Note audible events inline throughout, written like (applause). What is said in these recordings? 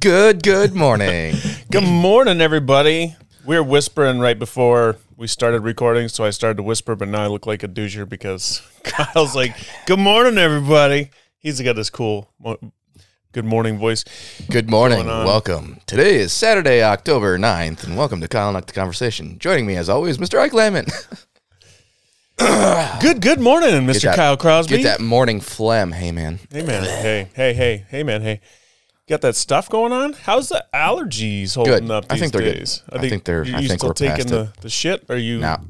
Good, good morning. (laughs) Good morning, everybody. We were whispering right before we started recording, so I started to whisper, but now I look like a doucher because (laughs) Kyle's like, "Good morning, everybody." He's got this cool mo- good morning voice. Good morning. going on? Welcome. Today is Saturday, October 9th, and welcome to Kyle and the Conversation. Joining me, as always, Mr. Ike Lemon. (coughs) Good, good morning, Mr. Kyle Crosby. Get that morning phlegm. Hey, man. Hey, man. Hey, hey, hey, hey, man. Hey, got that stuff going on? How's the allergies holding Good. up? I think they're good. days? I think they're- You, I think still we're taking the, the shit? Are you? Now,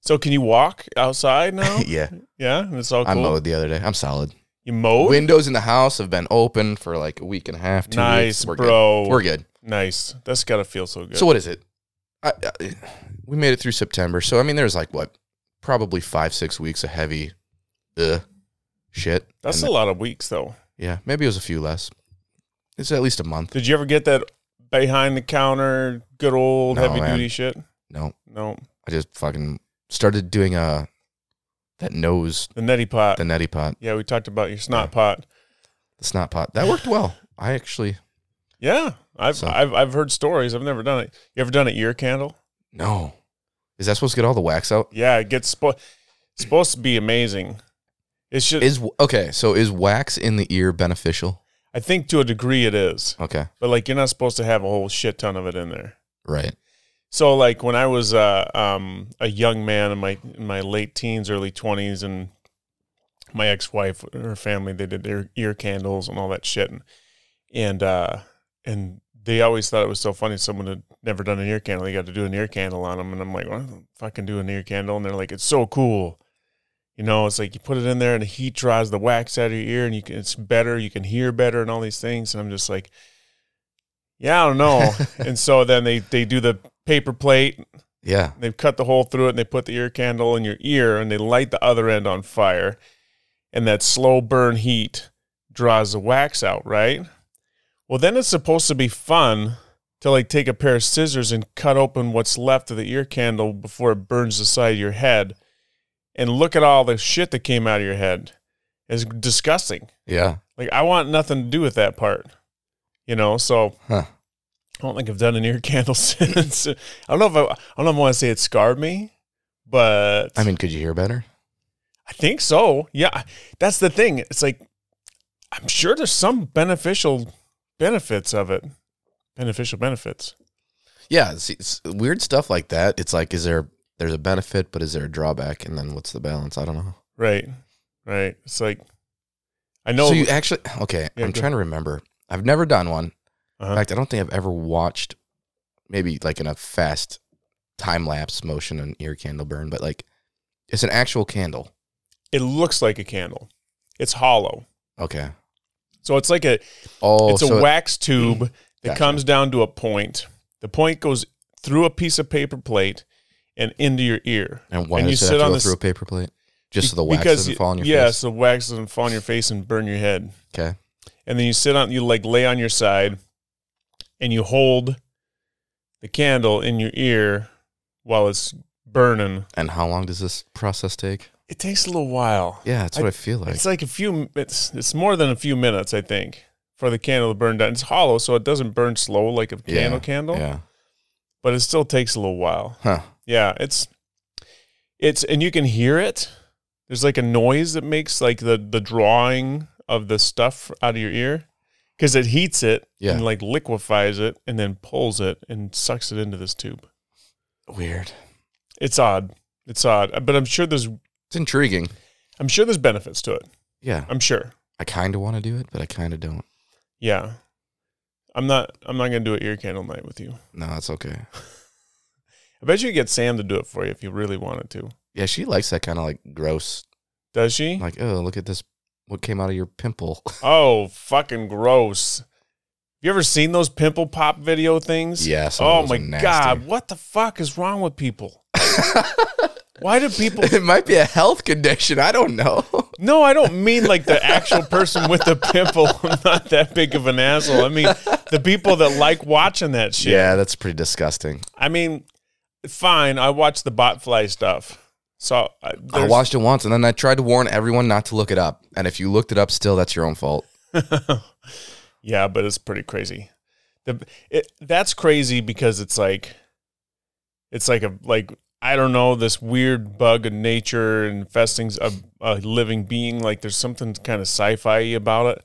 So can you walk outside now? (laughs) yeah, yeah, and it's all good. I mowed the other day. I'm solid. You mowed? Windows in the house have been open for like a week and a half, two Nice, weeks. We're bro. Good. We're good. Nice. That's got to feel so good. So what is it? I, I, we made it through September, so I mean, there's like what, probably five, six weeks of heavy, uh, shit. That's And a lot of weeks, though. Yeah, maybe it was a few less. It's at least a month. Did you ever get that behind the counter, good old No, heavy man. duty shit? No, No, I just fucking started doing uh that nose, the neti pot. the neti pot, yeah, we talked about your snot pot. the snot pot. That worked well. I actually Yeah, I've So- I've I've heard stories. I've never done it. You ever done an ear candle? no. Is that supposed to get all the wax out? Yeah, it gets spo- supposed to be amazing. It should. Is okay. So is wax in the ear beneficial? I think to a degree it is, Okay, but like you're not supposed to have a whole shit ton of it in there. right. So like when I was uh, um, a young man in my in my late teens, early twenties, and my ex wife, her family, they did their ear candles and all that shit, and and uh, and they always thought it was so funny. Someone had never done an ear candle, they got to do an ear candle on them, and I'm like, well, fucking do an ear candle, and they're like, it's so cool. You know, it's like you put it in there and the heat draws the wax out of your ear, and you can it's better, you can hear better, and all these things. And I'm just like, yeah, I don't know. (laughs) and so then they they do the paper plate, Yeah. They've cut the hole through it and they put the ear candle in your ear and they light the other end on fire. And that slow burn heat draws the wax out, right? Well, then it's supposed to be fun to like take a pair of scissors and cut open what's left of the ear candle before it burns the side of your head. And look at all the shit that came out of your head. It's disgusting. Yeah. Like I want nothing to do with that part. You know, so Huh. I don't think I've done an ear (laughs) candle since. I don't know if I, I don't know if I want to say it scarred me, but I mean, could you hear better? I think so. Yeah, that's the thing. It's like I'm sure there's some beneficial benefits of it. Beneficial benefits. Yeah. See, weird stuff like that. It's like, is there there's a benefit, but is there a drawback? And then what's the balance? I don't know. Right. Right. It's like I know So you actually okay? Yeah, I'm trying to remember. I've never done one. uh-huh. In fact, I don't think I've ever watched, maybe like in a fast time lapse motion, an ear candle burn. But like, it's an actual candle. it looks like a candle. It's hollow. Okay. So it's like a Oh, it's a so wax tube that Gotcha. comes down to a point. The point goes through a piece of paper plate and into your ear. and why and you does it sit have to on go this- through a paper plate? Just so the wax because doesn't fall on your yeah, face. Yeah, so wax doesn't fall on your face and burn your head. Okay. And then you sit on, you like lay on your side, and you hold the candle in your ear while it's burning. And how long does this process take? It takes a little while. Yeah, that's what I, feel like. It's like a few. It's it's more than a few minutes, I think, for the candle to burn down. It's hollow, so it doesn't burn slow like a Yeah, candle candle, Yeah. but it still takes a little while. Huh. Yeah, it's it's and you can hear it. There's like a noise that makes like the the drawing of the stuff out of your ear because it heats it Yeah. and like liquefies it and then pulls it and sucks it into this tube. Weird. It's odd. It's odd, but I'm sure there's It's intriguing. I'm sure there's benefits to it. Yeah. I'm sure. I kind of want to do it, but I kind of don't. Yeah. I'm not I'm not gonna do an ear candle night with you. No, that's okay. (laughs) I bet you could get Sam to do it for you if you really wanted to. Yeah, she likes that kind of like gross, Does she? like, oh, look at this. What came out of your pimple? (laughs) Oh, fucking gross. You ever seen those pimple pop video things? yeah. Oh my god, what the fuck is wrong with people? (laughs) Why do people it might be a health condition. I don't know. (laughs) No, I don't mean like the actual person with the pimple. I'm not that big of an asshole. I mean the people that like watching that shit. yeah, that's pretty disgusting. I mean, fine, I watched the botfly stuff. So uh, I watched it once, and then I tried to warn everyone not to look it up. And if you looked it up, still, that's your own fault. (laughs) yeah, but it's pretty crazy. the it, that's crazy because it's like it's like a like I don't know this weird bug of nature infesting a, a living being. Like there's something kind of sci-fi about it,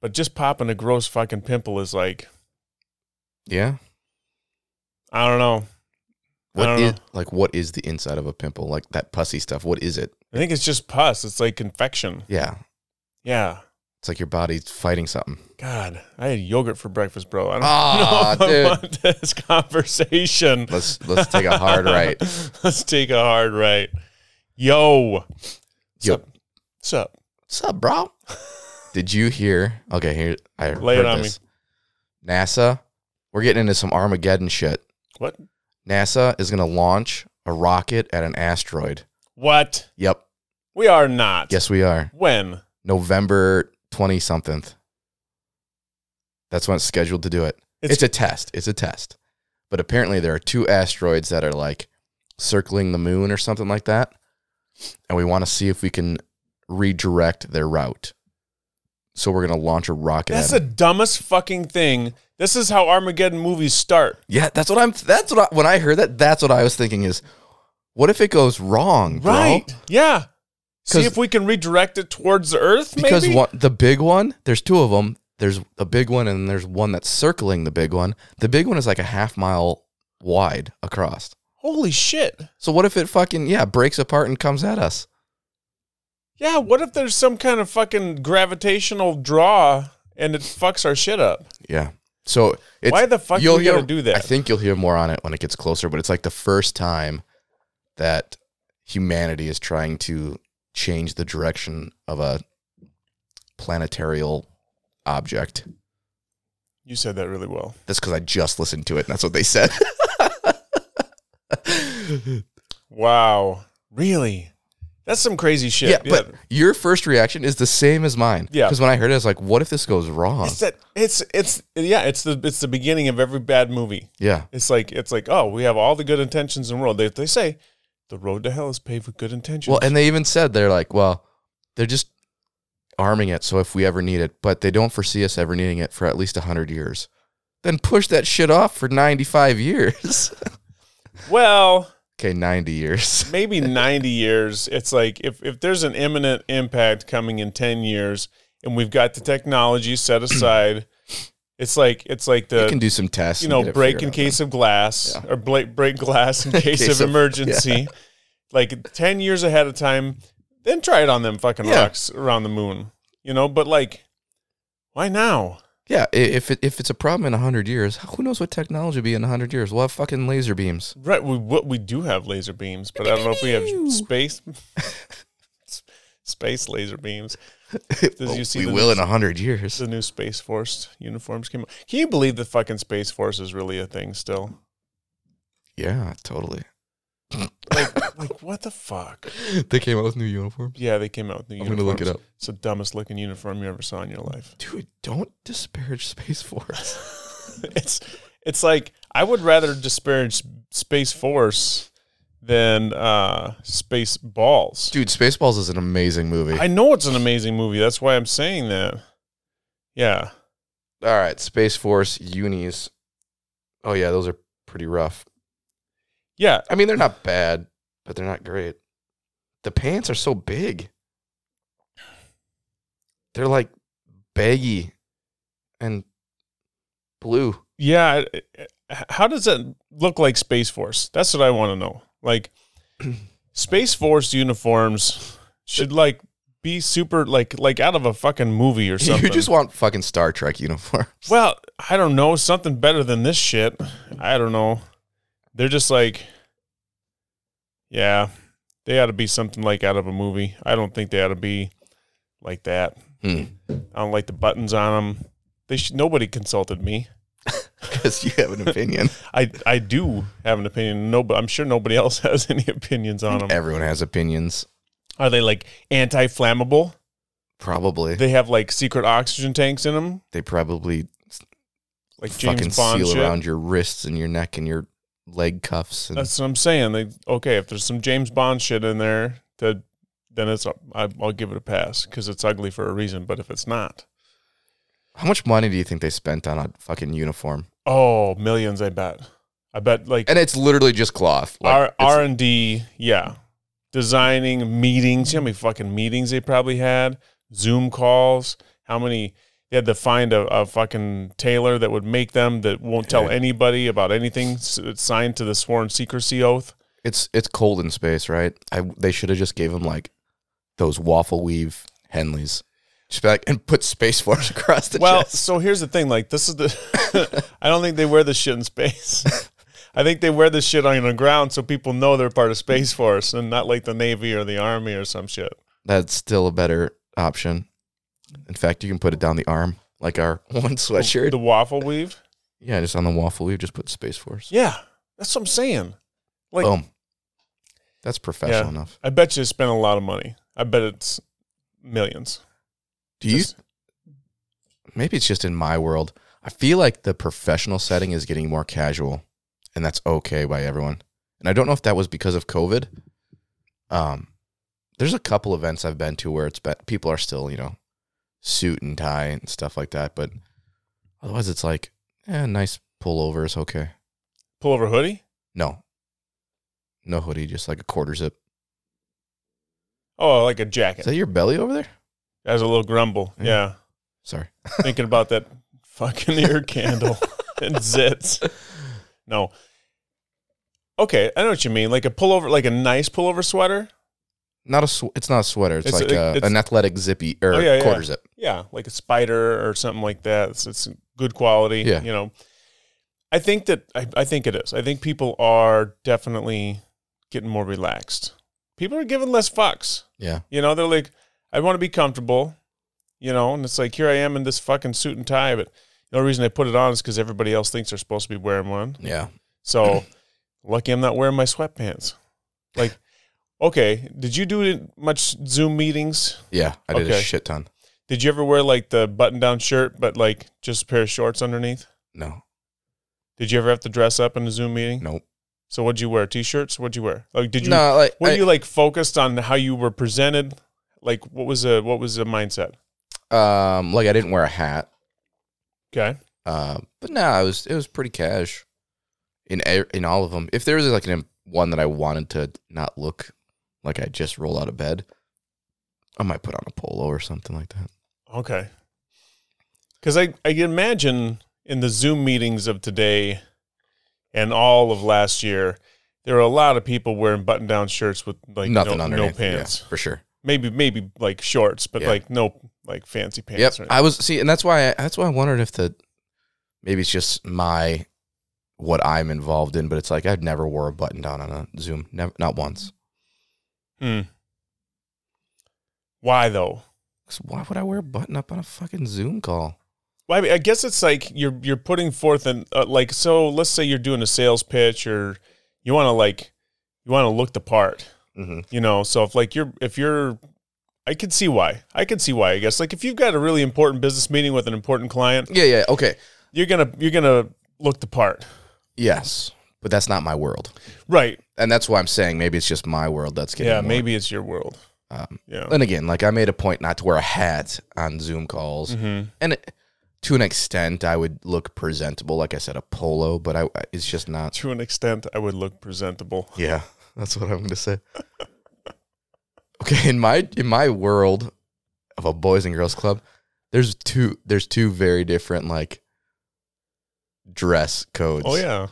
but just popping a gross fucking pimple is like Yeah. I don't know. I don't is know. like what is the inside of a pimple? Like that pussy stuff. What is it? I think it's just pus. It's like infection. Yeah. Yeah. It's like your body's fighting something. God, I had yogurt for breakfast, bro. I don't Aw, know I dude. want this (laughs) conversation. Let's let's take a hard right. (laughs) Let's take a hard right. Yo. What's Yo. up? What's up? What's up, bro? Did you hear? Okay, here I Lay it on this. NASA, we're getting into some Armageddon shit. What? NASA is going to launch a rocket at an asteroid. What? Yep. We are not. Yes, we are. When? November 20 something. That's when it's scheduled to do it. It's- It's, a test. It's a test. But apparently there are two asteroids that are like circling the moon or something like that. And we want to see if we can redirect their route. So we're going to launch a rocket That's at the dumbest fucking thing. This is how Armageddon movies start. Yeah, that's what I'm that's what I, when I heard that that's what I was thinking is what if it goes wrong, bro? Right. Yeah. See if we can redirect it towards the Earth, Because maybe? one, the big one, there's two of them. There's a big one and there's one that's circling the big one. The big one is like a half mile wide across. Holy shit. So what if it fucking yeah breaks apart and comes at us? Yeah, what if there's some kind of fucking gravitational draw and it fucks our shit up? Yeah. So it's, Why the fuck are you'll we gotta do that? I think you'll hear more on it when it gets closer, but it's like the first time that humanity is trying to change the direction of a planetarial object. You said that really well. That's because I just listened to it, and that's what they said. (laughs) Wow. Really? That's some crazy shit. yeah, but your first reaction is the same as mine. Yeah. Because when I heard it, I was like, "What if this goes wrong?" it's that it's it's yeah, it's the it's the beginning of every bad movie. yeah, It's like it's like, oh, we have all the good intentions in the world. They they say the road to hell is paved with good intentions. Well, and they even said they're like, well, they're just arming it so if we ever need it, but they don't foresee us ever needing it for at least 100 years. Then push that shit off for 95 years. (laughs) well, okay, 90 years. (laughs) maybe 90 years. It's like if, if there's an imminent impact coming in 10 years and we've got the technology set (clears throat) aside, it's like it's like you the can do some tests. you and know get it break figured in out case of glass Yeah. or break break glass (laughs) in case, Case of of- emergency. Like 10 years ahead of time, then try it on them fucking Yeah. rocks around the moon. You know, but like why now? Yeah, if it, if it's a problem in 100 years, who knows what technology will be in 100 years? We'll have fucking laser beams. Right, we what we do have laser beams, but I don't know if we have space (laughs) space laser beams. (laughs) See we will new- in 100 years. The new Space Force uniforms came out. Can you believe the fucking Space Force is really a thing still? Yeah, totally. Like, like what the fuck? (laughs) they came out with new uniforms. Yeah, they came out with new uniforms. I'm uniforms. gonna look it up. It's the dumbest looking uniform you ever saw in your life. Dude, don't disparage Space Force. (laughs) it's it's like I would rather disparage Space Force than uh, Space Balls. Dude, Spaceballs is an amazing movie. I know it's an amazing movie. That's why I'm saying that. Yeah. All right, Space Force unis. Oh yeah, those are pretty rough. Yeah. I mean, they're not bad, but they're not great. The pants are so big. They're like baggy and blue. Yeah. it- it- How does that look like Space Force? That's what I want to know. Like, (clears throat) Space Force uniforms should like be super like like out of a fucking movie or something. (laughs) You just want fucking Star Trek uniforms. well, I don't know something better than this shit. I don't know. They're just like, yeah, they ought to be something like out of a movie. I don't think they ought to be like that. Hmm. I don't like the buttons on them. They should, nobody consulted me. (laughs) Because you have an opinion. (laughs) I I do have an opinion. No, but I'm sure nobody (laughs) else has any opinions on them. Everyone has opinions. Are they like anti-flammable? Probably. They have like secret oxygen tanks in them, They probably like fucking James Bond seal shit. around your wrists and your neck and your leg cuffs. And That's what I'm saying. They okay if there's some James Bond shit in there, to, then it's I, I'll give it a pass because it's ugly for a reason. But if it's not, how much money do you think they spent on a fucking uniform? Oh, millions! I bet. I bet like and it's literally just cloth. Like, R it's- R and D. Yeah, designing meetings. You know how many fucking meetings they probably had? Zoom calls. How many? They had to find a, a fucking tailor that would make them that won't tell anybody about anything s- signed to the sworn secrecy oath. it's it's cold in space, right? I they should have just gave him like those waffle weave Henleys, just be like and put Space Force (laughs) across the Well, chest. so here's the thing. Like, this is the. (laughs) I don't think they wear this shit in space. (laughs) I think they wear this shit on the ground so people know they're part of Space Force and not like the Navy or the Army or some shit. That's still a better option. In fact, you can put it down the arm like our (laughs) one sweatshirt. The waffle weave. yeah, just on the waffle weave, just put Space Force. Yeah, that's what I'm saying. Like, Boom. That's professional Yeah. enough. I bet you spent a lot of money. I bet it's millions. Do you? Maybe it's just in my world. I feel like the professional setting is getting more casual, and that's okay by everyone. And I don't know if that was because of COVID. Um, there's a couple events I've been to where it's been people are still you know suit and tie and stuff like that, but otherwise it's like, eh, nice pullover is okay. Pullover hoodie. No, no hoodie, just like a quarter zip. Oh, like a jacket. Is that your belly over there? Has a little grumble. Yeah. Yeah. Sorry. (laughs) Thinking about that fucking ear candle (laughs) and zits. No. Okay, I know what you mean. Like a pullover, like a nice pullover sweater. Not a. Sw- it's not a sweater. It's, It's like a- a, it's- an athletic zippy or Oh, yeah, yeah. quarter zip. Yeah, like a spider or something like that. It's, it's good quality. Yeah. You know, I think that I, I think it is. I think people are definitely getting more relaxed. People are giving less fucks. Yeah. You know, they're like, I want to be comfortable. You know, and it's like here I am in this fucking suit and tie, but the only reason I put it on is because everybody else thinks they're supposed to be wearing one. Yeah. So (clears throat) lucky I'm not wearing my sweatpants. Like, okay, did you do much Zoom meetings? Yeah. I did a shit ton. Did you ever wear like the button down shirt, but like just a pair of shorts underneath? No. Did you ever have to dress up in a Zoom meeting? Nope. So what'd you wear? T-shirts? What'd you wear? Like, did you? no, like were I- you like focused on how you were presented? Like, what was a what was the mindset? um like I didn't wear a hat. Okay. Uh, but no, it was it was pretty cash in in all of them. If there was like an one that I wanted to not look like I just rolled out of bed, I might put on a polo or something like that. Okay. Because I, I imagine in the Zoom meetings of today and all of last year, there were a lot of people wearing button down shirts with like Nothing no, no pants. yeah, for sure. Maybe maybe like shorts, but Yeah. like no like fancy pants. Yep. I was see, and that's why I, that's why I wondered if the maybe it's just my what I'm involved in, but it's like I've never wore a button down on a Zoom, never, not once. Hmm. Why though? why would I wear a button up on a fucking Zoom call? Well, I, mean, I guess it's like you're you're putting forth an uh, like so. Let's say you're doing a sales pitch, or you want to like you want to look the part. Mm-hmm. You know, so if like you're if you're I could see why. I could see why, I guess. Like if you've got a really important business meeting with an important client, Yeah, yeah, okay, you're gonna you're gonna look the part. yes, but that's not my world, Right. And that's why I'm saying maybe it's just my world that's getting Yeah, more- maybe it's your world. Um, Yeah. and again, like I made a point not to wear a hat on Zoom calls, Mm-hmm. and it, to an extent, I would look presentable. Like I said, a polo, but I it's just not. To an extent, I would look presentable. Yeah, (laughs) that's what I'm going to say. okay, in my in my world of a boys and girls club, there's two there's two very different like dress codes. Oh yeah.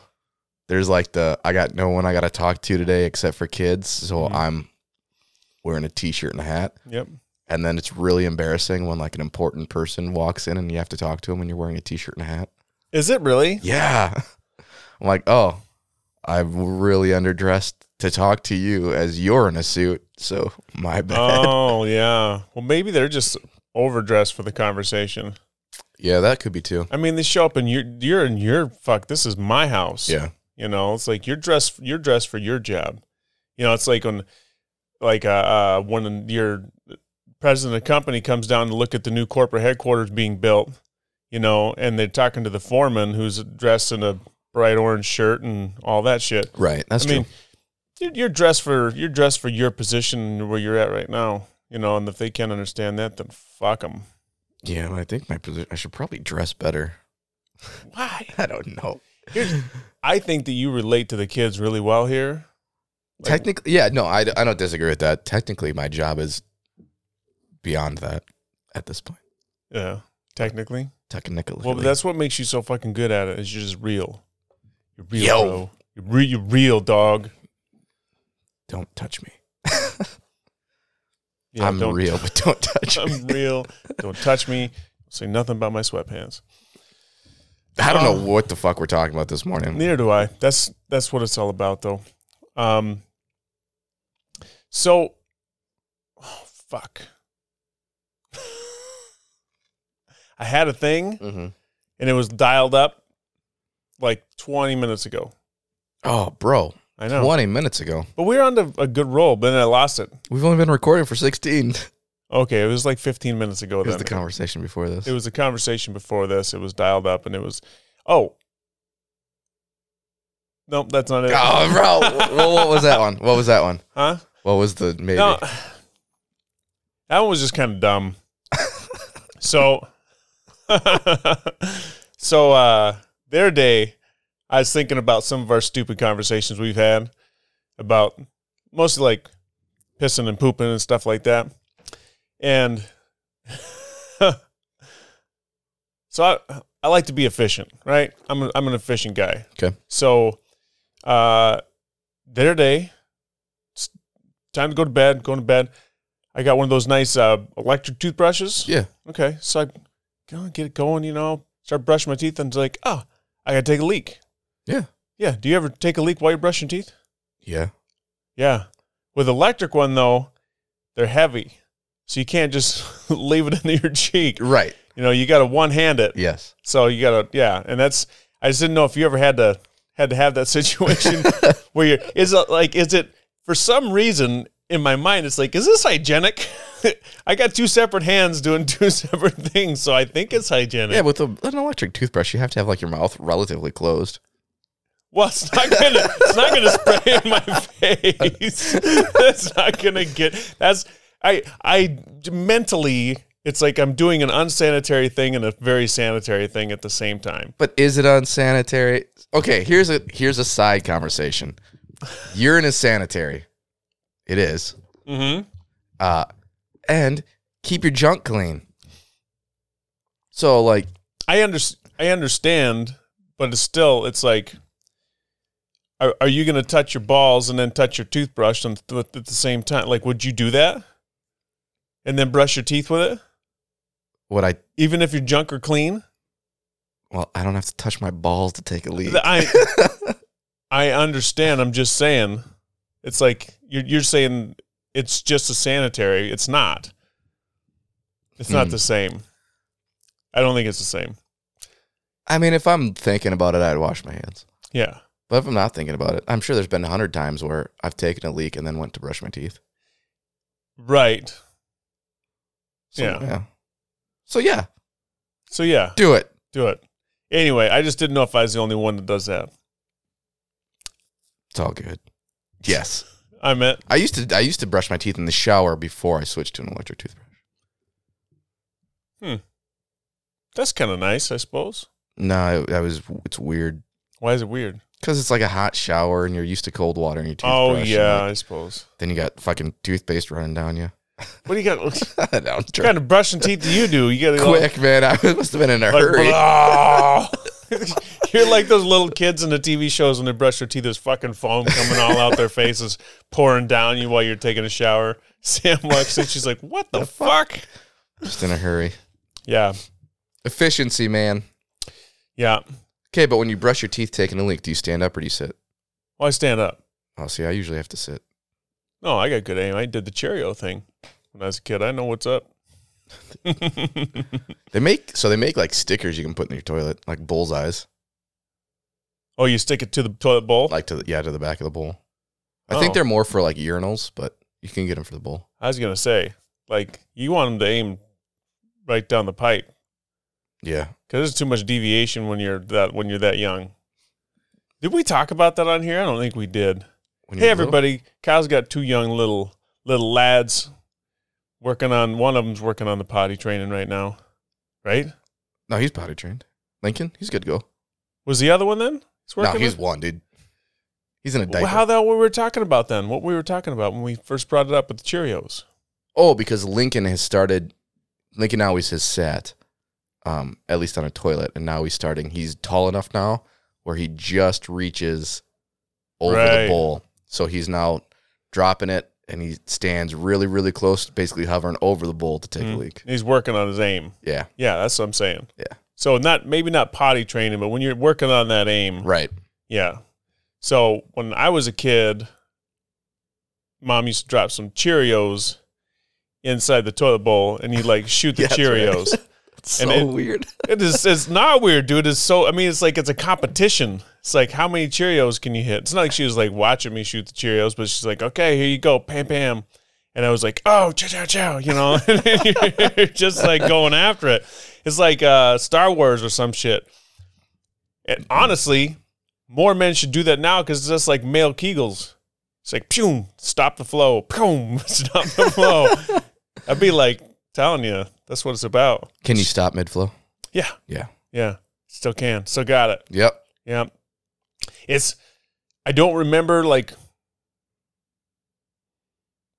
There's like the I got no one I got to talk to today except for kids, so Mhm. I'm wearing a t-shirt and a hat. Yep. And then it's really embarrassing when like an important person walks in and you have to talk to them when you're wearing a t-shirt and a hat. Is it really? Yeah. (laughs) I'm like, oh, I'm really underdressed to talk to you as you're in a suit. So my bad. Oh (laughs) yeah. Well, maybe they're just overdressed for the conversation. yeah, that could be too. I mean, they show up and you're you're in your fuck. This is my house. Yeah. You know, it's like you're dressed you're dressed for your job. You know, it's like when like uh, uh when your president of the company comes down to look at the new corporate headquarters being built, you know, and they're talking to the foreman who's dressed in a bright orange shirt and all that shit. Right. That's I true. mean, you're, you're dressed for you're dressed for your position where you're at right now. You know, and if they can't understand that, then fuck them. yeah, I think my position, I should probably dress better. Why? (laughs) I don't know. I think that you relate to the kids really well here. Like- Technically, yeah, no, I, I don't disagree with that. Technically, my job is beyond that at this point. Yeah, technically. Technically, Well, but that's what makes you so fucking good at it. Is you're just real. You're real, Yo. bro. You're, re- you're real, dog. don't touch me. Yeah, I'm real, but don't touch (laughs) me. I'm real. Don't touch me. Say nothing about my sweatpants. I don't know Oh. what the fuck we're talking about this morning. Neither do I. That's that's what it's all about, though. Um. So, oh, fuck. (laughs) I had a thing, hmm and it was dialed up like 20 minutes ago. Oh, bro, I know, 20 minutes ago. but we were on to a good roll, but then I lost it. We've only been recording for 16. (laughs) It Okay, it was like 15 minutes ago. was then. the conversation before this. It was a conversation before this. It was dialed up, and it was, oh, nope, that's not it. oh, (laughs) bro. well, what was that one? What was that one? Huh? What was the maybe? No, that one was just kind of dumb. (laughs) so, (laughs) so uh, their day, I was thinking about some of our stupid conversations we've had about mostly like pissing and pooping and stuff like that, and (laughs) so I I like to be efficient, right? I'm a, I'm an efficient guy. Okay. So, uh, their day, time to go to bed. Going to bed. I got one of those nice uh, electric toothbrushes. Yeah. Okay, so I go get it going. You know, start brushing my teeth, and it's like, oh, I gotta take a leak. Yeah. Yeah. Do you ever take a leak while you're brushing teeth? Yeah. Yeah. With electric one though, they're heavy, so you can't just (laughs) leave it (laughs) into your cheek. Right. You know, you got to one hand it. Yes. So you got to yeah, and that's I just didn't know if you ever had to had to have that (laughs) situation where you're is it like is it for some reason in my mind it's like is this hygienic? I got two separate hands doing two separate things, so I think it's hygienic. Yeah, with a, an electric toothbrush, you have to have like your mouth relatively closed. Well, it's not gonna it's not gonna spray in my face. That's not gonna get that's I I mentally it's like I'm doing an unsanitary thing and a very sanitary thing at the same time. But is it unsanitary? Okay, here's a here's a side conversation. Urine is sanitary. It is. Mm-hmm. Uh, and keep your junk clean. So like, I under, I understand, but it's still it's like are, are you going to touch your balls and then touch your toothbrush and th- at the same time? Like would you do that? And then brush your teeth with it? what I Even if your junk are clean? well, I don't have to touch my balls to take a leak. I (laughs) I understand. I'm just saying, it's like you're you're saying it's just a sanitary. It's not. It's not Hmm. the same. I don't think it's the same. I mean, if I'm thinking about it, I'd wash my hands. Yeah. But if I'm not thinking about it, I'm sure there's been a hundred times where I've taken a leak and then went to brush my teeth. Right. Yeah. yeah. So yeah, So yeah, do it. do it. Anyway, I just didn't know if I was the only one that does that. It's all good. Yes. (laughs) I meant I used to I used to brush my teeth in the shower before I switched to an electric toothbrush. Hmm. That's kind of nice, I suppose. No, I was it's weird Why is it weird? because it's like a hot shower and you're used to cold water in your toothbrush. Oh yeah, like, I suppose. then you got fucking toothpaste running down you. What do you got? What (laughs) no, I'm trying kind of brushing teeth do you do? You gotta quick, man. I must have been in a hurry. (laughs) You're like those little kids in the TV shows when they brush their teeth. There's fucking foam coming all out their faces, pouring down you while you're taking a shower. Sam looks and she's like, "What the fuck?" Just in a hurry. Yeah, Efficiency, man. yeah. Okay, but when you brush your teeth taking a leak, do you stand up or do you sit? Well, I stand up. Oh, see, I usually have to sit. No, I got good aim. I did the Cheerio thing when I was a kid. I know what's up. (laughs) They make so they make like stickers you can put in your toilet, like bullseyes, oh, you stick it to the toilet bowl. like to the yeah to the back of the bowl. I Oh. think they're more for like urinals, but you can get them for the bowl. I was gonna say, like, you want them to aim right down the pipe Yeah, because there's too much deviation when you're that when you're that young. Did we talk about that on here? I don't think we did. Hey you're little- everybody, Kyle's got two young little little lads working on one of them's working on the potty training right now. Right? No, he's potty trained. Lincoln, he's good to go. Was the other one then? He's No, working he's with- one, dude. He's in a Well, diaper. how that what we were talking about then? What we were talking about when we first brought it up with the Cheerios. oh, because Lincoln has started. Lincoln always has sat, um, at least on a toilet, and now he's starting. He's tall enough now where he just reaches over Right. the bowl, so he's now dropping it, and he stands really, really close, basically hovering over the bowl to take a Mhm. leak. He's working on his aim. Yeah, Yeah, that's what I'm saying. Yeah. So not maybe not potty training, but when you're working on that aim, right. yeah. So when I was a kid, mom used to drop some Cheerios inside the toilet bowl, and you like shoot the (laughs) Yeah, that's right. (laughs) Cheerios. It's And so it- weird. (laughs) It is. It's not weird, dude. It's so. I mean, it's like it's a competition. It's like how many Cheerios can you hit? It's not like she was like watching me shoot the Cheerios, but she's like, okay, here you go, pam pam. And I was like, oh, chow chow chow, you know, (laughs) You're (laughs) just like going after it. It's like uh, Star Wars or some shit. And honestly, more men should do that now because it's just like male Kegels. It's like, pew, stop the flow, pew, stop the flow. I'd be like telling you, that's what it's about. Can you stop mid flow? Yeah. Yeah. Yeah. Still can. Still got it. Yep. Yep. It's I don't remember like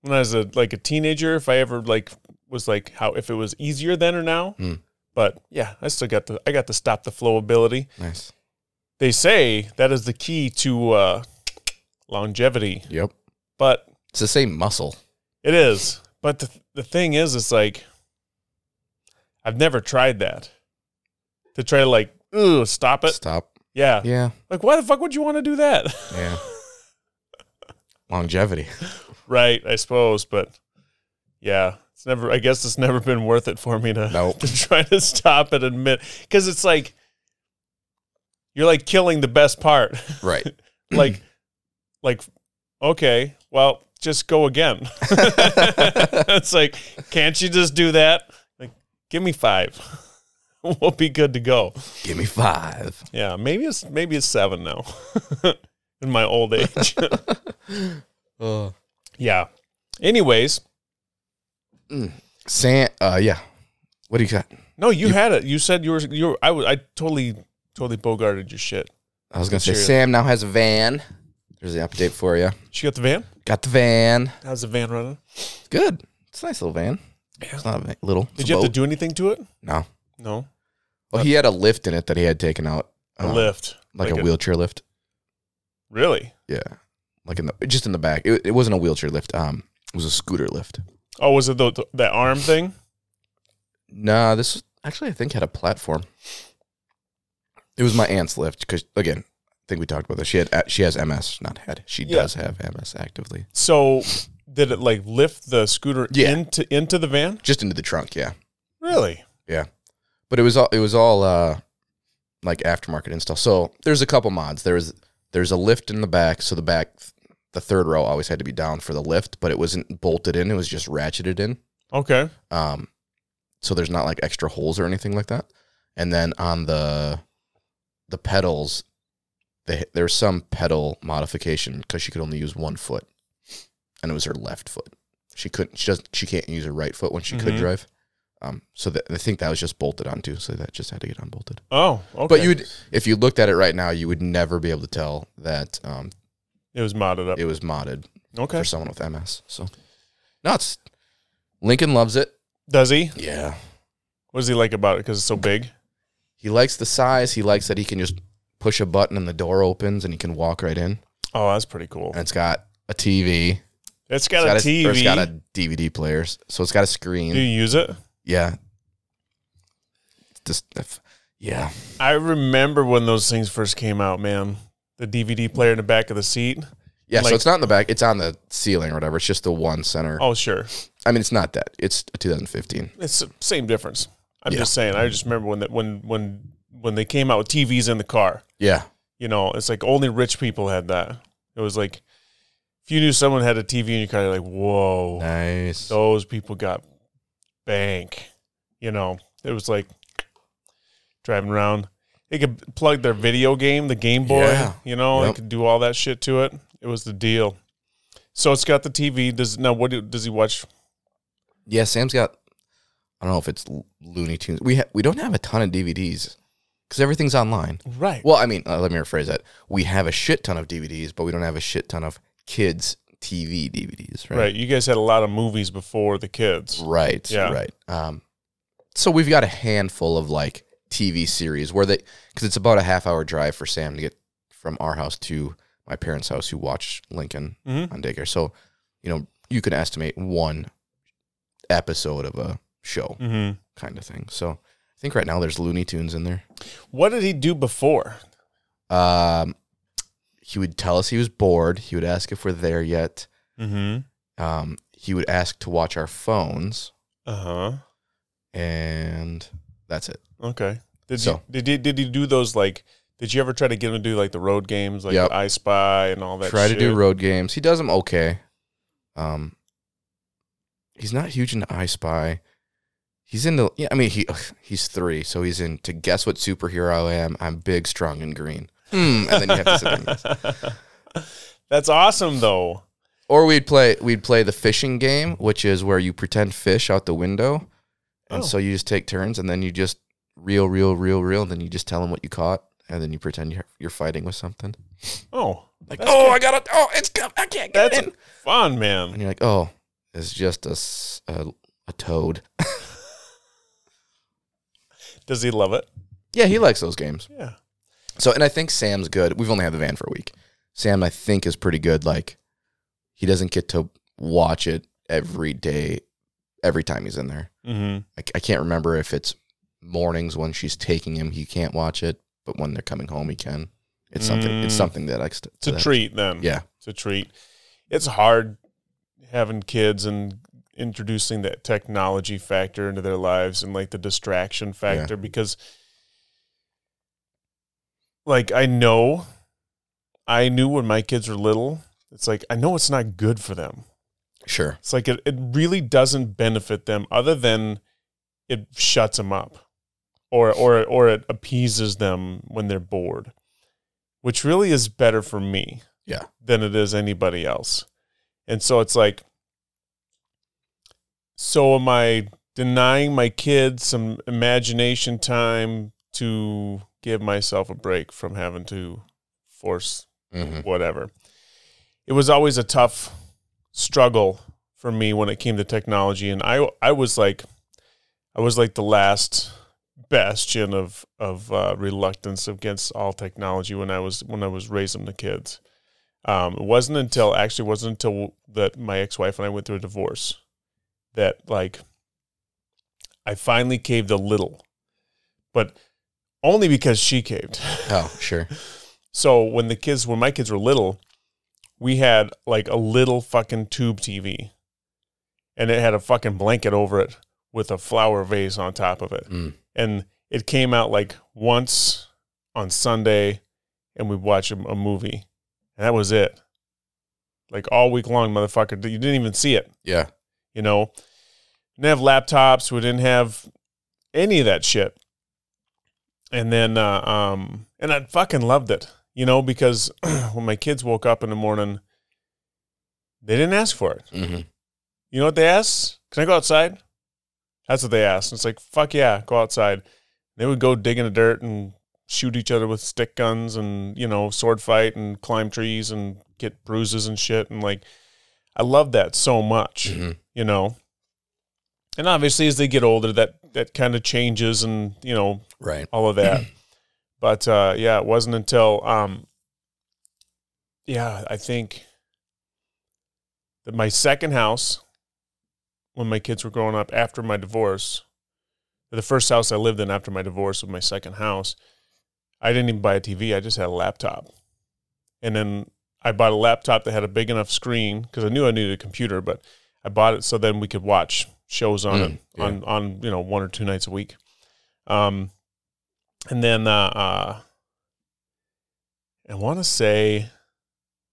when I was a like a teenager if I ever like was like how if it was easier then or now. Hmm. But yeah, I still got the I got the stop the flow ability. Nice. They say that is the key to uh longevity. Yep. But It's the same muscle. it is. But the the thing is it's like I've never tried that. To try to like, ugh, stop it. Stop. Yeah. Yeah. Like, why the fuck would you want to do that? Yeah. (laughs) Longevity. right, I suppose, but yeah, it's never. I guess it's never been worth it for me to Nope. to try to stop it and admit because it's like you're like killing the best part. Right. (laughs) (clears throat) like, like, okay, well, just go again. (laughs) it's like, can't you just do that? Give me five. (laughs) we'll be good to go. Give me five. Yeah, maybe it's maybe it's seven now. (laughs) In my old age. Oh. (laughs) yeah. Anyways, Sam. Uh, yeah. What do you got? no, you, had it. You said you were you were I was I totally totally bogarted your shit. I was gonna say Sam now has a van. There's the update for you. She got the van? Got the van. How's the van running? Good. It's a nice little van. Yeah. It's not a little. It's Did a you have to do anything to it? No. No. Well, he had a lift in it that he had taken out. A um, lift. like, a, wheelchair lift. Really? Yeah. Like in the just in the back. It, it wasn't a wheelchair lift. Um, it was a scooter lift. Oh, was it the, the that arm thing? Nah, this actually I think had a platform. It was my aunt's lift because again, I think we talked about this. She had she has MS, not had. She Yeah. does have MS actively. So did it like lift the scooter Yeah. into into the van? Just into the trunk, yeah. Really? Yeah. But it was all it was all uh like aftermarket install. So there's a couple mods. There's there's a lift in the back, so the back the third row always had to be down for the lift, but it wasn't bolted in, it was just ratcheted in. Okay. Um, so there's not like extra holes or anything like that. And then on the the pedals, they, there's some pedal modification because she could only use one foot, and it was her left foot. She couldn't. She doesn't. She can't use her right foot when she could Mhm. drive. Um, so that, I think that was just bolted onto. So that just had to get unbolted. Oh, okay. But you would, if you looked at it right now, you would never be able to tell that um, it was modded up. it was modded okay. for someone with MS. So nuts. Lincoln loves it. Does he? Yeah. What does he like about it? Because it's so big. He likes the size. He likes that he can just push a button and the door opens and he can walk right in. Oh, that's pretty cool. And it's got a TV. It's got it's a TV. or it's got a DVD player. So it's got a screen. Do you use it? Yeah. Just yeah. I remember when those things first came out, man. The DVD player in the back of the seat. Yeah. Like- so it's not in the back. It's on the ceiling or whatever. It's just the one center. Oh, sure. I mean, it's not that. It's a 2015. It's the same difference. I'm Yeah. just saying. I just remember when the, when when when they came out with TVs in the car. Yeah. You know, it's like only rich people had that. It was like if you knew someone had a TV in your car, you're like, whoa, Nice. those people got bank. You know, it was like driving around. They could plug their video game, the Game Boy. Yeah. You know, Yep. they could do all that shit to it. It was the deal. So it's got the TV. Does now what do, does he watch? Yeah. Sam's got, I don't know if it's Looney Tunes. We, ha- we don't have a ton of DVDs. because everything's online. Right. Well, I mean, uh, let me rephrase that. We have a shit ton of DVDs, but we don't have a shit ton of kids TV DVDs, right? right. You guys had a lot of movies before the kids. Right. Yeah. Right. Um, so we've got a handful of like TV series where they, because it's about a half hour drive for Sam to get from our house to my parents' house who watch Lincoln Mhm. on daycare. So, you know, you can estimate one episode of a show hmm kind of thing. So I think right now there's Looney Tunes in there. What did he do before? Um, he would tell us he was bored. He would ask if we're there yet. Mm-hmm. Um, he would ask to watch our phones, Uh huh. and that's it. Okay. Did So- you did he, did he do those like? Did you ever try to get him to do like the road games, like Yep. I Spy and all that? Try to do road games. He does them okay. Um, he's not huge into I Spy. He's into yeah. I mean he he's three, so he's into guess what superhero I am. I'm big, strong, and green. Hmm. And then you have to sit there. That's awesome, though. Or we'd play we'd play the fishing game, which is where you pretend fish out the window, and Oh. so you just take turns, and then you just reel, reel, reel, reel, and then you just tell them what you caught, and then you pretend you're you're fighting with something. Oh, Like, oh, good. I got it! Oh, it's! I can't get that's in. fun, man. And you're like, oh, it's just a a toad. (laughs) Does he love it? yeah, he likes those games. Yeah. So, and I think Sam's good. We've only had the van for a week. Sam, I think, is pretty good. Like, he doesn't get to watch it every day, every time he's in there. Mm-hmm. I, I can't remember if it's mornings when she's taking him, he can't watch it, but when they're coming home, he can. It's something. It's Mm. something that I. It's a that- treat then. Yeah, to treat. It's hard having kids and introducing that technology factor into their lives and like the distraction factor because like I know I knew when my kids were little, it's like I know it's not good for them. sure. It's like it, it really doesn't benefit them other than it shuts them up or or or it appeases them when they're bored. Which really is better for me Yeah. than it is anybody else. And so it's like so am I denying my kids some imagination time to give myself a break from having to force hmm whatever. It was always a tough struggle for me when it came to technology, and I I was like, I was like the last bastion of of uh, reluctance against all technology when I was when I was raising the kids. Um, it wasn't until actually wasn't until that my ex wife and I went through a divorce that like I finally caved a little, but only because she caved. Oh, sure. (laughs) So when the kids, when my kids were little, we had like a little fucking tube TV, and it had a fucking blanket over it with a flower vase on top of it, Mm. and it came out like once on Sunday, and we'd watch a, a movie, and that was it. Like all week long, motherfucker, you didn't even see it. Yeah. You know, didn't have laptops. We didn't have any of that shit. And then, uh, um, and I fucking loved it, you know, because (clears throat) when my kids woke up in the morning, they didn't ask for it. hmm You know what they asked? Can I go outside? That's what they asked. It's like, fuck yeah, go outside. They would go dig in the dirt and shoot each other with stick guns and, you know, sword fight and climb trees and get bruises and shit. And like, I love that so much hmm you know. And obviously, as they get older, that that kind of changes, and you know Right. all of that. (clears throat) but uh, yeah, it wasn't until um, yeah, I think that my second house, when my kids were growing up after my divorce, the first house I lived in after my divorce was my second house. I didn't even buy a TV; I just had a laptop, and then I bought a laptop that had a big enough screen because I knew I needed a computer, but I bought it so then we could watch shows on Mm, it yeah. on on you know one or two nights a week. Um, and then uh, uh I want to say,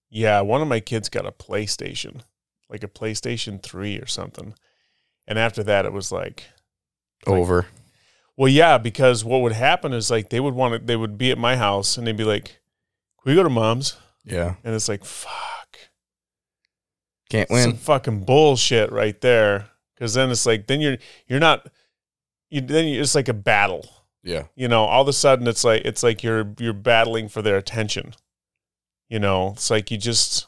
yeah, one of my kids got a PlayStation, like a PlayStation Three or something. And after that, it was like, Like- Over. well, yeah, because what would happen is like they would want to, they would be at my house and they'd be like, "Can we go to mom's?" Yeah. And it's like, "Fuck." Can't some win. fucking bullshit right there. Because then it's like then you're you're not you then you, it's like a battle. Yeah. You know, all of a sudden it's like it's like you're you're battling for their attention. You know, it's like you just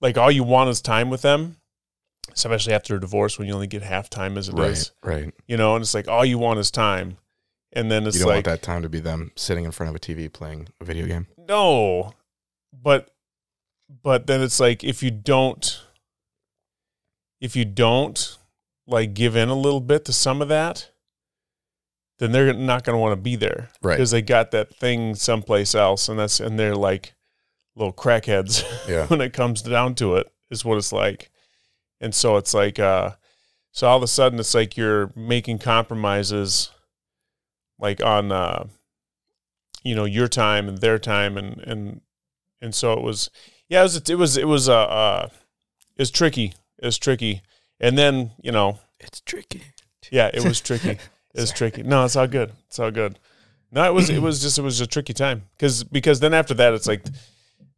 like all you want is time with them, especially after a divorce when you only get half time as it is. Right. Right. You know, and it's like all you want is time. And then it's You don't like want that time to be them sitting in front of a TV playing a video game. no. But but then it's like if you don't if you don't like give in a little bit to some of that, then they're not going to want to be there Right. because they got that thing someplace else, and that's and they're like little crackheads (laughs) Yeah. when it comes down to it. Is what it's like, and so it's like uh, so all of a sudden it's like you're making compromises, like on uh, you know your time and their time, and and and so it was yeah it was it was it was uh, uh it was tricky it was tricky, and then you know It's tricky. yeah, it was tricky. (laughs) It was tricky. No, it's all good. It's all good. No, it was it was just it was a tricky time because because then after that it's like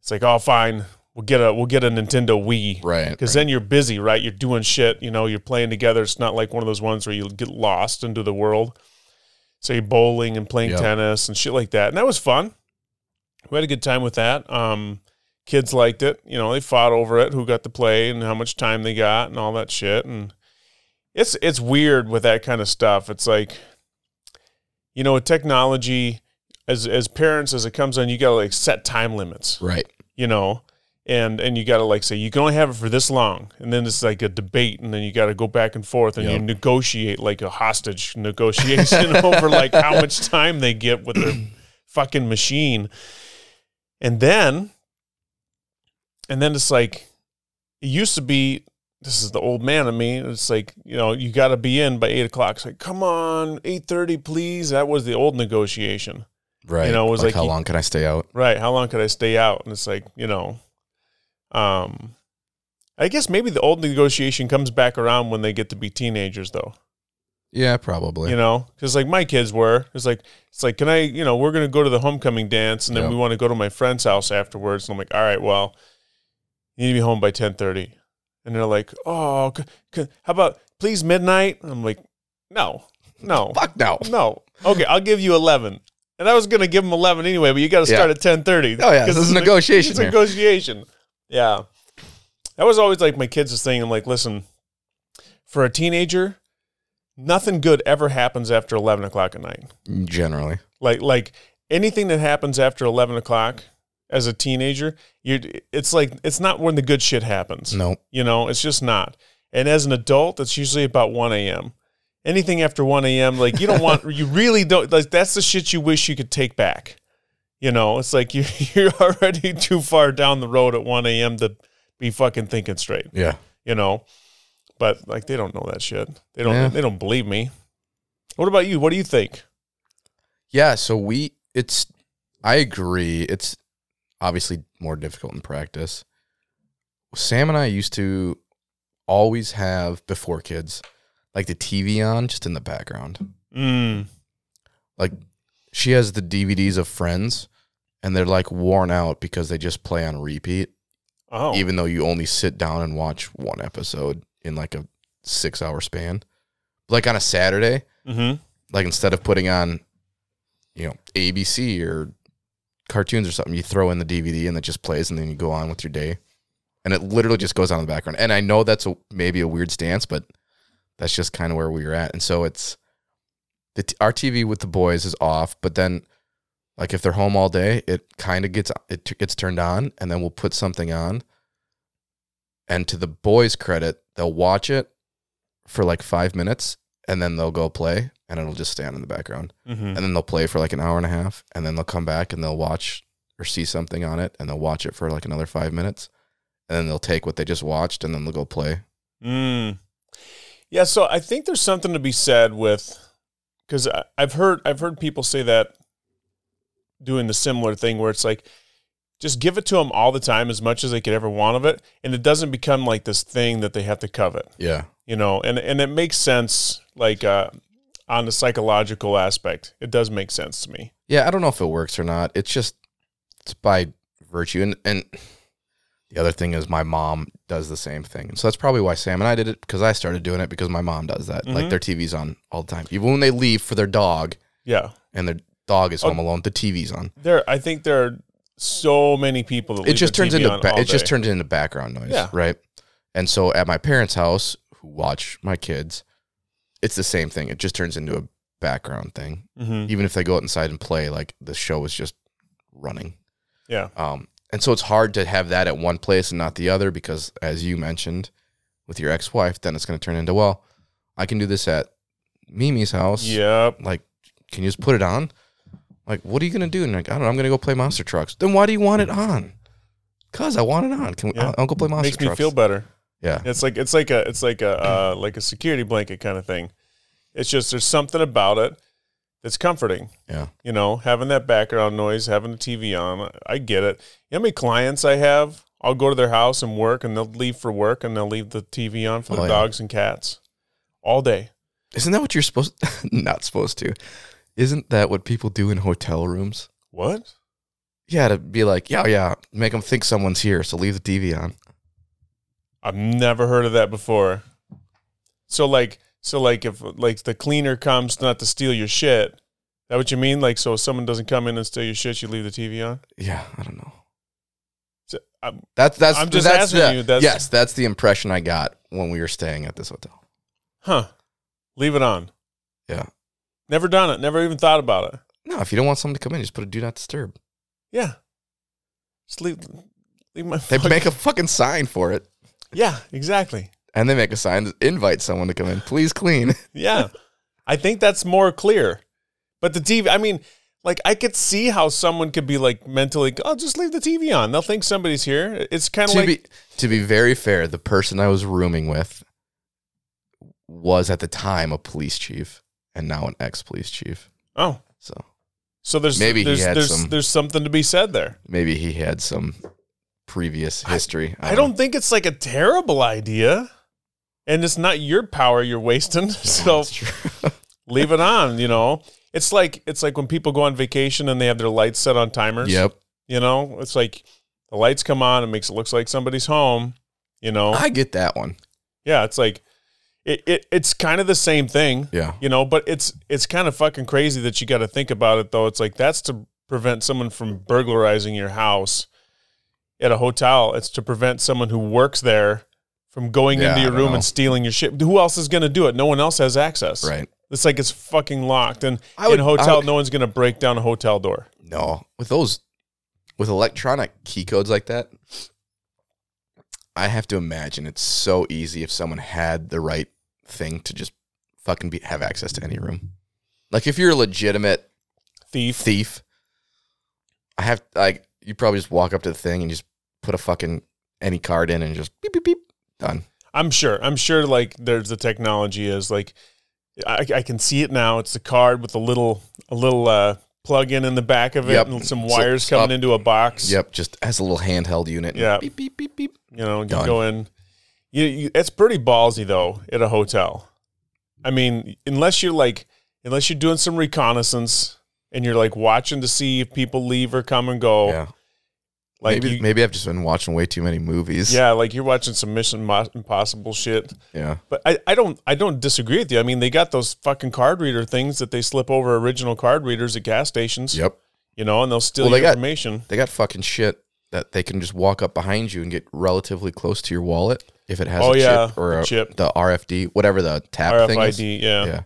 it's like oh fine we'll get a we'll get a Nintendo Wii Right. because then you're busy right you're doing shit you know you're playing together it's not like one of those ones where you get lost into the world so you're bowling and playing Yep. tennis and shit like that and that was fun we had a good time with that um kids liked it. You know they fought over it who got to play and how much time they got and all that shit. And it's it's weird with that kind of stuff. It's like you know with technology as as parents as it comes on you gotta like set time limits. Right. you know and and you got to like say you can only have it for this long. And then it's like a debate and then you got to go back and forth and you negotiate like a hostage (laughs) negotiation (laughs) over like how much time they get with their (clears throat) fucking machine. And then and then it's like it used to be this is the old man of me it's like you know you got to be in by eight o'clock it's like come on 8.30 please that was the old negotiation Right. You know, it was like how you- long can I stay out? Right. How long could I stay out? And it's like, you know, um, I guess maybe the old negotiation comes back around when they get to be teenagers, though. Yeah, probably. You know, because like my kids were, it's like, it's like, can I, you know, we're gonna go to the homecoming dance, and then Yeah. we want to go to my friend's house afterwards. And I'm like, all right, well, you need to be home by ten thirty. And they're like, oh, c- c- how about please midnight? I'm like, no, no, (laughs) Fuck no. no. Okay, I'll give you eleven. And I was gonna give them eleven anyway, but you got to start Yeah. at ten thirty. Oh, yeah, this is (laughs) negotiation It's here. negotiation. Yeah, that was always like my kids' thing. I'm like, listen, for a teenager, nothing good ever happens after eleven o'clock at night. Generally. Like like anything that happens after eleven o'clock as a teenager, you it's like it's not when the good shit happens. No. You know, it's just not. And as an adult, it's usually about 1 a.m. Anything after 1 a.m., like you don't want, (laughs) you really don't, like that's the shit you wish you could take back. You know, it's like (laughs) you, you're already too far down the road at 1 a.m. to be fucking thinking straight, Yeah. you know? But like they don't know that shit. They don't, Yeah. they don't believe me. What about you? What do you think? Yeah. So we, it's, I agree. It's obviously more difficult in practice. Sam and I used to always have, before kids, like the TV on just in the background. Mm. Like she has the DVDs of Friends and they're like worn out because they just play on repeat, Oh, even though you only sit down and watch one episode in like a six hour span. Like on a Saturday, mm-hmm. like instead of putting on, you know, ABC or cartoons or something, you throw in the DVD and it just plays, and then you go on with your day, and it literally just goes on in the background. And I know that's a, maybe a weird stance, but that's just kind of where we were at. And so it's the our TV with the boys is off, but then like if they're home all day, it kind of gets it t- gets turned on, and then we'll put something on. And to the boys' credit, they'll watch it for like five minutes, and then they'll go play, and it'll just stand in the background Mm-hmm. and then they'll play for like an hour and a half and then they'll come back and they'll watch or see something on it and they'll watch it for like another five minutes and then they'll take what they just watched and then they'll go play Mm. Yeah, so I think there's something to be said with because I've heard I've heard people say that doing the similar thing where it's like just give it to them all the time as much as they could ever want of it, and it doesn't become like this thing that they have to covet, yeah you know. And and it makes sense like uh, on the psychological aspect, it does make sense to me. yeah i don't know if it works or not it's just it's by virtue and and The other thing is my mom does the same thing. And so that's probably why Sam and I did it because I started doing it because my mom does that. Like Mhm. their TV's on all the time. Even when they leave for their dog Yeah. and their dog is Oh. home alone, the TV's on. There I think there are so many people that It leave just turns TV into ba- it just turns into background noise, Yeah. right? And so at my parents' house, who watch my kids, it's the same thing. It just turns into a background thing. Mhm. Even if they go out inside and play, like the show is just running. Yeah. Um, and so it's hard to have that at one place and not the other because, as you mentioned, with your ex-wife, then it's going to turn into well, I can do this at Mimi's house. Yep. Like, can you just put it on? Like, what are you going to do? And like, I don't know. I'm going to go play Monster Trucks. Then why do you want it on? Cause I want it on. Can we? Yeah. I'll, I'll go play Monster Trucks? Makes me feel better. Yeah. It's like it's like a it's like a uh, like a security blanket kind of thing. It's just there's something about it that's comforting. Yeah. You know, having that background noise, having the TV on. I get it. You know how many clients I have? I'll go to their house and work, and they'll leave for work, and they'll leave the TV on for the Oh, yeah. dogs and cats all day. Isn't that what you're supposed? (laughs) not supposed to. Isn't that what people do in hotel rooms? What? Yeah, to be like, yeah, yeah, make them think someone's here, so leave the TV on. I've never heard of that before. So like so like if like the cleaner comes not to steal your shit, that what you mean? Like so if someone doesn't come in and steal your shit, you leave the TV on? Yeah, I don't know. So, I'm, That's that's I'm just that's asking the- you, that's- yes, that's the impression I got when we were staying at this hotel. huh. Leave it on. Yeah. Never done it. Never even thought about it. No, if you don't want someone to come in, just put a do not disturb. Yeah. Just leave leave my They fuck- make a fucking sign for it, Yeah, exactly. and they make a sign to invite someone to come in. Please clean. (laughs) Yeah. I think that's more clear. But the TV, I mean, like I could see how someone could be like mentally, oh, just leave the TV on. They'll think somebody's here. It's kind of to like be to be very fair, the person I was rooming with was at the time a police chief and now an ex police chief. Oh, So so there's Maybe he there's had there's, some- there's something to be said there. maybe he had some previous history. I don't think it's like a terrible idea, and it's not your power you're wasting. (laughs) So (laughs) leave it on. You know, it's like it's like when people go on vacation and they have their lights set on timers. yep. You know, it's like the lights come on, it makes it looks like somebody's home. You know, I get that one. yeah, it's like it, it it's kind of the same thing. Yeah. you know but it's it's kind of fucking crazy that you got to think about it though it's like that's to prevent someone from burglarizing your house at a hotel it's to prevent someone who works there from going Yeah, into your room know. and stealing your shit who else is going to do it no one else has access Right. it's like it's fucking locked and would- in a hotel would- no one's going to break down a hotel door No. With those with electronic key codes like that, I have to imagine it's so easy if someone had the right thing to just fucking be, have access to any room. Like if you're a legitimate thief thief, I have like you probably just walk up to the thing and just put a fucking any card in and just beep beep beep done. i'm sure i'm sure like there's the technology is like I, I can see it now it's the card with a little a little uh plug in in the back of it Yep. and some wires so coming up- into a box Yep, just has a little handheld unit. Yeah. Beep beep beep beep. You know, you Done. go in. You, you, it's pretty ballsy though at a hotel. I mean, unless you're like, unless you're doing some reconnaissance and you're like watching to see if people leave or come and go. yeah. Like maybe you, maybe I've just been watching way too many movies. yeah, like you're watching some Mission Impossible shit. Yeah. But I, I don't I don't disagree with you. I mean, they got those fucking card reader things that they slip over original card readers at gas stations. Yep. You know, and they'll steal Well, they got- information. They got fucking shit that they can just walk up behind you and get relatively close to your wallet if it has Oh a yeah, chip or a, chip, the RFD, whatever the tap thing is. Yeah, Yeah.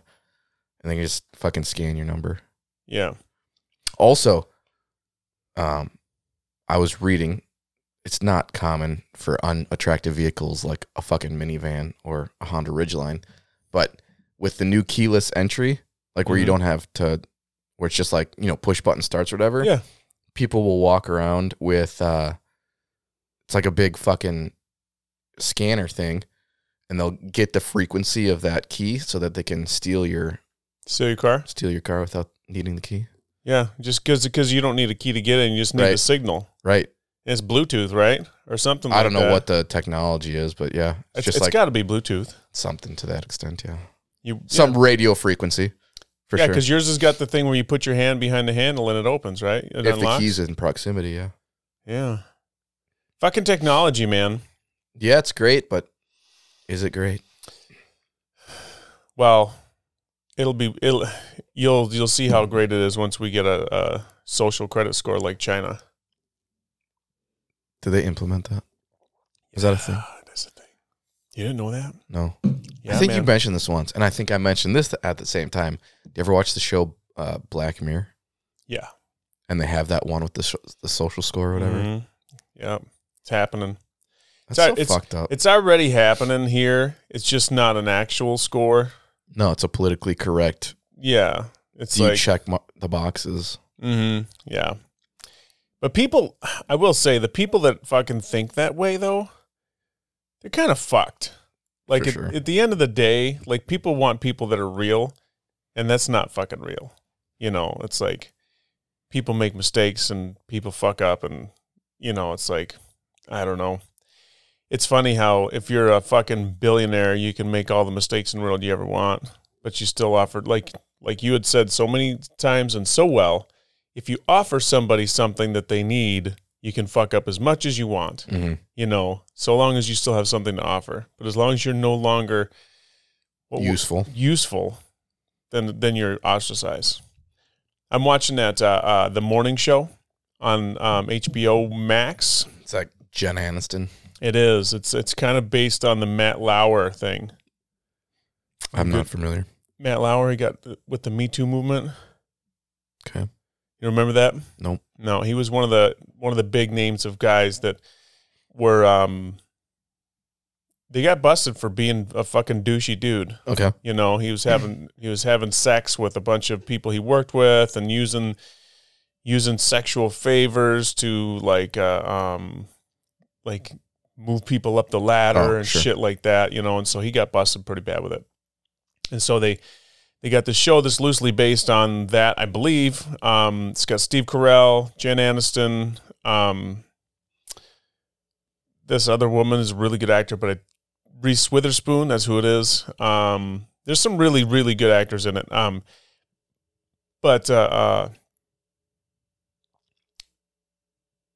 And they can just fucking scan your number. yeah. Also, um, I was reading. It's not common for unattractive vehicles like a fucking minivan or a Honda Ridgeline, but with the new keyless entry, like where you Mhm. don't have to, where it's just like you know push button starts or whatever. Yeah. people will walk around with uh, it's like a big fucking scanner thing, and they'll get the frequency of that key so that they can steal your Steal your car. steal your car without needing the key. Yeah, just because because you don't need a key to get in, you just need a signal. Right. It's Bluetooth, right, or something. I don't know that. what the technology is, but yeah, it's, It's, just it's like got to be Bluetooth. something to that extent. Yeah, You some yeah, radio frequency for yeah, sure. because yours has got the thing where you put your hand behind the handle and it opens, right? It if the unlocks. key's in proximity, yeah. Yeah. Fucking technology, man. Yeah, it's great, but is it great? Well, it'll be it'll you'll you'll see how great it is once we get a, a social credit score like China. Do they implement that? Is that a thing? That's a thing. You didn't know that? No. Yeah, I think you mentioned this once, and I think I mentioned this at the same time. Do you ever watch the show uh, Black Mirror? Yeah. And they have that one with the the social score or whatever. Mhm. Yep. It's happening. That's It's- so it's- fucked up. It's already happening here. It's just not an actual score. No, it's a politically correct. Yeah. It's you like check mo- the boxes. hmm Yeah. But people, I will say, the people that fucking think that way, though, they're kind of fucked. Like at, sure. at the end of the day, like people want people that are real, and that's not fucking real. You know, it's like people make mistakes and people fuck up, and you know, it's like I don't know. It's funny how if you're a fucking billionaire, you can make all the mistakes in the world you ever want, but you still offered like like you had said so many times and so well. If you offer somebody something that they need, you can fuck up as much as you want Mm-hmm. you know, so long as you still have something to offer. But as long as you're no longer what- Useful. useful, then then you're ostracized. I'm watching that uh, uh, the morning show on um, HBO Max. It's like Jen Aniston. It is. It's it's kind of based on the Matt Lauer thing. I'm not familiar. Matt Lauer, he got the, with the Me Too movement. Okay. You remember that? Nope. No, he was one of the one of the big names of guys that were um they got busted for being a fucking douchey dude. Okay. You know, he was having he was having sex with a bunch of people he worked with and using using sexual favors to like uh, um like move people up the ladder Oh, and sure. shit like that, you know, and so he got busted pretty bad with it. And so they they got the show that's loosely based on that, I believe. Um, it's got Steve Carell, Jen Aniston, um, this other woman is a really good actor, but I, Reese Witherspoon, that's who it is. Um, there's some really, really good actors in it. Um, but uh, uh,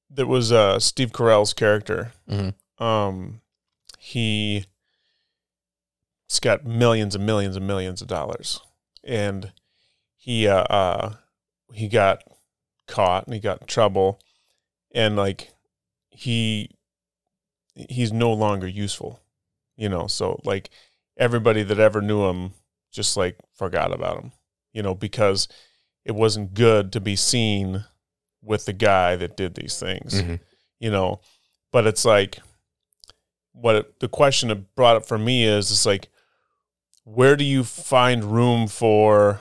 there was uh, Steve Carell's character. Mm-hmm. Um, he has got millions and millions and millions of dollars, and he uh, uh he got caught and he got in trouble, and like he he's no longer useful, you know. So like everybody that ever knew him just like forgot about him, you know, because it wasn't good to be seen with the guy that did these things Mm-hmm. you know but it's like what it, the question it brought up for me is it's like where do you find room for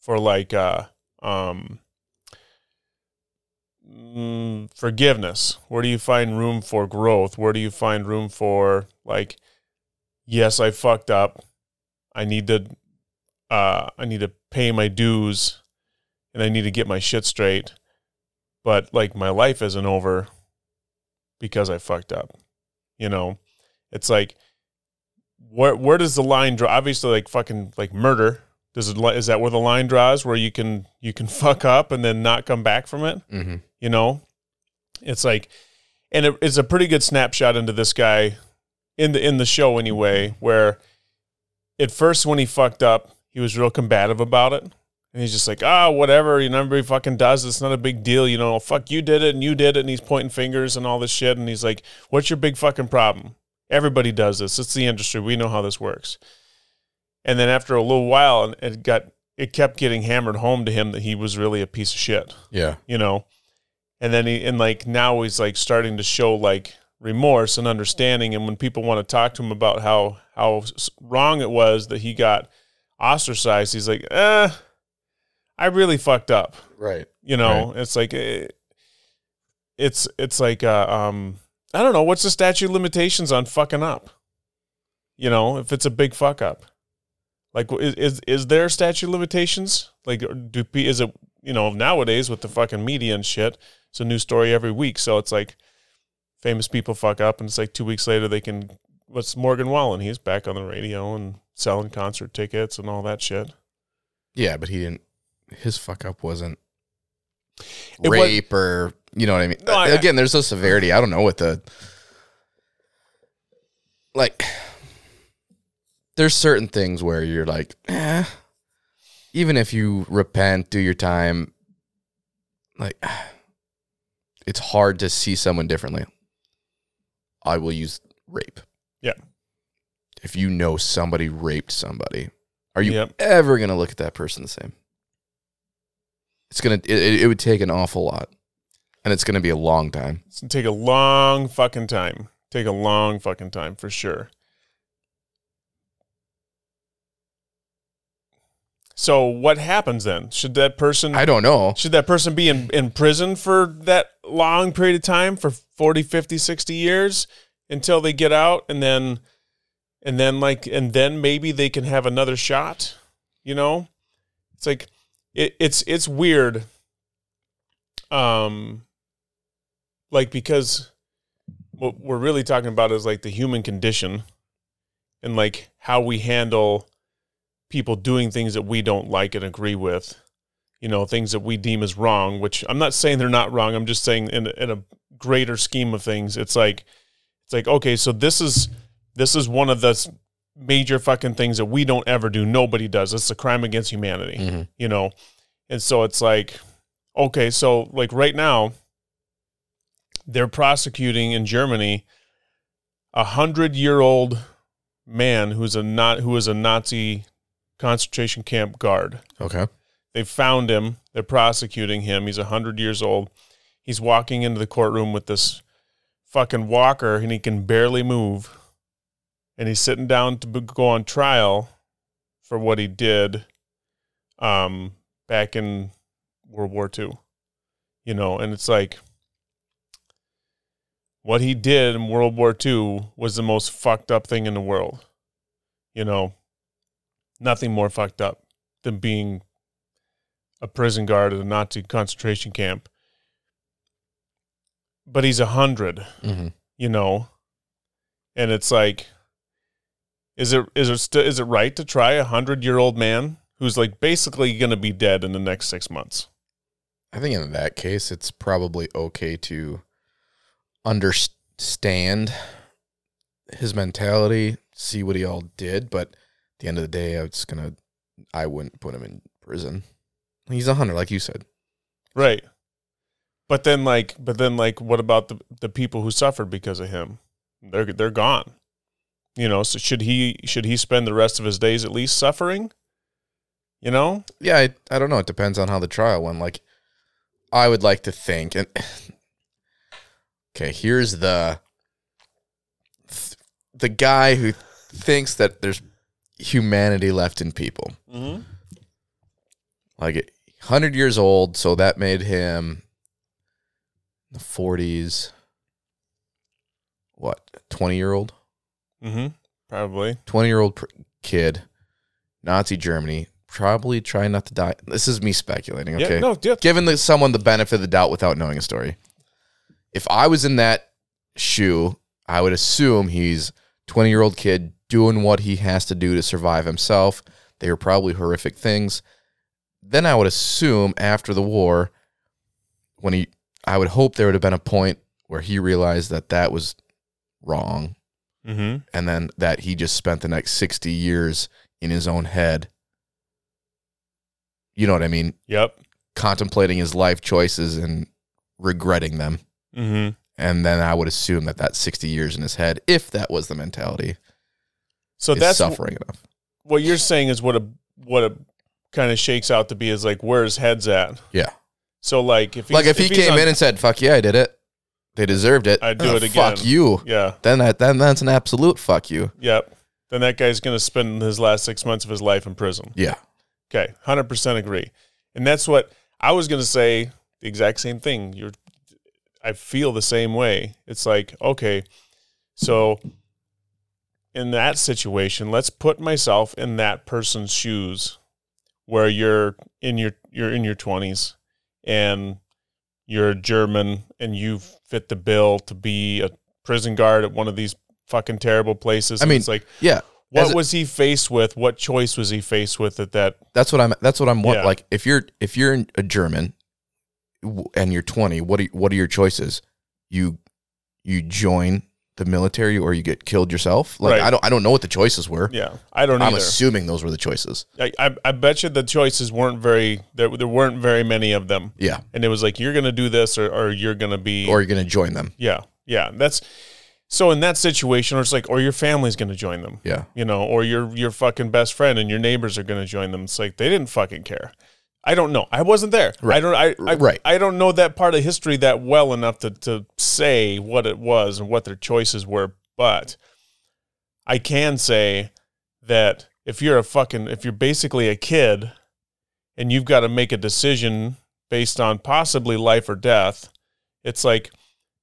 for like uh um mm, forgiveness? Where do you find room for growth? Where do you find room for like yes i fucked up. I need to uh i need to pay my dues and i need to get my shit straight. But like my life isn't over because I fucked up. You know, it's like where where does the line draw? Obviously, like fucking like murder. Does it is that where the line draws? Where you can you can fuck up and then not come back from it? Mm-hmm. You know, it's like, and it, it's a pretty good snapshot into this guy in the in the show anyway. Where at first when he fucked up, he was real combative about it. And he's just like, ah, whatever. You know, everybody fucking does. It's not a big deal. You know, fuck, you did it and you did it. And he's pointing fingers and all this shit. And he's like, what's your big fucking problem? Everybody does this. It's the industry. We know how this works. And then after a little while, and it got, it kept getting hammered home to him that he was really a piece of shit Yeah. you know and then he and like now he's like starting to show like remorse and understanding and when people want to talk to him about how how wrong it was that he got ostracized he's like eh i really fucked up. Right. you know it's like eh, it's it's like uh, um i don't know what's the statute of limitations on fucking up? You know if it's a big fuck up. Like is is, is there statute of limitations? Like do is it you know nowadays with the fucking media and shit it's a new story every week. So it's like famous people fuck up and it's like two weeks later they can what's morgan wallen? He's back on the radio and selling concert tickets and all that shit. Yeah, but he didn't. His fuck up wasn't. It was- rape or you know what I mean. No, I- Again, there's no severity. I don't know what the like. There's certain things where you're like, eh, even if you repent, do your time, like (sighs) it's hard to see someone differently. I will use rape. Yeah. If you know somebody raped somebody, are you Yep. ever going to look at that person the same? It's going to, it, it would take an awful lot. And it's going to be a long time. It's gonna take a long fucking time. Take a long fucking time for sure. So what happens then? Should that person I don't know. should that person be in, in prison for that long period of time for 40, 50, 60 years until they get out and then and then like and then maybe they can have another shot, you know? It's like it, it's it's weird um like because what we're really talking about is like the human condition and like how we handle people doing things that we don't like and agree with you know things that we deem as wrong which i'm not saying they're not wrong. I'm just saying in, in a greater scheme of things it's like it's like okay so this is this is one of the major fucking things that we don't ever do. Nobody does. It's a crime against humanity Mhm. you know? And so it's like okay so like right now they're prosecuting in germany a hundred year old man who's a not who is a nazi concentration camp guard. Okay. they found him. They're prosecuting him. He's a 100 years old. He's walking into the courtroom with this fucking walker and he can barely move and he's sitting down to go on trial for what he did um back in world war ii you know and it's like what he did in world war ii was the most fucked up thing in the world you know? Nothing more fucked up than being a prison guard at a Nazi concentration camp. But he's a hundred, hmm you know, and it's like, is it is it st- is it right to try a hundred year old man who's like basically going to be dead in the next six months? I think in that case, it's probably okay to understand his mentality, see what he all did. But at the end of the day, I was gonna, I wouldn't put him in prison. He's a hunter, like you said. Right. But then like but then like what about the the people who suffered because of him? They're they're gone. You know, so should he should he spend the rest of his days at least suffering? You know? Yeah, I, I don't know. It depends on how the trial went. Like, I would like to think, and (sighs) okay, here's the the guy who thinks that there's humanity left in people. Mm-hmm. like hundred years old, so that made him the forties. What twenty year old? Mm-hmm. Probably. Twenty year old pr- kid, Nazi Germany, probably trying not to die. This is me speculating. Okay, Yeah, no, yeah. giving the, someone the benefit of the doubt without knowing a story. If I was in that shoe, I would assume he's twenty year old kid doing what he has to do to survive himself. They were probably horrific things. Then I would assume after the war, when he, I would hope there would have been a point where he realized that that was wrong, Mm-hmm. and then that he just spent the next sixty years in his own head. You know what I mean? Yep. contemplating his life choices and regretting them. Mm-hmm. And then I would assume that that 60 years in his head, if that was the mentality, So is that's suffering enough. what you're saying is what a what a kind of shakes out to be is like where his head's at. Yeah. So like if he's, Like if he he's came on- in and said, fuck yeah, I did it. They deserved it. I'd do Uh, it again. Fuck you. yeah, Then that then that's an absolute fuck you. yep, then that guy's gonna spend his last six months of his life in prison. Yeah. Okay, hundred percent agree, and that's what I was gonna say. The exact same thing. You're, I feel the same way. It's like okay, so in that situation, let's put myself in that person's shoes, where you're in your you're in your twenties, and you're a German, and you fit the bill to be a prison guard at one of these fucking terrible places. I and mean, it's like Yeah. what was he faced with? What choice was he faced with at that? That's what I'm that's what I'm Yeah. like if you're if you're a German and you're 20, what are what are your choices? You you join the military or you get killed yourself? Like Right. I don't I don't know what the choices were. Yeah, I don't I'm either. assuming those were the choices. I, I, I bet you the choices weren't very there. There weren't very many of them, Yeah. and it was like you're gonna do this or, or you're gonna be Or you're going to join them. yeah yeah. That's so in that situation, or it's like or your family's gonna join them, Yeah. you know, or your your fucking best friend and your neighbors are gonna join them. It's like they didn't fucking care. I don't know. I wasn't there. I don't. I, I Right. I don't know that part of history that well enough to to say what it was and what their choices were. But I can say that if you're a fucking if you're basically a kid and you've got to make a decision based on possibly life or death, it's like,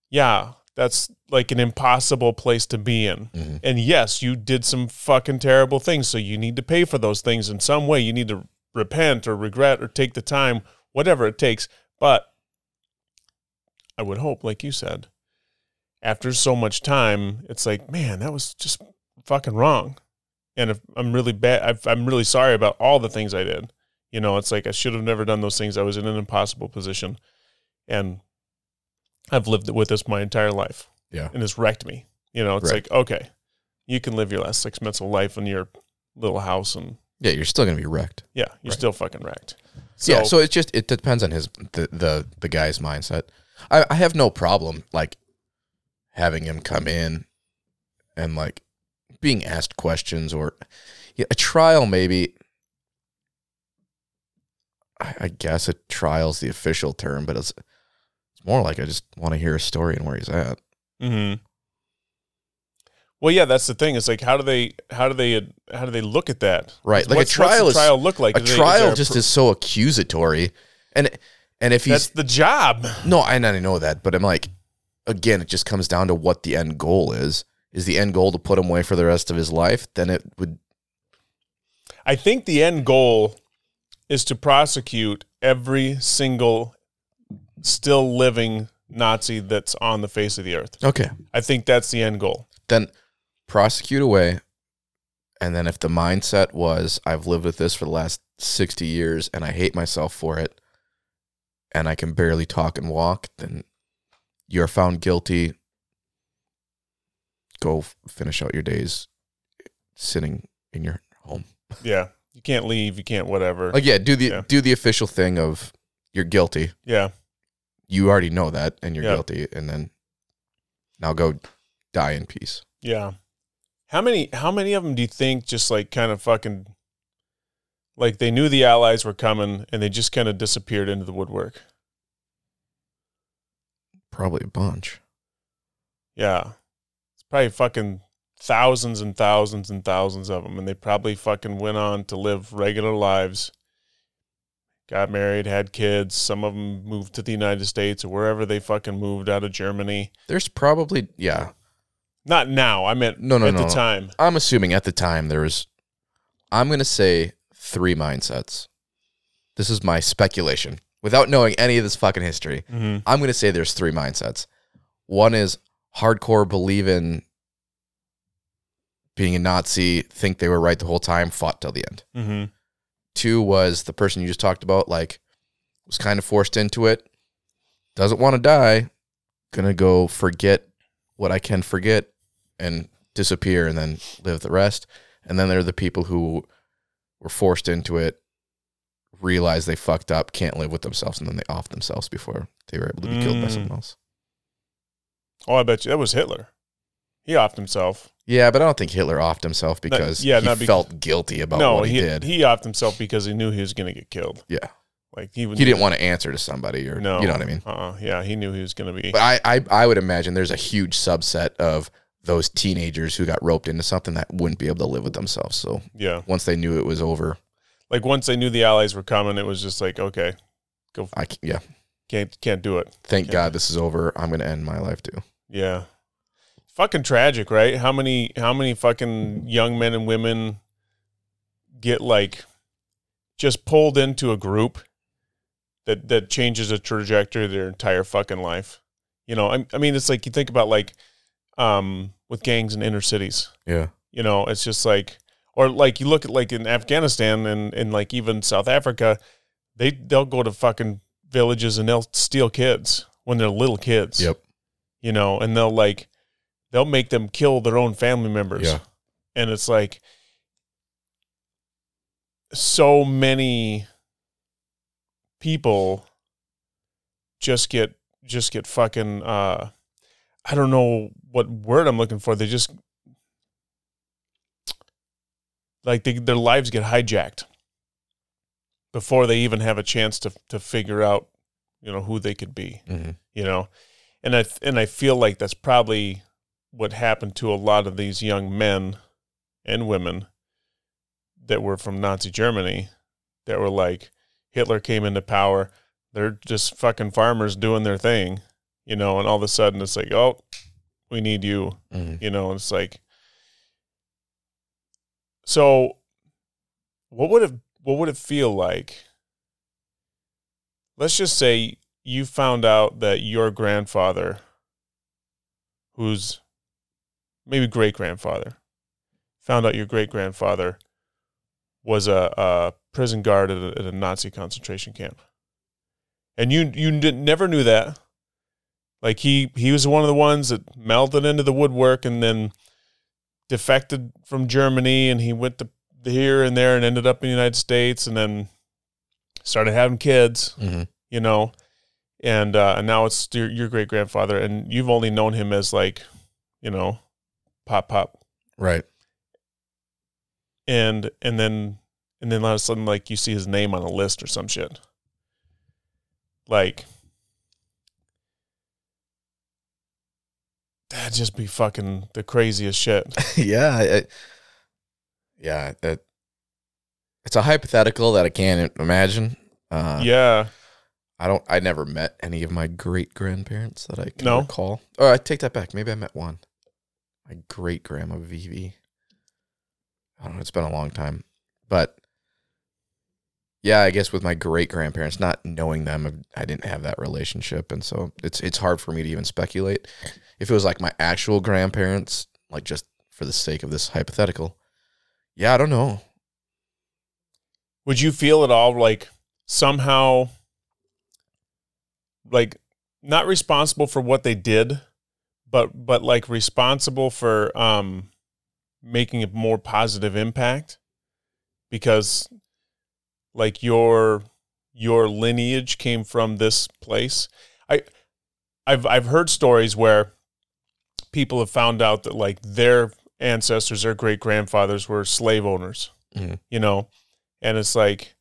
yeah, that's like an impossible place to be in. Mhm. And yes, you did some fucking terrible things, so you need to pay for those things in some way. You need to repent or regret or take the time, whatever it takes. But I would hope, like you said, after so much time, it's like, man, that was just fucking wrong. And if I'm really bad, I've, I'm really sorry about all the things I did. You know, it's like I should have never done those things. I was in an impossible position, and I've lived with this my entire life. Yeah. and it's wrecked me. You know, it's Right. like okay, you can live your last six months of life in your little house, and Yeah, you're still going to be wrecked. yeah, you're Right. still fucking wrecked. yeah, so it's just it depends on his the the, the guy's mindset. I, I have no problem like having him come in and like being asked questions or yeah, a trial maybe. I, I guess a trial's the official term, but it's it's more like I just want to hear a story and where he's at. hmm Well, yeah, that's the thing. It's like how do they how do they how do they look at that? Right, like a trial what's is- trial look like? a Do they- is trial just pr- is so accusatory, and and if that's he's the job. No, I, I know that, but I'm like, again, it just comes down to what the end goal is. Is the end goal to put him away for the rest of his life? Then it would. I think the end goal is to prosecute every single still living Nazi that's on the face of the earth. Okay. I think that's the end goal. Then prosecute away. And then if the mindset was, I've lived with this for the last 60 years and I hate myself for it, and I can barely talk and walk, then you're found guilty. Go finish out your days sitting in your home. Yeah. You can't leave. You can't whatever. Like, yeah, do the Yeah. do the official thing of you're guilty. yeah. you already know that and you're Yeah. guilty and then now go die in peace Yeah. How many how many of them do you think just like kind of fucking like they knew the allies were coming and they just kind of disappeared into the woodwork? probably a bunch Yeah. It's probably fucking thousands and thousands and thousands of them and they probably fucking went on to live regular lives. Got married, had kids. Some of them moved to the United States or wherever they fucking moved out of Germany. there's probably yeah Not now. I meant No, no, at no, the no. time. i'm assuming at the time there was i'm going to say three mindsets this is my speculation without knowing any of this fucking history Mm-hmm. i'm going to say there's three mindsets one is hardcore believe in being a nazi think they were right the whole time fought till the end Mm-hmm. Two was the person you just talked about, like, was kind of forced into it, doesn't want to die, gonna go forget what I can forget and disappear and then live the rest. And then there are the people who were forced into it, realize they fucked up, can't live with themselves, and then they off themselves before they were able to be killed by Mm. someone else. Oh, I bet you that was Hitler. He offed himself. Yeah, but I don't think Hitler offed himself because yeah, he not felt guilty about no, what he, he did. he offed himself because he knew he was going to get killed. yeah, Like he he didn't want to answer to somebody, or No, you know what I mean. Uh, yeah, he knew he was going to be. But I, I, I would imagine there's a huge subset of those teenagers who got roped into something that wouldn't be able to live with themselves. So Yeah, once they knew it was over, like once they knew the Allies were coming, it was just like, okay, I c- yeah, can't can't do it. thank. God this is over. I'm gonna end my life too. Yeah, fucking tragic, right? How many how many fucking young men and women get like just pulled into a group that that changes the trajectory of their entire fucking life. You know, I, I mean, it's like you think about like um with gangs in inner cities. Yeah, You know, it's just like, or like you look at like in Afghanistan and and like even South Africa, they they'll go to fucking villages and they'll steal kids when they're little kids. Yep. You know, and they'll like they'll make them kill their own family members. Yeah. And it's like so many people just get just get fucking uh I don't know what word I'm looking for. They just like they, their lives get hijacked before they even have a chance to to figure out, you know, who they could be, hmm you know. And I and I feel like that's probably what happened to a lot of these young men and women that were from Nazi Germany that were like Hitler came into power, they're just fucking farmers doing their thing, you know, and all of a sudden it's like, "Oh, we need you." hmm you know and it's like so what would it what would it feel like? Let's just say you found out that your grandfather who's maybe great grandfather found out your great grandfather was a, a prison guard at a, at a nazi concentration camp. And you you did, never knew that like he he was one of the ones that melted into the woodwork and then defected from Germany and he went to here and there and ended up in the United States and then started having kids, hmm you know. And uh, and now it's your, your great grandfather and you've only known him as like, you know, pop pop. Right. And and then and then all of a sudden like you see his name on a list or some shit. Like that'd just be fucking the craziest shit. (laughs) yeah. I, yeah. It, it's a hypothetical that I can't imagine. Uh, yeah. I don't. I never met any of my great grandparents that I can No? recall. Or I take that back. Maybe I met one. My great grandma Vivi. I don't know. It's been a long time, but yeah, I guess with my great grandparents, not knowing them, I didn't have that relationship, and so it's it's hard for me to even speculate. If it was like my actual grandparents, like just for the sake of this hypothetical, yeah, I don't know. Would you feel at all like somehow like not responsible for what they did, but but like responsible for um making a more positive impact? Because like your your lineage came from this place. I I've I've heard stories where people have found out that like their ancestors, their great grandfathers were slave owners. Mhm. You know, and it's like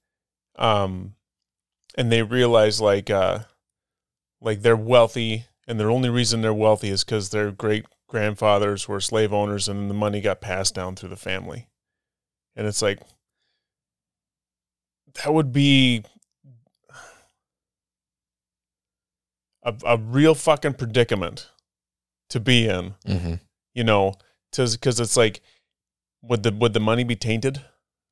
um and they realize like uh like they're wealthy and the only reason they're wealthy is because their great grandfathers were slave owners and the money got passed down through the family and it's like that would be a, a real fucking predicament to be in Mm-hmm. you know because it's like would the would the money be tainted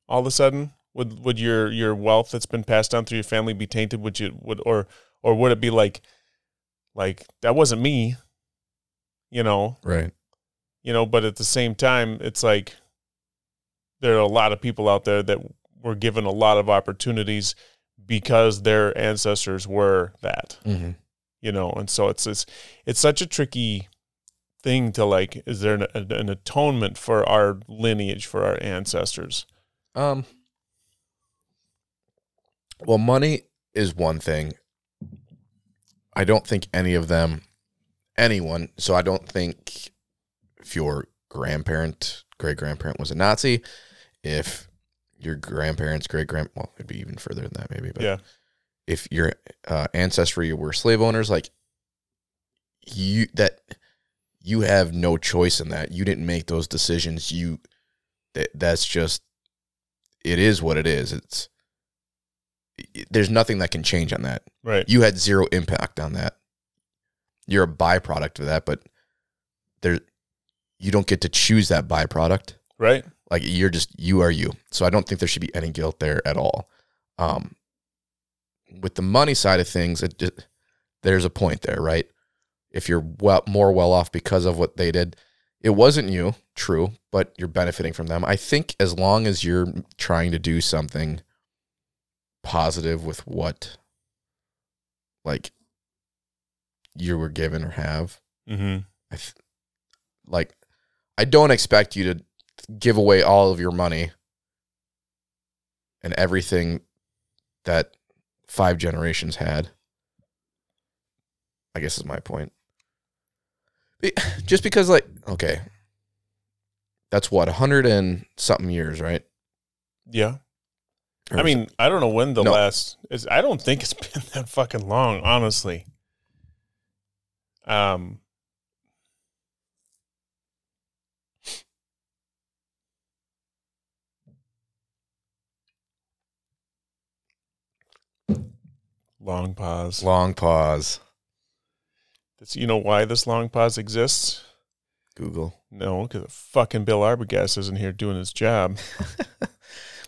all of a sudden would would your your wealth that's been passed down through your family be tainted would you would or or would it be like like that wasn't me you know Right. you know but at the same time it's like there are a lot of people out there that were given a lot of opportunities because their ancestors were that Mm-hmm. you know and so it's it's it's such a tricky thing to like is there an, an atonement for our lineage for our ancestors Um. Well, money is one thing. I don't think any of them, anyone. So I don't think if your grandparent, great grandparent was a Nazi, if your grandparents, great grand, well, it'd be even further than that, maybe. But Yeah. if your uh, ancestry were slave owners, like you, that you have no choice in that. You didn't make those decisions. You, that that's just it is what it is. It's it- there's nothing that can change on that. right You had zero impact on that. You're a byproduct of that, but there you don't get to choose that byproduct. right Like you're just you are you. So I don't think there should be any guilt there at all. Um with the money side of things, it just, there's a point there, right? If you're well more well off because of what they did, it wasn't you, true, but you're benefiting from them. I think as long as you're trying to do something positive with what like you were given or have. Mm-hmm. I th- like I don't expect you to give away all of your money and everything that five generations had. I guess is my point. (sighs) Just because like okay. That's what, a hundred and something years, right? Yeah. Or I mean, I don't know when the No. last is. I don't think it's (laughs) been that fucking long, honestly. Um, long pause. long pause. That's, you know why this long pause exists? Google. No, because fucking Bill Arbogast isn't here doing his job. (laughs)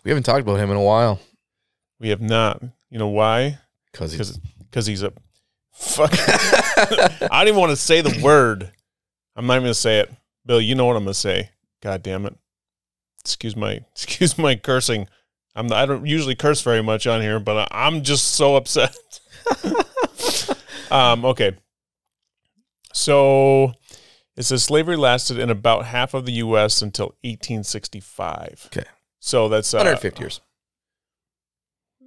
We haven't talked about him in a while. We have not. You know why? Because he's Because because he's a fuck. (laughs) I don't even want to say the word. I'm not even gonna say it. Bill, you know what I'm gonna say. God damn it. Excuse my (laughs) excuse my cursing. I'm I don't usually curse very much on here, but I, I'm just so upset. um. Okay. So it says slavery lasted in about half of the U.S. until 1865. Okay. So that's uh, 150 years.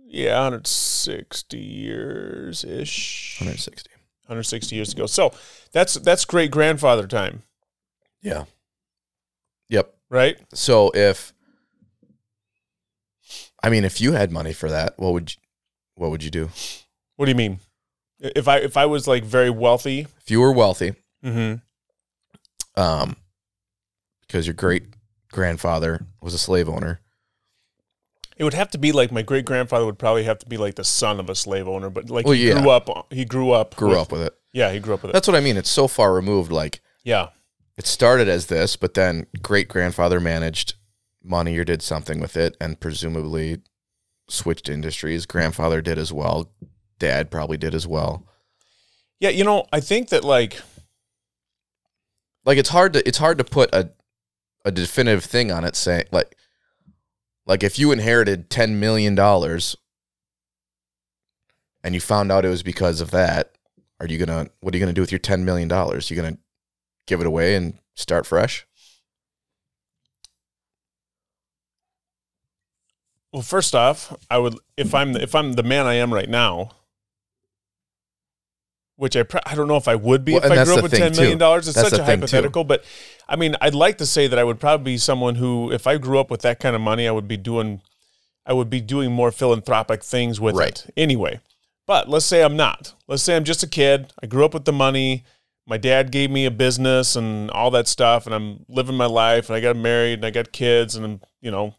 Yeah, 160 years ish. 160. 160 years ago. So that's that's great grandfather time, Yeah. Yep. right? So if I mean if you had money for that, what would you, what would you do? What do you mean? If I if I was like very wealthy, If you were wealthy, mm-hmm. um because your great grandfather was a slave owner. it would have to be like my great grandfather would probably have to be like the son of a slave owner, but like Well, he yeah. grew up. He grew up. Grew with- up with it. Yeah, he grew up with it. That's what I mean. It's so far removed like Yeah, it started as this, but then great grandfather managed money or did something with it and presumably switched industries. Grandfather did as well. Dad probably did as well. yeah. You know, I think that like Like it's hard to it's hard to put a a definitive thing on it saying like like if you inherited 10 million dollars and you found out it was because of that, are you going to what are you going to do with your 10 million dollars? You going to give it away and start fresh? Well, first off, I would if I'm if I'm the man I am right now, which I pr- I don't know if I would be Well, if I grew up with ten million dollars. It's That's such a too. hypothetical, but I mean, I'd like to say that I would probably be someone who, if I grew up with that kind of money, I would be doing, I would be doing more philanthropic things with Right. it anyway. But let's say I'm not. Let's say I'm just a kid. I grew up with the money. My dad gave me a business and all that stuff, and I'm living my life, and I got married, and I got kids, and I'm, you know,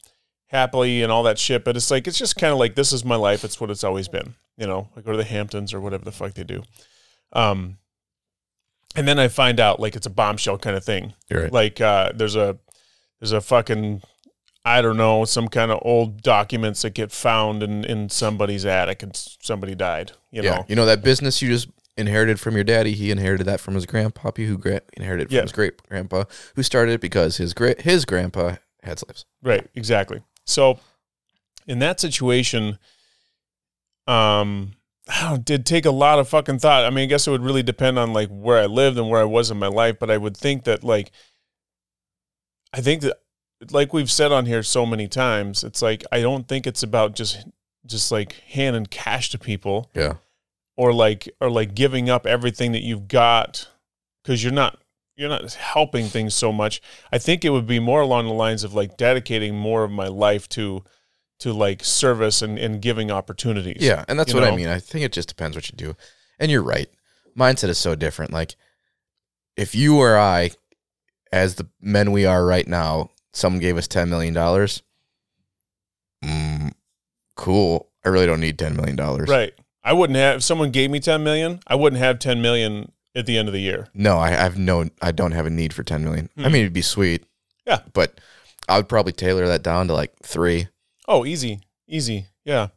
happily and all that shit. But it's like it's just kind of like this is my life. It's what it's always been. You know, I go to the Hamptons or whatever the fuck they do. Um, and then I find out like it's a bombshell kind of thing. Right. Like uh, there's a there's a fucking I don't know some kind of old documents that get found in in somebody's attic and somebody died. You yeah. know. You know that business you just inherited from your daddy, he inherited that from his grandpappy who gra- inherited it from Yeah. his great grandpa who started it because his great his grandpa had slaves. Right, exactly. So in that situation, um, (sighs) Did take a lot of fucking thought. I mean, I guess it would really depend on like where I lived and where I was in my life, but I would think that like, I think that like we've said on here so many times, it's like I don't think it's about just just like handing cash to people Yeah. or like or like giving up everything that you've got because you're not you're not helping things so much. I think it would be more along the lines of like dedicating more of my life to to like service and, and giving opportunities. Yeah, and that's what I mean. I think it just depends what you do. And you're right. Mindset is so different. Like if you or I, as the men we are right now, someone gave us ten million dollars. Mm, cool. I really don't need ten million dollars. Right. I wouldn't have if someone gave me 10 million, I wouldn't have 10 million at the end of the year. No, I have no. I don't have a need for ten million. I Hmm. mean, it'd be sweet. Yeah. but I would probably tailor that down to like three. Oh, easy. Easy. Yeah.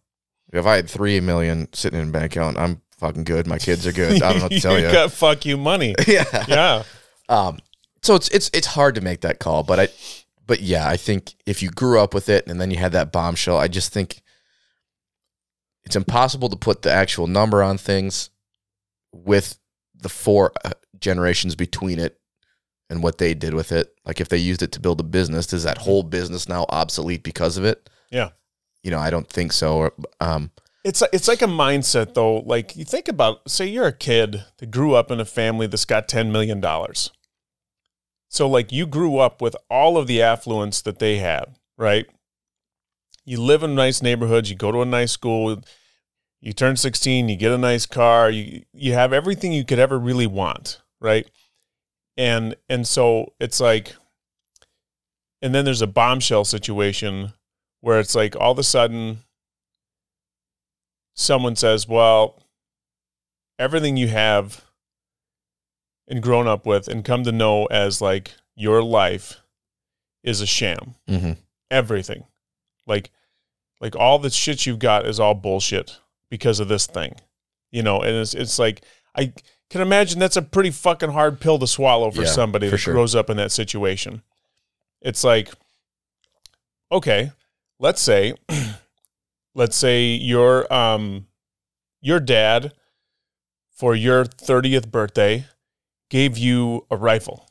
If I had three million sitting in a bank account, I'm fucking good. My kids are good. I don't know what to (laughs) tell you. got fuck you money. (laughs) yeah. Yeah. Um, so it's it's it's hard to make that call, but I, but yeah, I think if you grew up with it and then you had that bombshell, I just think it's impossible to put the actual number on things. with the four uh, generations between it and what they did with it. Like if they used it to build a business, is that whole business now obsolete because of it? Yeah. You know, I don't think so. Or, Um, It's it's like a mindset though. Like you think about, say you're a kid that grew up in a family that's got ten million dollars. So like you grew up with all of the affluence that they had, right? You live in nice neighborhoods. You go to a nice school. You turn sixteen. You get a nice car. You you have everything you could ever really want, right? And and so it's like, and then there's a bombshell situation where it's like all of a sudden someone says, well, everything you have and grown up with and come to know as like your life is a sham. mhm. Everything. Like like all the shit you've got is all bullshit because of this thing. You know, and it's it's like I can imagine that's a pretty fucking hard pill to swallow for Yeah, somebody for that sure. grows up in that situation. It's like okay, let's say (clears throat) let's say your um your dad for your 30th birthday gave you a rifle.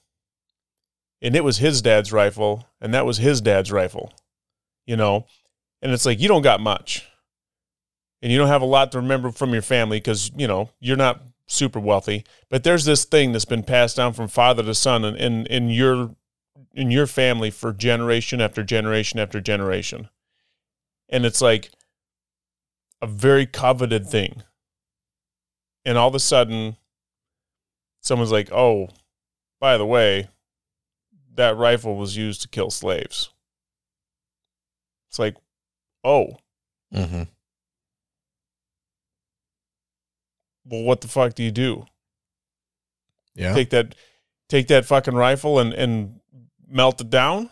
And it was his dad's rifle and that was his dad's rifle you know? And it's like you don't got much. And you don't have a lot to remember from your family because you know you're not super wealthy. But there's this thing that's been passed down from father to son in, in, in your in your family for generation after generation after generation and it's like a very coveted thing. And all of a sudden someone's like oh by the way that rifle was used to kill slaves. It's like oh. Mm-hmm. well what the fuck do you do? Yeah. take that take that fucking rifle and and melt it down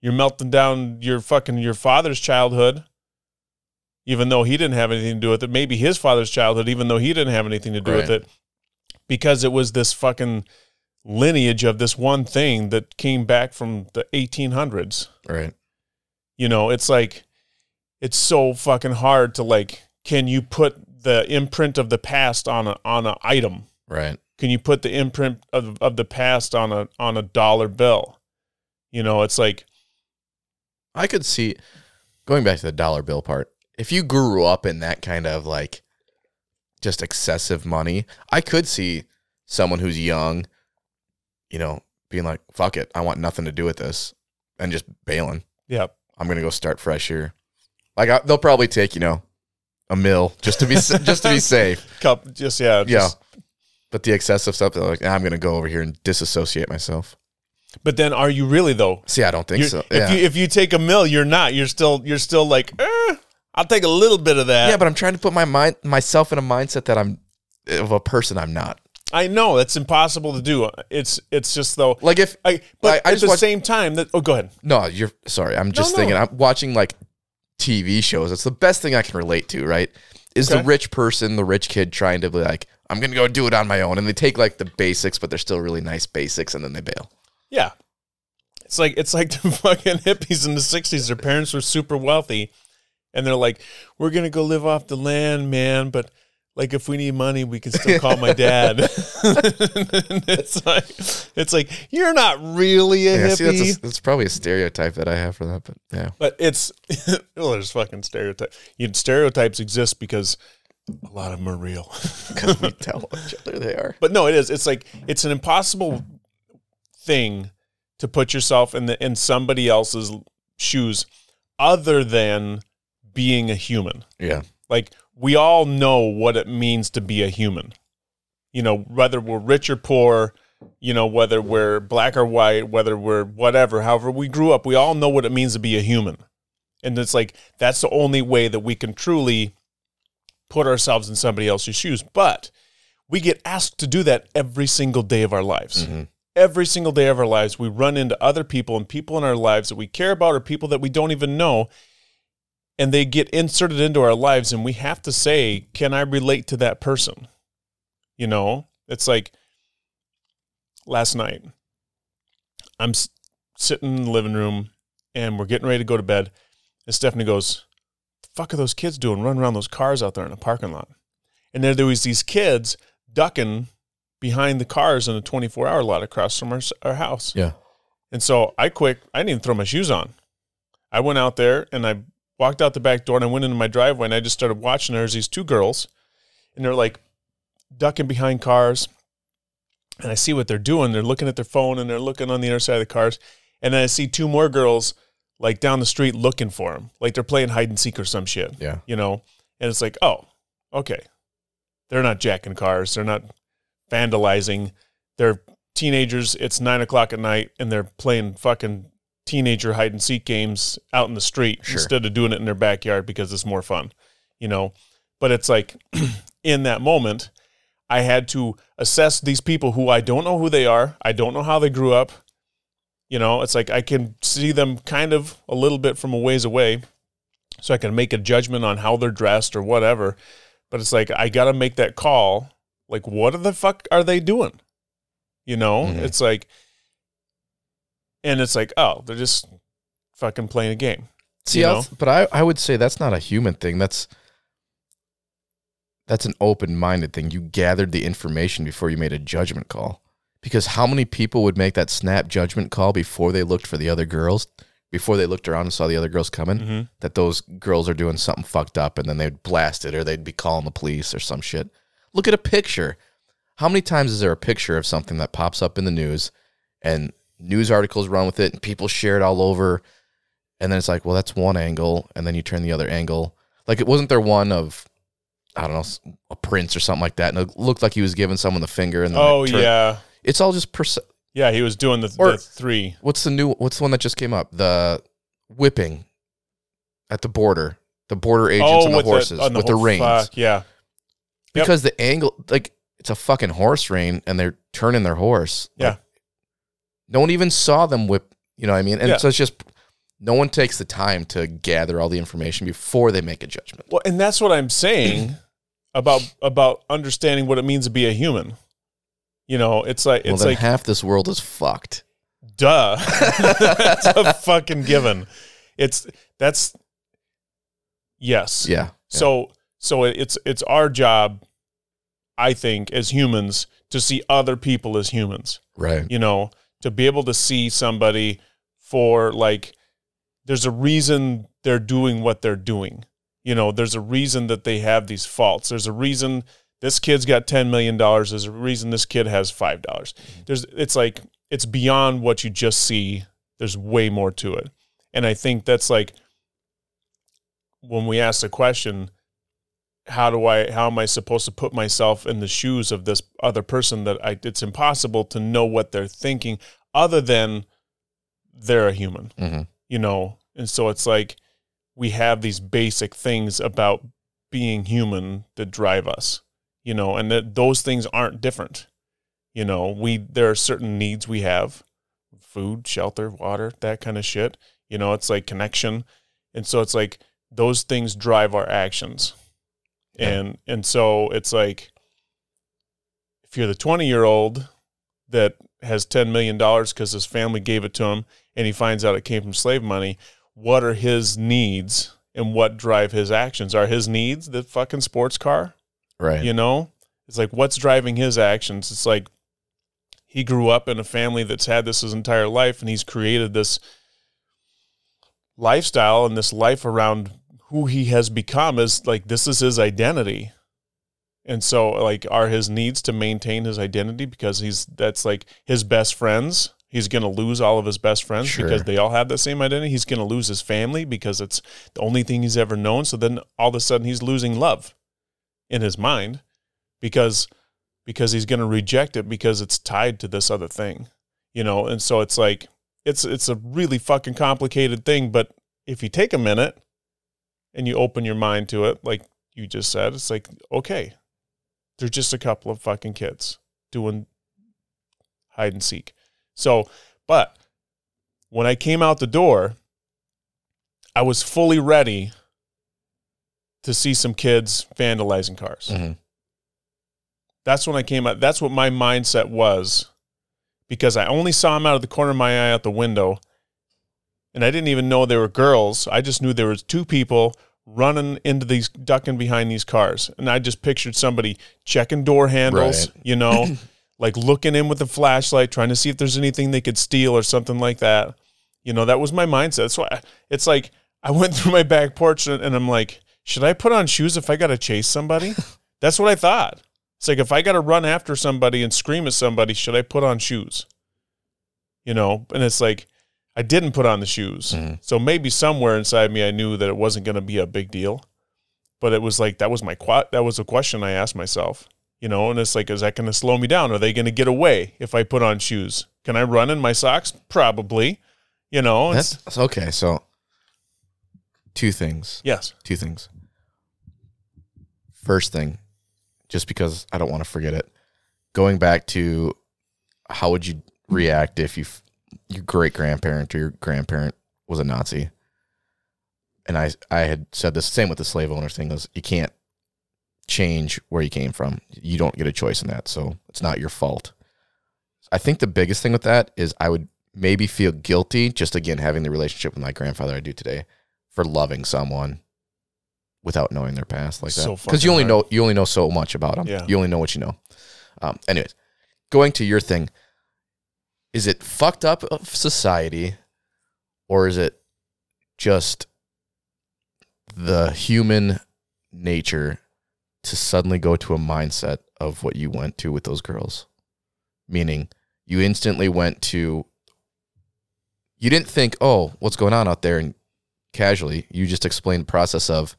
you're melting down your fucking your father's childhood even though he didn't have anything to do with it. Maybe his father's childhood even though he didn't have anything to do with it. Because it was this fucking lineage of this one thing that came back from the 1800s right. you know it's like it's so fucking hard to like can you put the imprint of the past on a on an item? Right. can you put the imprint of, of the past on a on a dollar bill? You know it's like I could see going back to the dollar bill part. If you grew up in that kind of like just excessive money, I could see someone who's young, you know, being like, "Fuck it, I want nothing to do with this," and just bailing. yeah I'm gonna go start fresh here. Like I, they'll probably take you know a mill just to be just to be (laughs) safe. cup just yeah just- But the excessive stuff, they're like, "Nah, I'm gonna go over here and disassociate myself. But then are you really though See, I don't think You're- so. if you if you take a mill you're not you're still you're still like eh, i'll take a little bit of that yeah, but I'm trying to put my mind myself in a mindset that I'm of a person I'm not. i know that's impossible to do it's it's just though Like if I, but I- I at the watched- same time that oh go ahead no, you're sorry. I'm just no. thinking. I'm watching like TV shows. It's the best thing I can relate to. Right? Is the rich person, the rich kid, trying to be like, I'm gonna go do it on my own, and they take like the basics, but they're still really nice basics, and then they bail. Yeah. It's like it's like (laughs) the fucking hippies in the sixties. Their parents were super wealthy and they're like, We're gonna go live off the land, man, but like if we need money, we can still call my dad. (laughs) (laughs) It's like it's like, you're not really a Yeah, hippie. see, that's, a, that's probably a stereotype that I have for that, but yeah, but it's well, there's fucking stereotype. You stereotypes exist because a lot of them are real. because we tell each other they are. But no, it is. It's like it's an impossible thing to put yourself in the in somebody else's shoes other than being a human. Yeah, Like we all know what it means to be a human. You know, whether we're rich or poor, you know, whether we're black or white, whether we're whatever, however we grew up, we all know what it means to be a human. And it's like that's the only way that we can truly put ourselves in somebody else's shoes. But we get asked to do that every single day of our lives. Mhm. Every single day of our lives, we run into other people and people in our lives that we care about or people that we don't even know. And they get inserted into our lives, and we have to say, Can I relate to that person? You know, it's like last night, I'm sitting in the living room and we're getting ready to go to bed. And Stephanie goes, The fuck are those kids doing running around those cars out there in the parking lot? And there, there was these kids ducking behind the cars in a 24 hour lot across from our, our house. Yeah. And so I quick, I didn't even throw my shoes on. I went out there and I walked out the back door and I went into my driveway and I just started watching. There's these two girls and they're like ducking behind cars. And I see what they're doing. They're looking at their phone and they're looking on the other side of the cars. And then I see two more girls like down the street looking for them. Like they're playing hide and seek or some shit, Yeah. you know? And it's like, oh, okay. They're not jacking cars. They're not vandalizing. They're teenagers. It's nine o'clock at night and they're playing fucking teenager hide and seek games out in the street Sure. instead of doing it in their backyard because it's more fun, you know? But it's like (clears throat) in that moment, I had to assess these people who I don't know who they are. I don't know how they grew up. You know, it's like I can see them kind of a little bit from a ways away. So I can make a judgment on how they're dressed or whatever. But it's like I gotta make that call. Like, what the fuck are they doing? You know? Mhm. It's like and it's like, oh, they're just fucking playing a game. See, You know? but I, I would say that's not a human thing. That's that's an open-minded thing. You gathered the information before you made a judgment call. Because how many people would make that snap judgment call before they looked for the other girls, before they looked around and saw the other girls coming, Mm-hmm. that those girls are doing something fucked up, and then they'd blast it or they'd be calling the police or some shit. Look at a picture. How many times is there a picture of something that pops up in the news, and news articles run with it, and people share it all over, and then it's like, well, that's one angle, and then you turn the other angle. Like it wasn't there one of, I don't know, a prince or something like that, and it looked like he was giving someone the finger, and then Oh it turned- yeah. it's all just perce- Yeah, he was doing the, Or- the three. What's the new? What's the one that just came up? The whipping at the border, the border agents oh, and the Oh, horses on with the reins, fuck, yeah. Yep. because the angle, like it's a fucking horse rein, and they're turning their horse. Like, Yeah. no one even saw them whip. You know what I mean? And Yeah. so it's just no one takes the time to gather all the information before they make a judgment. Well, and that's what I'm saying (clears throat) about about understanding what it means to be a human. You know, it's like well, it's then like half this world is fucked. duh. (laughs) (laughs) that's a fucking given. It's that's yes. Yeah. So so it's it's our job, I think, as humans, to see other people as humans. Right. You know, to be able to see somebody for like there's a reason they're doing what they're doing. You know, there's a reason that they have these faults. There's a reason this kid's got ten million dollars. There's a reason this kid has five dollars. Mm-hmm. There's it's like it's beyond what you just see. There's way more to it. And I think that's like when we ask the question, how do I how am I supposed to put myself in the shoes of this other person that I it's impossible to know what they're thinking other than they're a human hmm you know? And so it's like we have these basic things about being human that drive us you know? And that those things aren't different you know? We there are certain needs we have food shelter water that kind of shit you know? It's like connection. And so it's like those things drive our actions Yeah. and and so it's like if you're the 20 year old that has 10 million dollars because his family gave it to him and he finds out it came from slave money what are his needs and what drive his actions are his needs the fucking sports car Right. you know it's like what's driving his actions it's like he grew up in a family that's had this his entire life and he's created this lifestyle and this life around who he has become is like this is his identity. And so like are his needs to maintain his identity because he's that's like his best friends? He's going to lose all of his best friends Sure. because they all have the same identity? He's going to lose his family because it's the only thing he's ever known? So then all of a sudden he's losing love in his mind because because he's going to reject it because it's tied to this other thing you know? And so it's like it's it's a really fucking complicated thing but if you take a minute and you open your mind to it like you just said it's like okay they're just a couple of fucking kids doing hide and seek so but when i came out the door i was fully ready to see some kids vandalizing cars Mhm. that's when I came out. That's what my mindset was because I only saw them out of the corner of my eye out the window. And I didn't even know they were girls. I just knew there was two people running into these, ducking behind these cars. And I just pictured somebody checking door handles, Right. you know, (coughs) like looking in with a flashlight, trying to see if there's anything they could steal or something like that. You know, that was my mindset. So I, it's like I went (laughs) through my back porch and, and I'm like, should I put on shoes if I got to chase somebody? (laughs) That's what I thought. It's like if I got to run after somebody and scream at somebody, should I put on shoes? You know, and it's like I didn't put on the shoes. Mhm. So maybe somewhere inside me I knew that it wasn't going to be a big deal. But it was like that was my qu- that was a question I asked myself. You know, and it's like is that going to slow me down? Are they going to get away if I put on shoes? Can I run in my socks? Probably. You know, it's, That's that's okay. So, two things. yes. Two things. First thing, just because I don't want to forget it, going back to how would you react if you f- your great grandparent or your grandparent was a Nazi? And I I had said the same with the slave owner thing is you can't change where you came from. You don't get a choice in that, so it's not your fault. I think the biggest thing with that is I would maybe feel guilty just again having the relationship with my grandfather I do today for loving someone without knowing their past like that. So Because you only hard. know you only know so much about them. Yeah. You only know what you know. Um, anyways, going to your thing, is it fucked up of society, or is it just the human nature to suddenly go to a mindset of what you went to with those girls? Meaning, you instantly went to. You didn't think, oh, what's going on out there, and casually, you just explained the process of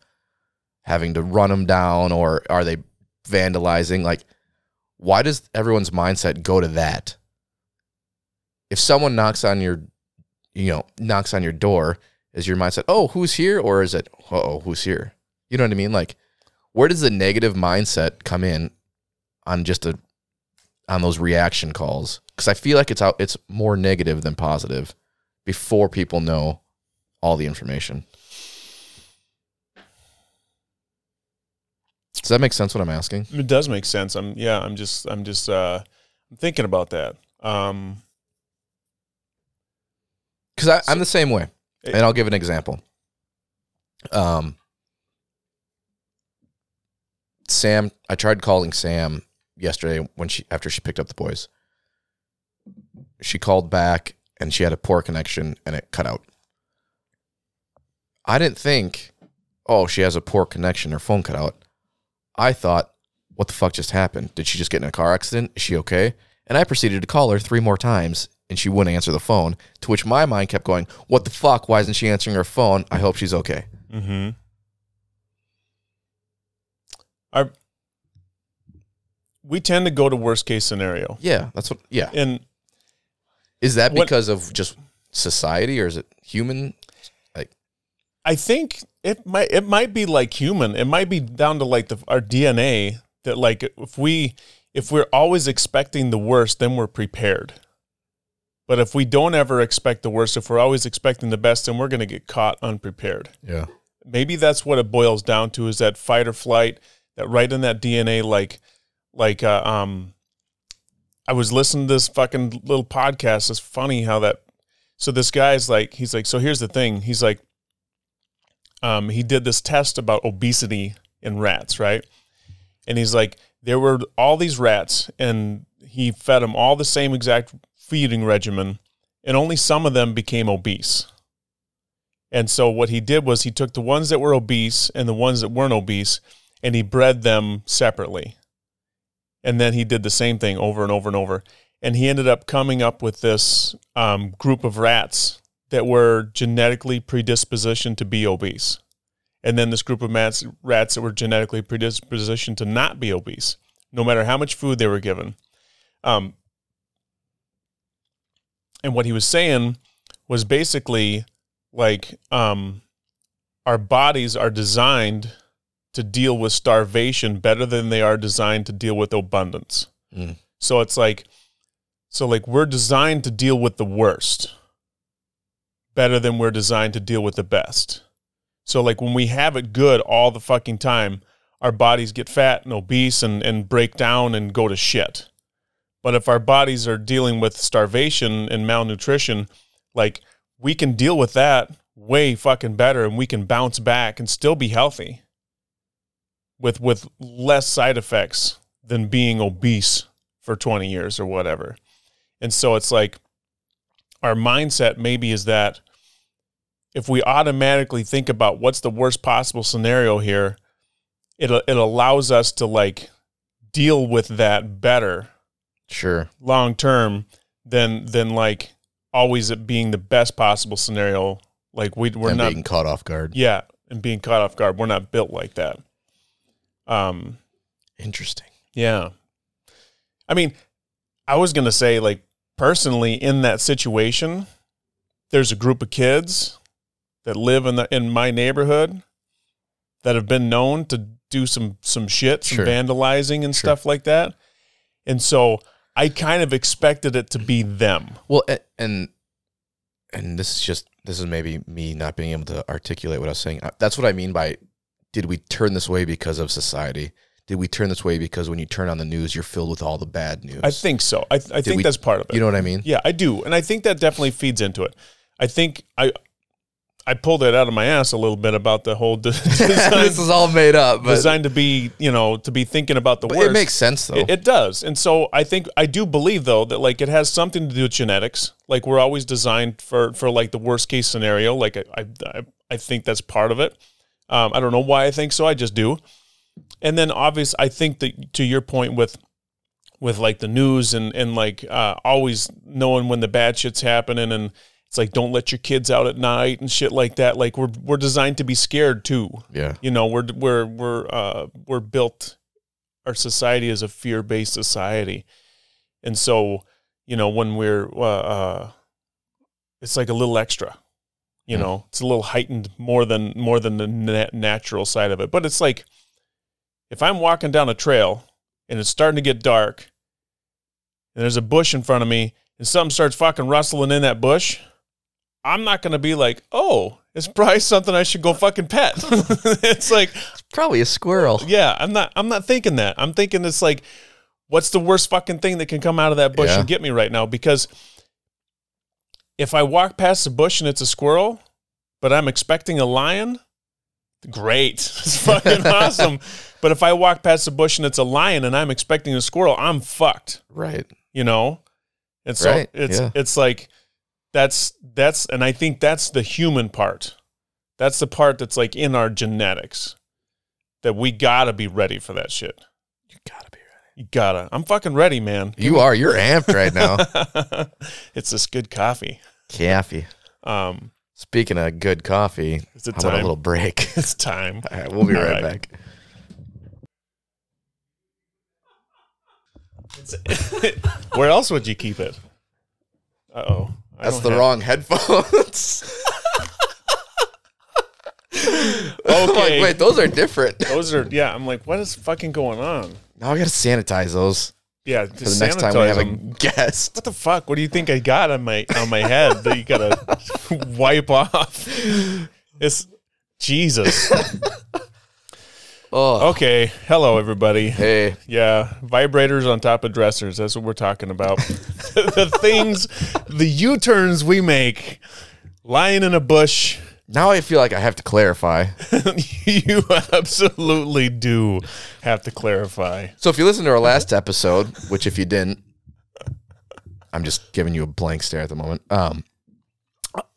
having to run them down, or are they vandalizing? Like, why does everyone's mindset go to that? If someone knocks on your, you know, knocks on your door, is your mindset, oh, who's here? Or is it, oh, who's here? You know what I mean? Like, where does the negative mindset come in on just a, on those reaction calls? Because I feel like it's out, it's more negative than positive before people know all the information. Does that make sense what I'm asking? It does make sense. I'm yeah, I'm just I'm just uh I'm thinking about that. Um Because I'm the same way, and I'll give an example. Um, Sam, I tried calling Sam yesterday when she after she picked up the boys. She called back and she had a poor connection and it cut out. I didn't think, oh, she has a poor connection, her phone cut out. I thought, what the fuck just happened? Did she just get in a car accident? Is she okay? And I proceeded to call her three more times and she wouldn't answer the phone. To which my mind kept going, What the fuck? Why isn't she answering her phone? I hope she's okay. mhm. Our we tend to go to worst case scenario. Yeah, that's what yeah. And Is that What- because of just society or is it human? Like, I think it might it might be like human. It might be down to like the our DNA that like if we if we're always expecting the worst, then we're prepared. But if we don't ever expect the worst, if we're always expecting the best, then we're going to get caught unprepared. Yeah. Maybe that's what it boils down to is that fight or flight, that right in that DNA like like uh, um I was listening to this fucking little podcast. It's funny how that so this guy's like he's like so here's the thing. He's like um, he did this test about obesity in rats, right? And he's like, there were all these rats, and he fed them all the same exact feeding regimen, and only some of them became obese. And so what he did was he took the ones that were obese and the ones that weren't obese, and he bred them separately. And then he did the same thing over and over and over. And he ended up coming up with this um, group of rats that were genetically predispositioned to be obese. And then this group of mats, rats that were genetically predispositioned to not be obese, no matter how much food they were given. Um, and what he was saying was basically like um, our bodies are designed to deal with starvation better than they are designed to deal with abundance. Mm. So it's like, so like we're designed to deal with the worst better than we're designed to deal with the best. So like when we have it good all the fucking time, our bodies get fat and obese and, and break down and go to shit. But if our bodies are dealing with starvation and malnutrition, like we can deal with that way fucking better and we can bounce back and still be healthy with with less side effects than being obese for 20 years or whatever. And so it's like our mindset maybe is that if we automatically think about what's the worst possible scenario here, it it allows us to like deal with that better Sure. long term than than like always it being the best possible scenario. Like we we're and not being caught off guard. yeah, and being caught off guard. We're not built like that. Um Interesting. yeah. I mean, I was going to say like personally in that situation there's a group of kids that live in the in my neighborhood that have been known to do some some shit, some Sure. vandalizing and Sure. stuff like that. And so I kind of expected it to be them. Well, and and this is just this is maybe me not being able to articulate what I was saying. Uh, That's what I mean by did we turn this way because of society? Did we turn this way because when you turn on the news, you're filled with all the bad news? I think so. I, I think we- that's part of it. you know what I mean. Yeah, I do, and I think that definitely feeds into it. I think I I pulled it out of my ass a little bit about the whole de- (laughs) (laughs) design, this is all made up, but, designed to be you know to be thinking about the but worst. it makes sense though. It, it does, and so I think I do believe though that like it has something to do with genetics. Like we're always designed for for like the worst case scenario. Like I I I, I think that's part of it. Um, I don't know why I think so. I just do. And then obvious, I think that to your point with with like the news and and like uh, always knowing when the bad shit's happening and it's like don't let your kids out at night and shit like that. Like we're we're designed to be scared too. yeah, You know, we're we're we're uh, we're built. Our society is a fear based society, and so you know when we're uh, uh, it's like a little extra. You know, it's a little heightened more than more than the nat- natural side of it. But it's like if I'm walking down a trail and it's starting to get dark, and there's a bush in front of me, and something starts fucking rustling in that bush, I'm not gonna be like, oh, it's probably something I should go fucking pet. (laughs) it's like, it's probably a squirrel. yeah, I'm not I'm not thinking that. I'm thinking it's like, what's the worst fucking thing that can come out of that bush Yeah. and get me right now? Because if I walk past the bush and it's a squirrel, but I'm expecting a lion, great. (laughs) It's fucking (laughs) awesome. But if I walk past the bush and it's a lion and I'm expecting a squirrel, I'm fucked Right. you know and so Right, it's yeah. it's like that's that's and i think that's the human part that's the part that's like in our genetics that we gotta be ready for that shit You gotta be ready. you gotta i'm fucking ready man You are. You're amped right now. (laughs) it's this good coffee Coffee. um Speaking of good coffee, it's a how about a little break? (laughs) it's time All right, we'll be All right, right. back. (laughs) where else would you keep it uh-oh I That's the have- wrong headphones. (laughs) I'm like, Okay. wait, those are different. those are yeah i'm like what is fucking going on Now I gotta sanitize those yeah for the next time we have a guest. What the fuck? What do you think I got on my on my head that you gotta (laughs) wipe off? It's Jesus. (laughs) Oh, Okay. Hello, everybody. hey, Yeah, vibrators on top of dressers. That's what we're talking about. (laughs) (laughs) the things, the U turns we make, lying in a bush. now I feel like I have to clarify. (laughs) you absolutely do have to clarify. So if you listen to our last episode, which if you didn't, I'm just giving you a blank stare at the moment. Um,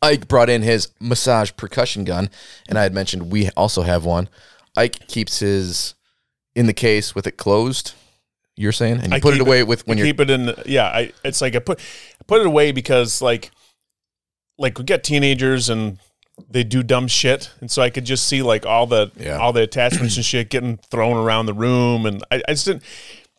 Ike brought in his massage percussion gun, and I had mentioned we also have one. Ike keeps his in the case with it closed. You're saying, and you I put it away with when you're keep it in. The, yeah, I. It's like I put I put it away because like like we got teenagers and they do dumb shit, and so I could just see like all the Yeah. all the attachments and shit getting thrown around the room, and I, I just didn't.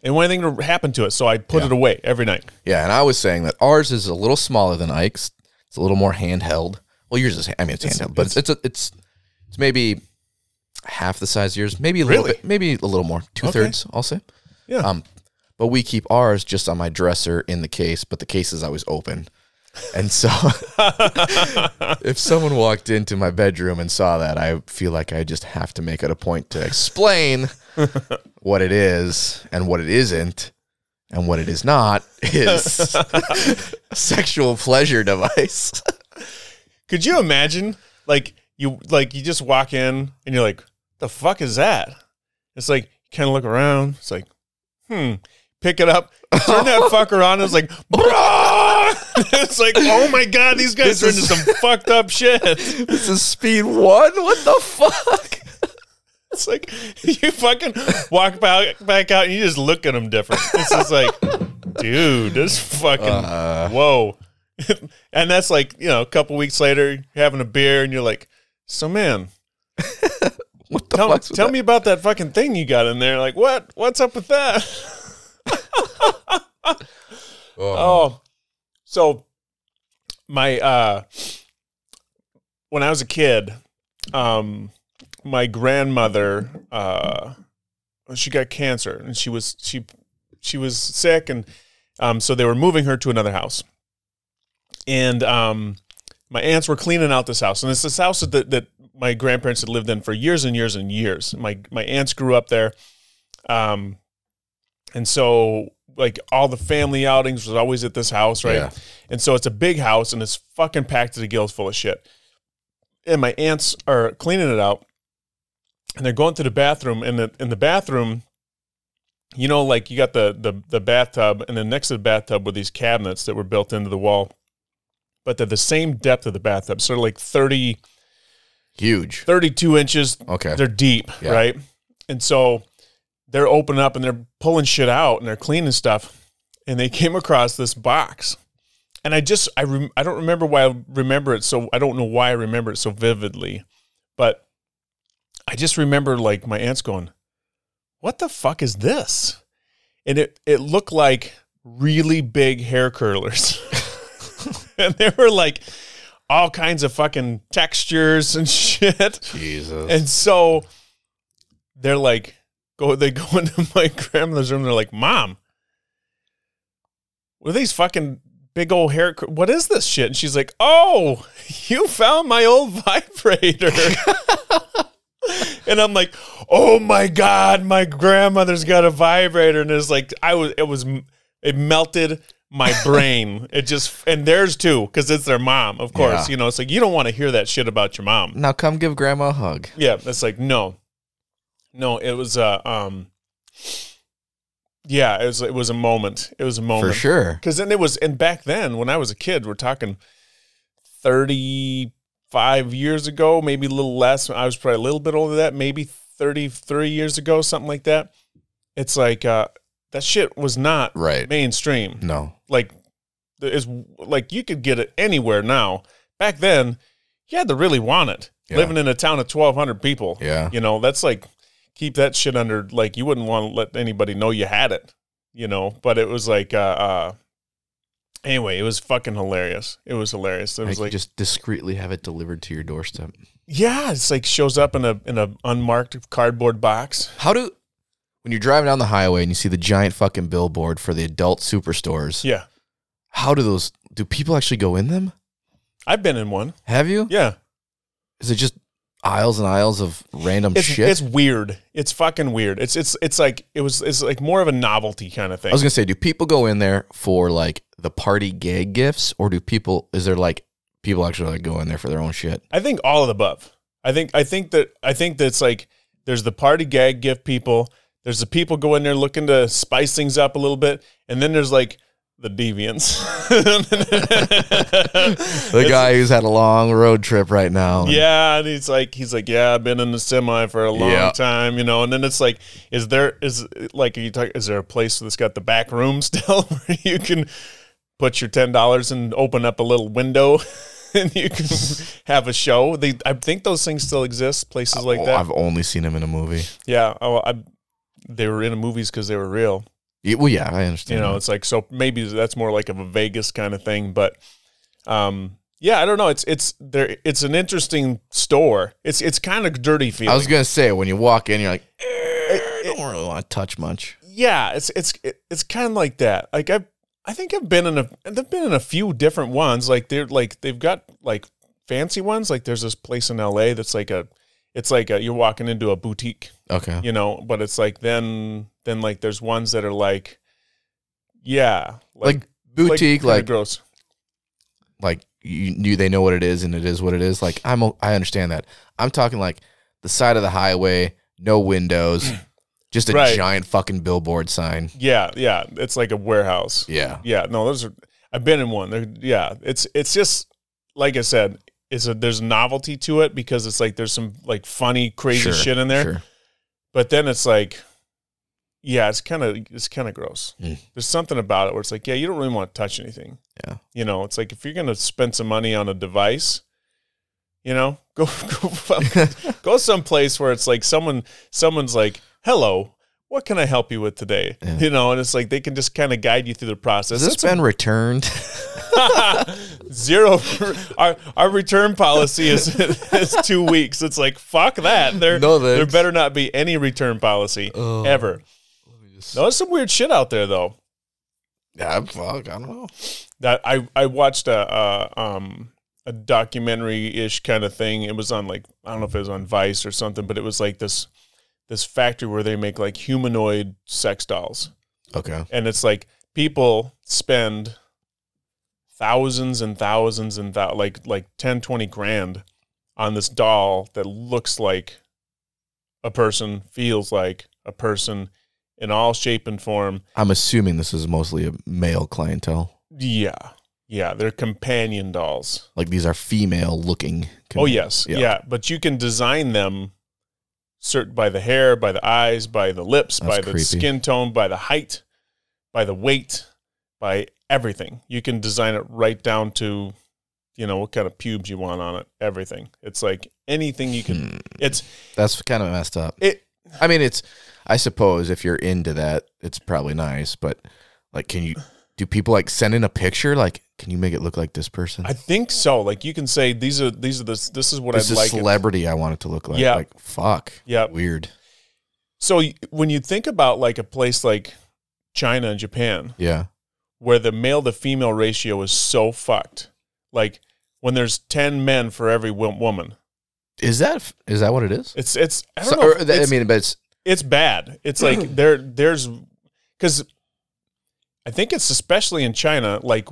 And one thing to happen to it, so I put Yeah. it away every night. yeah. And I was saying that ours is a little smaller than Ike's. It's a little more handheld. Well, yours is. I mean, it's, handheld, but it's it's a, it's it's maybe half the size of yours. Maybe a little Really? bit. Maybe a little more. Two thirds. I'll say. Yeah. Um, but we keep ours just on my dresser in the case, but the case is always open. And so (laughs) if someone walked into my bedroom and saw that, I feel like I just have to make it a point to explain (laughs) what it is and what it isn't. And what it is not is a (laughs) sexual pleasure device. Could you imagine like you like you just walk in and you're like, the fuck is that? It's like you kind of look around. It's like, hmm. Pick it up, (laughs) turn that fucker on. It's like, (laughs) it's like, oh my god, these guys This are is- into some fucked up shit. (laughs) This is speed one. What the fuck? It's like you fucking walk back back out and you just look at them different. It's just like, dude, this fucking Uh, whoa. and that's like you know, a couple weeks later, you're having a beer and you're like, so man, (laughs) what the tell, tell me about that fucking thing you got in there. Like, what? What's up with that? (laughs) Oh. Oh, so my uh, when I was a kid, um, my grandmother uh, she got cancer and she was she she was sick and um, so they were moving her to another house, and um, my aunts were cleaning out this house and it's this house that that my grandparents had lived in for years and years and years. My my aunts grew up there, um, and so like all the family outings was always at this house, right? Yeah. And so it's a big house and it's fucking packed to the gills full of shit. And my aunts are cleaning it out and they're going to the bathroom and the in the bathroom you know like you got the the the bathtub and then next to the bathtub were these cabinets that were built into the wall but they're the same depth of the bathtub sort of like 30 Huge. 32 inches Okay. they're deep, Yeah. right? And so they're opening up and they're pulling shit out and they're cleaning stuff. And they came across this box. And I just, I, rem- I don't remember why I remember it. So I don't know why I remember it so vividly. But I just remember like my aunts going, what the fuck is this? And it, it looked like really big hair curlers. (laughs) (laughs) and they were like all kinds of fucking textures and (laughs) shit. Jesus. And so they're like, go. They go (laughs) into my grandmother's room. They're like, "Mom, what are these fucking big old hair? What is this shit?" And she's like, "Oh, you found my old vibrator." and I'm like, "Oh my god, my grandmother's got a vibrator." And it's like, I was, it was, it melted my brain. it just, and theirs too, because it's their mom, of course. Yeah. You know, it's like you don't want to hear that shit about your mom. now come give grandma a hug. Yeah, it's like no, no. It was a um, yeah. It was it was a moment. It was a moment For sure. because then it was and back then when I was a kid, we're talking thirty five years ago, maybe a little less. I was probably a little bit older than that, maybe 30, 30 years ago, something like that. It's like uh, that shit was not Right. mainstream No. Like is like you could get it anywhere now. Back then, you had to really want it. Yeah. Living in a town of twelve hundred people, Yeah. you know that's like keep that shit under like you wouldn't want to let anybody know you had it, you know. But it was like uh, uh anyway, it was fucking hilarious. It was hilarious. It was like just discreetly have it delivered to your doorstep. yeah, it's like shows up in a in a unmarked cardboard box. How do when you're driving down the highway and you see the giant fucking billboard for the adult superstores? Yeah, How do those do people actually go in them? I've been in one. Have you? Yeah, Is it just aisles and aisles of random it's shit? it's weird. It's fucking weird. It's it's it's like it was it's like more of a novelty kind of thing. I was gonna say, do people go in there for like the party gag gifts, or do people? Is there like people actually like go in there for their own shit? I think all of the above. I think I think that I think that's like there's the party gag gift people. There's the people go in there looking to spice things up a little bit, and then there's like the deviants. (laughs) The guy who's had a long road trip right now. Yeah, and he's like, he's like, yeah, I've been in the semi for a long Yeah. time, you know. And then it's like, is there is like, are you talk, is there a place that's got the back room still (laughs) where you can put your ten dollars and open up a little window (laughs) and you can have a show? They, I think those things still exist, places like Oh, that. I've only seen them in a movie. yeah, oh, I, they were in the movies because they were real. Yeah, well, yeah, I understand. You know, that. it's like so maybe that's more like of a Vegas kind of thing, but um yeah, I don't know. It's it's there it's an interesting store. It's it's kind of dirty feeling. I was gonna say when you walk in, you're like, eh, I don't really want to touch much. yeah, it's it's it's kind of like that. Like I I think I've been in a they've been in a few different ones. Like they're like they've got like fancy ones. Like there's this place in LA that's like a it's like a, you're walking into a boutique, Okay. you know, but it's like then then like there's ones that are like yeah, Like like boutique, kinda like gross. like you knew they know what it is and it is what it is. Like I'm I understand that. I'm talking like the side of the highway, no windows, (clears throat) just a Right. giant fucking billboard sign. Yeah, yeah. It's like a warehouse. Yeah. Yeah, no, those are. I've been in one. They're, yeah, it's it's just like I said. It's a there's novelty to it because it's like there's some like funny crazy Sure, shit in there, Sure. but then it's like, yeah, it's kind of it's kind of gross. Mm. There's something about it where it's like, yeah, you don't really want to touch anything. Yeah. You know, it's like if you're gonna spend some money on a device, you know, (laughs) go go go someplace where it's like someone someone's like, hello. What can I help you with today? Yeah. You know, and it's like they can just kind of guide you through the process. Has this That's a- been returned? (laughs) Zero. Our our return policy is (laughs) is two weeks. It's like fuck that. There No there better not be any return policy Oh. ever. No, there's some weird shit out there though. yeah, fuck, I don't know. That I I watched a, a um a documentary ish kind of thing. It was on like I don't know if it was on Vice or something, but it was like this this factory where they make like humanoid sex dolls. Okay. and it's like people spend thousands and thousands and thou- like like 10 20 grand on this doll that looks like a person feels like a person in all shape and form I'm assuming this is mostly a male clientele. yeah yeah they're companion dolls Like these are female looking. oh yes Yeah. yeah. but you can design them certain by the hair by the eyes by the lips That's by the creepy. skin tone by the height by the weight by everything you can design it right down to you know what kind of pubes you want on it everything it's like anything you can Hmm. it's That's kind of messed up. it I mean, it's. I suppose if you're into that, it's probably nice. But like, can you? Do people like send in a picture? Like, can you make it look like this person? i think so like you can say these are these are this this is what this i'd is like it. celebrity. I want it to look like. Yeah. Like, fuck. yeah Weird. so y- when you think about like a place like china and japan Yeah. where the male to female ratio is so fucked. Like when there's 10 men for every wo- woman. Is that is that what it is? It's it's I don't So- know. or if th- it's, I mean, but it's it's bad. It's like (clears throat) there there's cuz I think it's especially in China like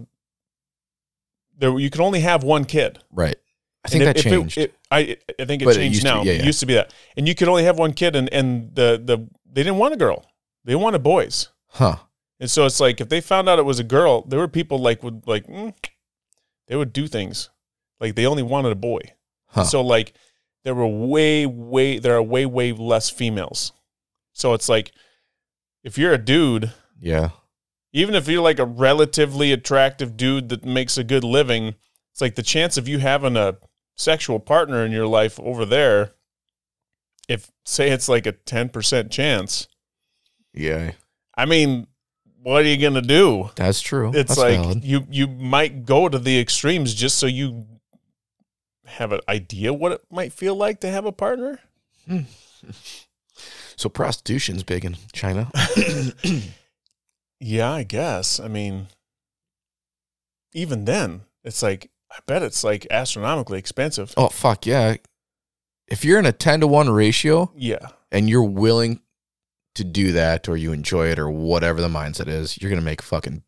there you can only have one kid. right. I think And that if- if it- changed. it- I I think it But changed to now. be- yeah, It used to be that. And you could only have one kid and and the the they didn't want a girl. They wanted boys. huh. And so it's like if they found out it was a girl, there were people like would like mm, they would do things like they only wanted a boy. Huh. So like there were way way there are way way less females. So it's like if you're a dude, Yeah. Even if you're like a relatively attractive dude that makes a good living, it's like the chance of you having a sexual partner in your life over there if say it's like a 10% chance. Yeah. I mean, what are you going to do? That's true. it's That's like valid. you you might go to the extremes just so you have an idea what it might feel like to have a partner. Hmm. (laughs) So prostitution's big in China. (coughs) (coughs) Yeah, I guess. I mean, even then, it's like I bet it's like astronomically expensive. oh fuck yeah. If you're in a ten to one ratio Yeah, and you're willing to do that or you enjoy it or whatever the mindset is, you're gonna make fucking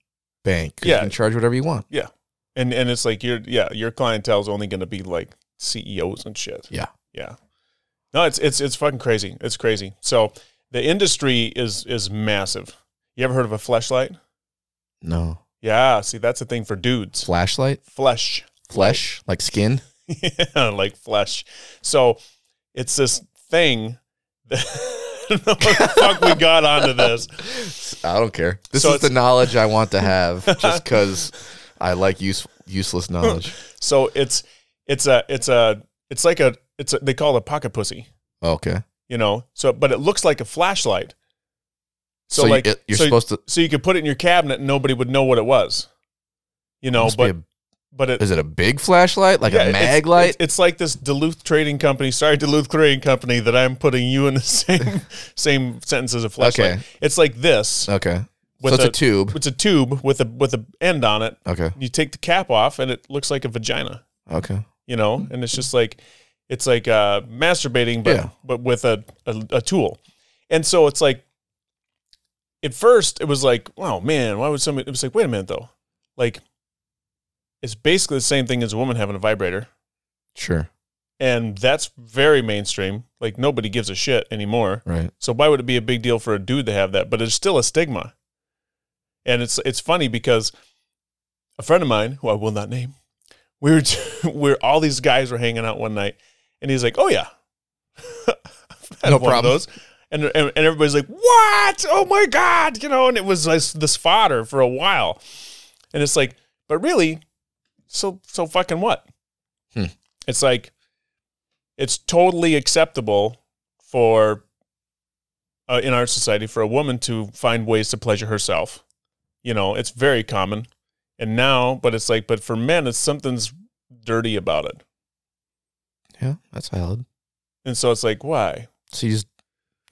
bank. Yeah. You can charge whatever you want. Yeah, and and it's like your yeah your clientele's only going to be like CEOs and shit. Yeah. yeah. No, it's it's it's fucking crazy. It's crazy. So the industry is is massive. You ever heard of a fleshlight? No. Yeah, see that's a thing for dudes. Flashlight? Flesh. Flesh? Like skin? (laughs) yeah, like flesh. So it's this thing. (laughs) That, I don't know what the fuck we got onto this. (laughs) I don't care. This So is the knowledge I want to have just because I like use, useless knowledge. So it's it's a it's a it's like a it's a, they call it a pocket pussy. Okay. You know. So but it looks like a flashlight. So, So, like it- you're so, supposed to. so you could put it in your cabinet and nobody would know what it was. You know, must be but but it a, is it a big flashlight? Like yeah, a it's- Maglite? It's, it's like this Duluth Trading Company. Sorry, Duluth Trading Company, that I'm putting you in the (laughs) same same sentence as a flashlight. Okay. It's like this. okay. with so it's a, a- tube. It's a tube with a with a end on it. Okay. You take the cap off, and it looks like a vagina. Okay. You know, and it's just like it's like uh, masturbating, but Yeah. but with a, a a tool. And so it's like at first it was like, oh man, why would somebody? It was like, wait a minute though, like it's basically the same thing as a woman having a vibrator. Sure. And that's very mainstream. Like nobody gives a shit anymore. Right. So why would it be a big deal for a dude to have that? But it's still a stigma. And it's it's funny because a friend of mine, who I will not name, we were (laughs) we're all these guys were hanging out one night, and he's like, "Oh yeah, (laughs) No problem. those." And, and and everybody's like, "What? Oh my god!" You know, and it was like this fodder for a while, and it's like, but really, so so fucking what? Hmm. It's like, it's totally acceptable for uh, in our society for a woman to find ways to pleasure herself. You know, it's very common. And now, but it's like, but for men, it's something's dirty about it. Yeah, that's valid. And so it's like, why? So you just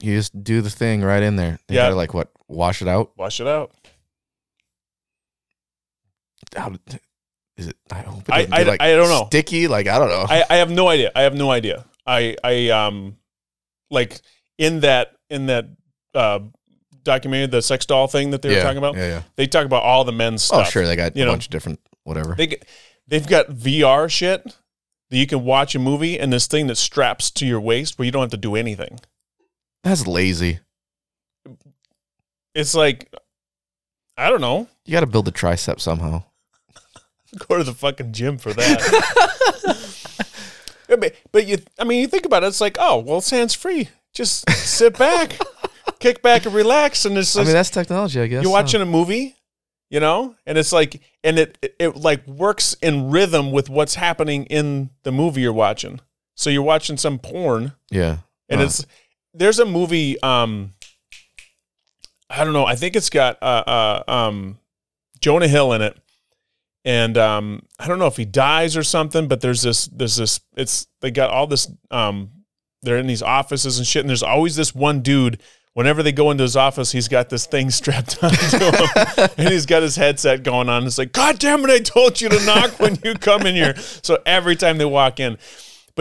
you just do the thing right in there. You Yeah. gotta like what? Wash it out. Wash it out. How is it? I hope it I- I- like I don't know. Sticky. Like I don't know. I, I have no idea. I have no idea. I, I, um, like in that, in that, uh, documentary, the sex doll thing that they were talking about, Yeah, yeah. they talk about all the men's stuff. Oh, sure. They got you a know. bunch of different whatever. They they've got VR shit that you can watch a movie and this thing that straps to your waist where you don't have to do anything. That's lazy. It's like, I don't know. You got to build a tricep somehow. (laughs) Go to the fucking gym for that. (laughs) But, but you, I mean, you think about it. It's like, oh, well, it's hands free. Just sit back, (laughs) kick back, and relax. And it's I mean, that's technology, I guess. you're so. watching a movie, you know, and it's like, and it, it it like works in rhythm with what's happening in the movie you're watching. So you're watching some porn, Yeah. and Huh. it's there's a movie. Um, I don't know. I think it's got uh, uh um Jonah Hill in it, and um I don't know if he dies or something. But there's this there's this it's they got all this um they're in these offices and shit, and there's always this one dude. Whenever they go into his office, he's got this thing (laughs) strapped onto him, and he's got his headset going on. It's like, God damn it! I told you to knock when you come in here. So every time they walk in,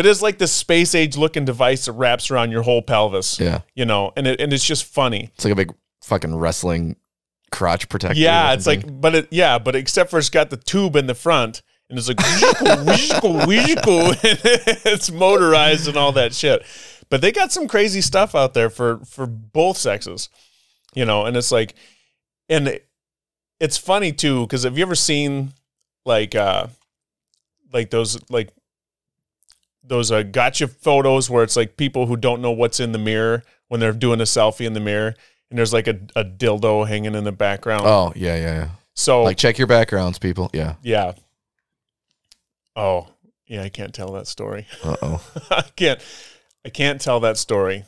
but it's like this space age looking device that wraps around your whole pelvis. Yeah. You know, and it, and it's just funny. It's like a big fucking wrestling crotch protector. Yeah, it's like, but it, yeah, but except for it's got the tube in the front, and it's like it's motorized and all that shit. But they got some crazy stuff out there for for both sexes, you know. And it's like, and it- it's funny too because have you ever seen like uh like those like those uh, gotcha photos where it's like people who don't know what's in the mirror when they're doing a selfie in the mirror and there's like a, a dildo hanging in the background. Oh, yeah, yeah, yeah. so Like check your backgrounds, people. Yeah. yeah. Oh, yeah, I can't tell that story. (laughs) Uh oh. I can't I can't tell that story.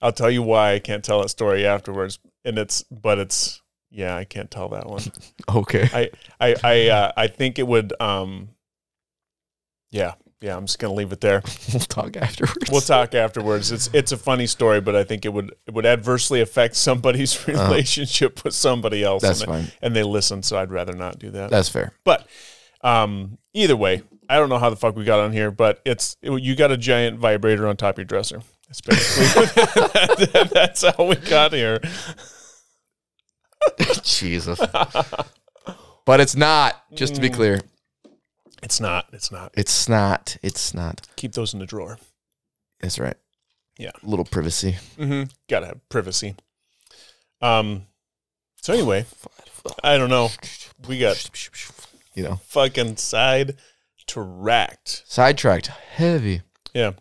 I'll tell you why I can't tell that story afterwards. And it's but it's yeah, I can't tell that one. (laughs) Okay. I I I uh, I think it would um yeah, yeah, I'm just gonna leave it there. (laughs) We'll talk afterwards. We'll talk afterwards. It's it's a funny story, but I think it would it would adversely affect somebody's relationship with somebody else. That's and, fine. and they listen, so I'd rather not do that. That's fair. But um, either way, I don't know how the fuck we got on here, but it's it- you got a giant vibrator on top of your dresser. That's basically (laughs) (laughs) that's how we got here. Jesus. but it's not, just Mm. to be clear. It's not. It's not. It's not. It's not. Keep those in the drawer. That's right. Yeah. little privacy. Mm-hmm. Gotta have privacy. Um. So anyway, I don't know. We got You know, fucking side tracked. sidetracked. Heavy. Yeah.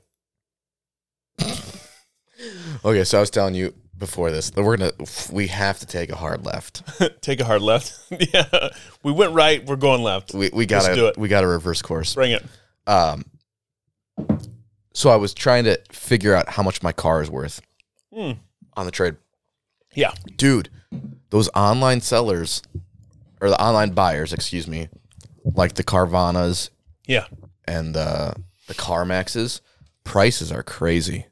Okay, so I was telling you before this that we're gonna we have to take a hard left. (laughs) Take a hard left. (laughs) yeah. We went right. We're going left. We we gotta do it. we gotta reverse course. Bring it. Um, so I was trying to figure out how much my car is worth Hmm. on the trade. Yeah. Dude, those online sellers or the online buyers, excuse me, like the Carvanas Yeah. and the the CarMaxes, prices are crazy.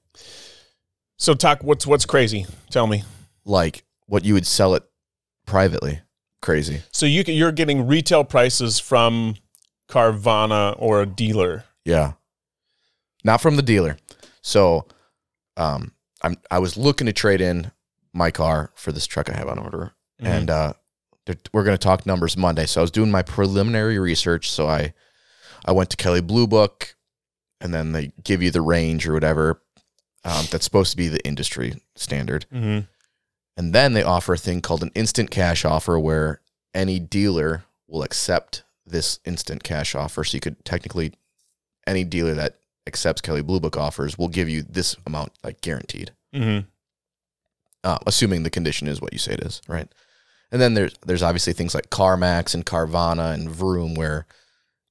So talk. What's what's crazy? Tell me. Like what you would sell it privately. Crazy. So you you're getting retail prices from Carvana or a dealer. Yeah. Not from the dealer. So um I'm I was looking to trade in my car for this truck I have on order. Mhm. And uh we're going to talk numbers Monday. So I was doing my preliminary research. So I, I went to Kelley Blue Book, and then they give you the range or whatever. Um, that's supposed to be the industry standard. hmm And then they offer a thing called an instant cash offer where any dealer will accept this instant cash offer. So you could technically, any dealer that accepts Kelley Blue Book offers will give you this amount, like guaranteed, hmm uh, assuming the condition is what you say it is, right? And then there's there's obviously things like CarMax and Carvana and Vroom where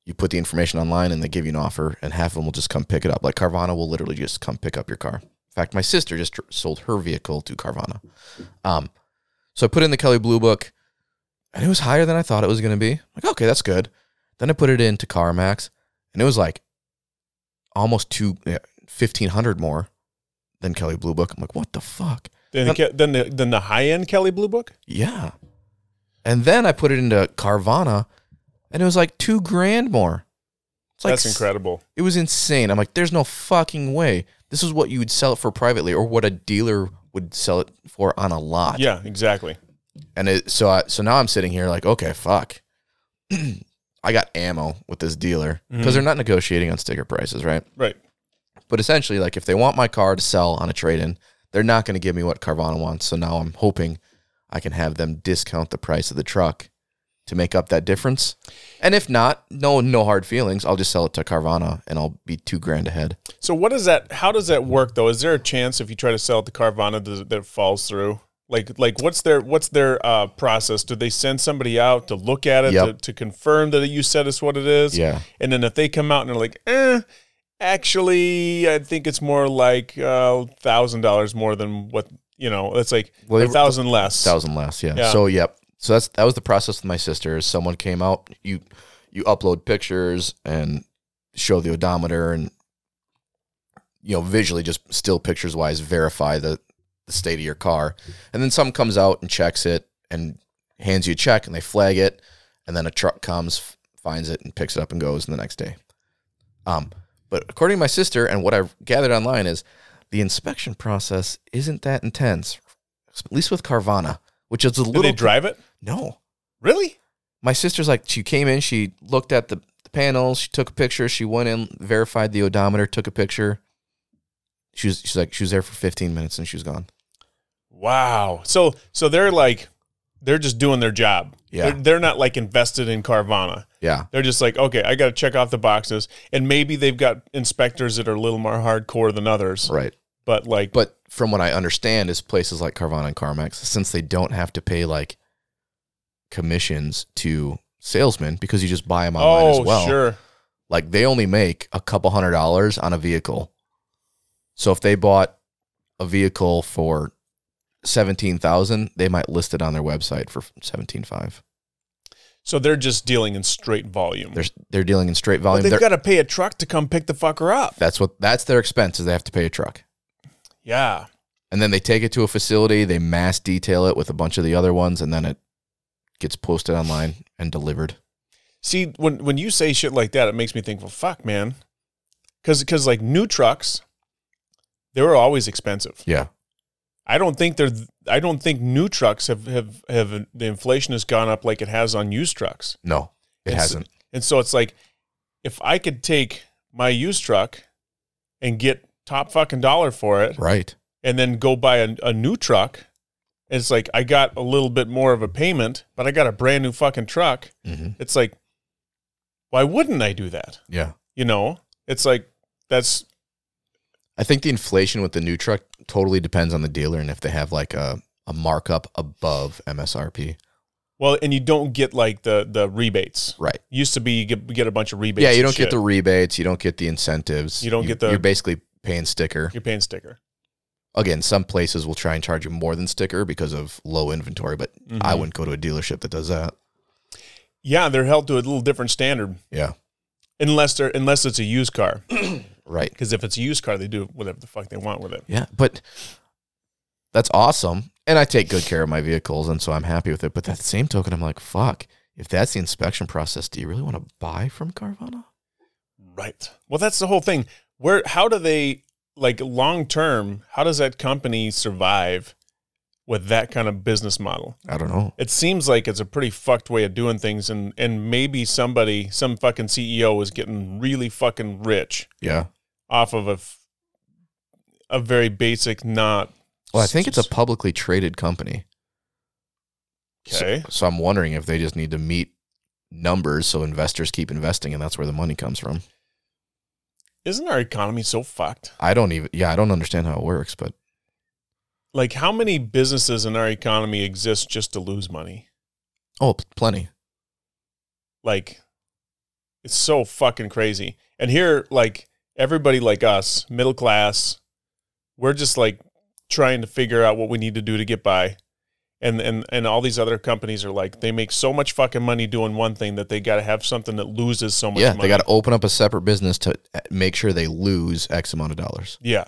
you put the information online and they give you an offer, and half of them will just come pick it up. Like Carvana will literally just come pick up your car. In fact, my sister just tr- sold her vehicle to Carvana. Um, so I put it in the Kelley Blue Book, and it was higher than I thought it was going to be. Like, okay, that's good. Then I put it into CarMax, and it was like almost two yeah, fifteen hundred more than Kelley Blue Book. I'm like, what the fuck? Then, the, Ke- then the then the high end Kelley Blue Book. Yeah. And then I put it into Carvana, and it was like two grand more. It's like That's incredible. It was insane. I'm like, there's no fucking way. This is what you would sell it for privately, or what a dealer would sell it for on a lot. Yeah, exactly. And it, so, I, so now I'm sitting here like, okay, fuck. (clears throat) I got ammo with this dealer because Mhm. they're not negotiating on sticker prices, right? Right. But essentially, like, if they want my car to sell on a trade-in, they're not going to give me what Carvana wants. So now I'm hoping I can have them discount the price of the truck to make up that difference. And if not, no, no hard feelings. I'll just sell it to Carvana, and I'll be two grand ahead. So what does that? How does that work though? Is there a chance if you try to sell it to Carvana that it falls through? Like like what's their what's their uh, process? Do they send somebody out to look at it Yep. to, to confirm that you said it's what it is? Yeah, And then if they come out and they're like, eh, actually, I think it's more like uh, thousand dollars more than what you know. It's like Well, a thousand less. thousand less. Yeah. Yeah. So yep. So that's that was the process with my sister. Is someone came out, you you upload pictures and show the odometer and you know visually just still pictures wise verify the the state of your car, and then someone comes out and checks it and hands you a check and they flag it, and then a truck comes finds it and picks it up and goes the next day. Um, but according to my sister and what I've gathered online is the inspection process isn't that intense, at least with Carvana, which is a little. Did they drive it? no. Really? My sister's like she came in, she looked at the, the panels, she took a picture, she went in, verified the odometer, took a picture. She was she's like she was there for 15 minutes and she was gone. Wow. So so they're like they're just doing their job. Yeah. They're, they're not like invested in Carvana. Yeah. They're just like, okay, I got to check off the boxes, and maybe they've got inspectors that are a little more hardcore than others. Right. But like, But from what I understand is places like Carvana and CarMax, since they don't have to pay like commissions to salesmen because you just buy them online oh as well. sure, like they only make a couple hundred dollars on a vehicle. So if they bought a vehicle for seventeen thousand, they might list it on their website for seventeen five. so they're just dealing in straight volume. They're they're dealing in straight but volume. they've got to pay a truck to come pick the fucker up. that's what that's their expense is they have to pay a truck. Yeah. And then they take it to a facility, they mass detail it with a bunch of the other ones, and then it gets posted online and delivered. See, when when you say shit like that, it makes me think, well, fuck, man, because because like new trucks, they were always expensive. Yeah. I don't think they're. I don't think new trucks have have have the inflation has gone up like it has on used trucks. No, it It's- hasn't. And so it's like, if I could take my used truck and get top fucking dollar for it, Right. and then go buy a, a new truck, it's like I got a little bit more of a payment, but I got a brand new fucking truck. hmm It's like, why wouldn't I do that? Yeah. You know, it's like that's I think the inflation with the new truck totally depends on the dealer and if they have like a, a markup above MSRP. well, and you don't get like the the rebates. Right. Used to be you get, get a bunch of rebates. yeah, you don't get shit. the rebates, you don't get the incentives. You don't get the- You're basically paying sticker. you're paying sticker. Again, some places will try and charge you more than sticker because of low inventory, but I Mhm. wouldn't go to a dealership that does that. Yeah, they're held to a little different standard Yeah. unless they're unless it's a used car. (clears throat) Right. Because if it's a used car, they do whatever the fuck they want with it. Yeah, but that's awesome. And I take good care of my vehicles, and so I'm happy with it. But at the same token, I'm like, fuck, if that's the inspection process, do you really want to buy from Carvana? Right. Well, that's the whole thing. Where how do they like long term? How does that company survive with that kind of business model? I don't know. It seems like it's a pretty fucked way of doing things, and and maybe somebody, some fucking CEO, is getting really fucking rich Yeah. off of a a very basic, not Well, I think it's a publicly traded company. So- okay. So, I'm wondering if they just need to meet numbers so investors keep investing and that's where the money comes from. Isn't our economy so fucked? I don't even yeah, I don't understand how it works, but Like, how many businesses in our economy exist just to lose money? oh, plenty. Like, it's so fucking crazy. And here, like, everybody like us, middle class, we're just like trying to figure out what we need to do to get by. And, and and all these other companies are like they make so much fucking money doing one thing that they got to have something that loses so much Yeah, money. they got to open up a separate business to uh, make sure they lose X amount of dollars. Yeah.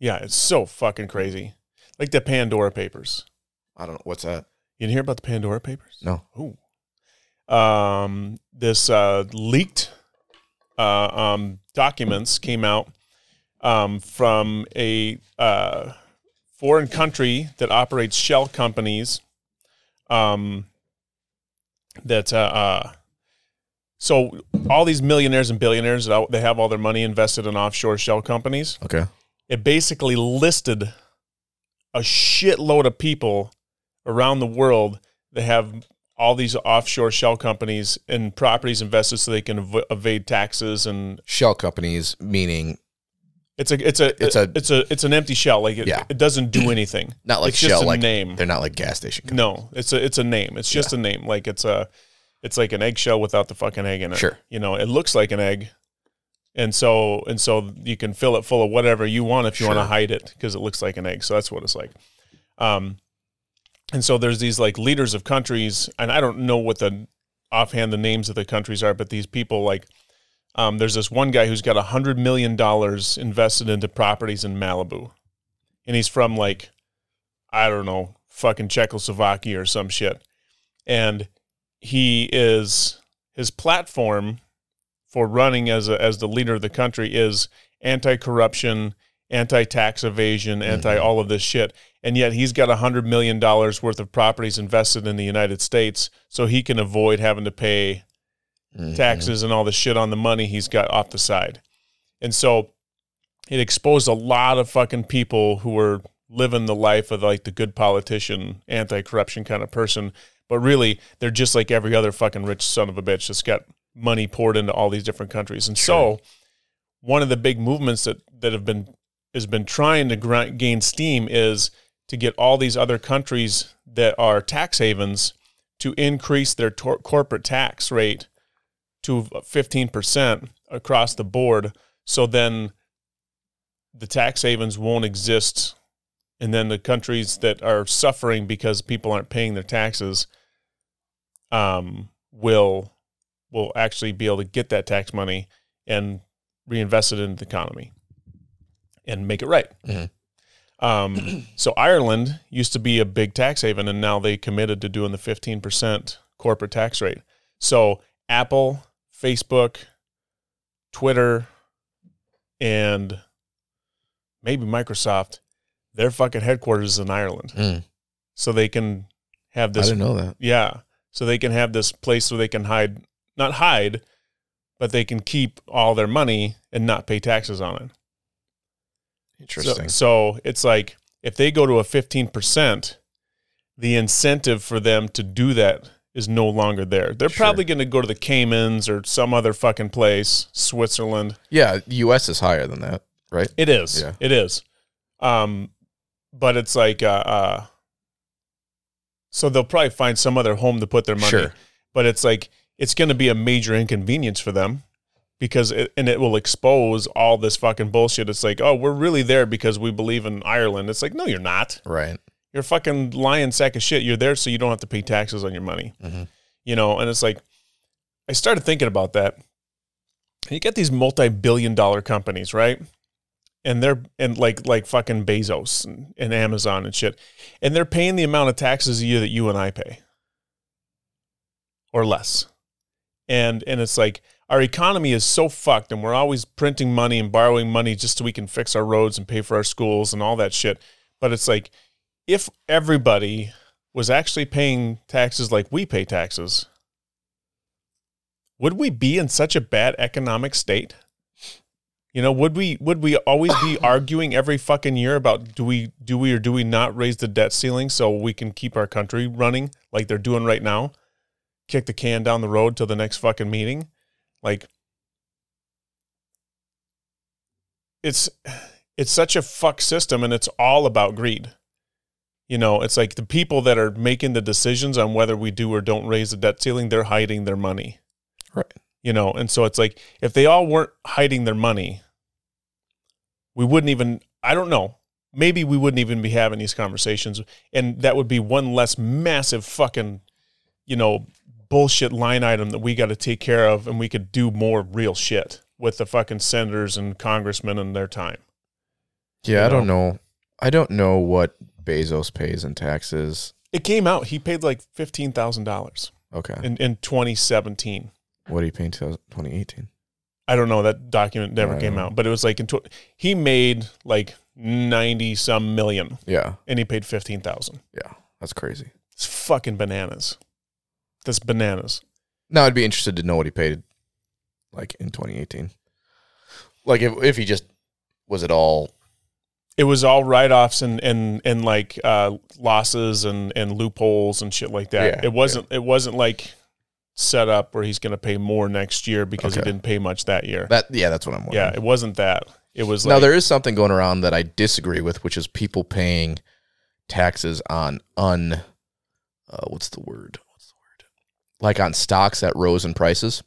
Yeah, it's so fucking crazy. Like the Pandora Papers. I don't know what's that. You didn't hear about the Pandora Papers? No. Ooh. Um, this uh, leaked uh, um, documents came out um, from a uh, foreign country that operates shell companies. Um, that uh, uh, so all these millionaires and billionaires they have all their money invested in offshore shell companies Okay. it basically listed a shitload of people around the world that have all these offshore shell companies and properties invested so they can ev- evade taxes and Shell companies meaning it's a it's a It's a- a it's a it's an empty shell. Like it, Yeah. it doesn't do (clears throat) anything. Not like it's Shell just a like name. they're not like gas station companies. no it's a it's a name. It's just a name. Like it's a it's like an eggshell without the fucking egg in it. Sure. you know it looks like an egg. And so and so you can fill it full of whatever you want if you want to Sure. hide it because it looks like an egg. So that's what it's like. Um and so there's these like leaders of countries and i don't know what the offhand the names of the countries are but these people like um, there's this one guy who's got a hundred million dollars invested into properties in malibu. And he's from like i don't know fucking czechoslovakia or some shit. And he is his platform for running as a, as the leader of the country is anti-corruption, anti-tax evasion, anti all of this shit. And yet he's got a hundred million dollars worth of properties invested in the United States, so he can avoid having to pay Mhm. taxes and all the shit on the money he's got off the side. And so it exposed a lot of fucking people who were living the life of like the good politician, anti-corruption kind of person, but really they're just like every other fucking rich son of a bitch that's got money poured into all these different countries. And so one of the big movements that that have been has been trying to grind, gain steam is to get all these other countries that are tax havens to increase their tor- corporate tax rate to 15% across the board so then the tax havens won't exist and then the countries that are suffering because people aren't paying their taxes um, will will actually be able to get that tax money and reinvest it into the economy and make it right. Mhm. Um, (clears throat) so Ireland used to be a big tax haven, and now they committed to doing the fifteen percent corporate tax rate. So Apple, Facebook, Twitter, and maybe Microsoft, their fucking headquarters is in Ireland, Mm. so they can have this. I didn't know that. yeah. So they can have this place where they can hide, not hide, but they can keep all their money and not pay taxes on it. Interesting. So, so it's like if they go to a 15%, the incentive for them to do that is no longer there. They're Sure. probably going to go to the Caymans or some other fucking place, Switzerland. yeah, the US is higher than that, right? It is. Yeah. It is. Um, but it's like, uh, uh, so they'll probably find some other home to put their money. Sure. But it's like it's going to be a major inconvenience for them because it, and it will expose all this fucking bullshit. It's like, oh, we're really there because we believe in Ireland. It's like, no, you're not. Right. You're a fucking lying sack of shit. You're there so you don't have to pay taxes on your money. Mhm. You know, and it's like I started thinking about that. You get these multi-billion dollar companies, right? And they're and like like fucking Bezos and, and Amazon and shit. And they're paying the amount of taxes a year that you and I pay. Or less. And and it's like our economy is so fucked and we're always printing money and borrowing money just so we can fix our roads and pay for our schools and all that shit. But it's like if everybody was actually paying taxes like we pay taxes, would we be in such a bad economic state? You know, would we would we always be (coughs) arguing every fucking year about do we do we or do we not raise the debt ceiling so we can keep our country running like they're doing right now? Kick the can down the road till the next fucking meeting. Like it's it's such a fuck system and it's all about greed. You know, it's like the people that are making the decisions on whether we do or don't raise the debt ceiling, they're hiding their money. Right. You know, and so it's like if they all weren't hiding their money, we wouldn't even I don't know. Maybe we wouldn't even be having these conversations and that would be one less massive fucking you know, bullshit line item that we got to take care of and we could do more real shit with the fucking senators and congressmen and their time. Yeah, You I don't know. I don't know what Bezos pays in taxes. It came out. He paid like fifteen thousand dollars Okay. in in twenty seventeen. what did he pay in 2018? I don't know. That document never came out, but it was like in tw- he made like ninety some million, Yeah. and he paid fifteen thousand. Yeah. That's crazy. It's fucking bananas. That's bananas. Now I'd be interested to know what he paid like in 2018. Like if if he just was it all It was all write offs and and and like uh, losses and and loopholes and shit like that. Yeah, it wasn't. It wasn't like set up where he's going to pay more next year because he didn't pay much that year. that yeah, that's what I'm wondering. yeah, it wasn't that. It was now like there is something going around that I disagree with, which is people paying taxes on un uh, what's the word? What's the word? Like on stocks that rose in prices.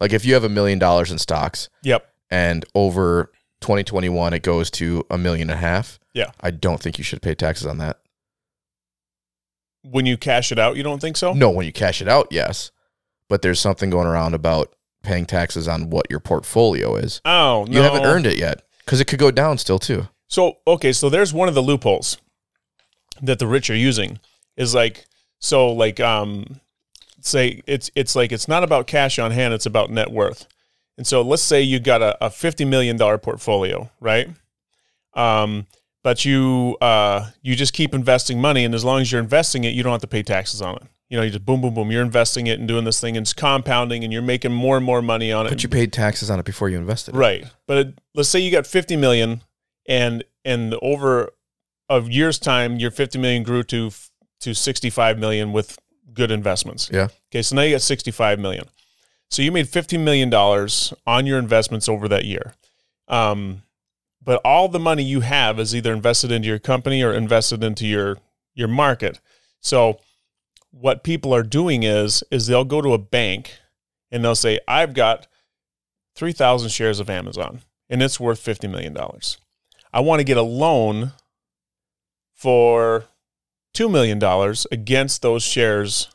Like if you have a million dollars in stocks yep. and over 2021 it goes to a million and a half. Yeah. I don't think you should pay taxes on that. When you cash it out, you don't think so? No, when you cash it out, yes. But there's something going around about paying taxes on what your portfolio is. Oh, no. You haven't earned it yet because it could go down still too. So okay, so there's one of the loopholes that the rich are using is like so like um say it's it's like it's not about cash on hand, it's about net worth. And so let's say you got a, a fifty million dollar portfolio, right? Um, but you uh you just keep investing money, and as long as you're investing it, you don't have to pay taxes on it. You know, you just boom, boom, boom. You're investing it and doing this thing, and it's compounding, and you're making more and more money on it. But you paid taxes on it before you invested. it. Right. But it, let's say you got 50 million and and over a year's time your 50 million grew to to 65 million with good investments. Yeah. Okay, so now you got 65 million. So you made 15 million dollars on your investments over that year. Um but all the money you have is either invested into your company or invested into your your market. So what people are doing is is they'll go to a bank and they'll say I've got 3,000 shares of Amazon and it's worth $50 million. I want to get a loan for $2 million against those shares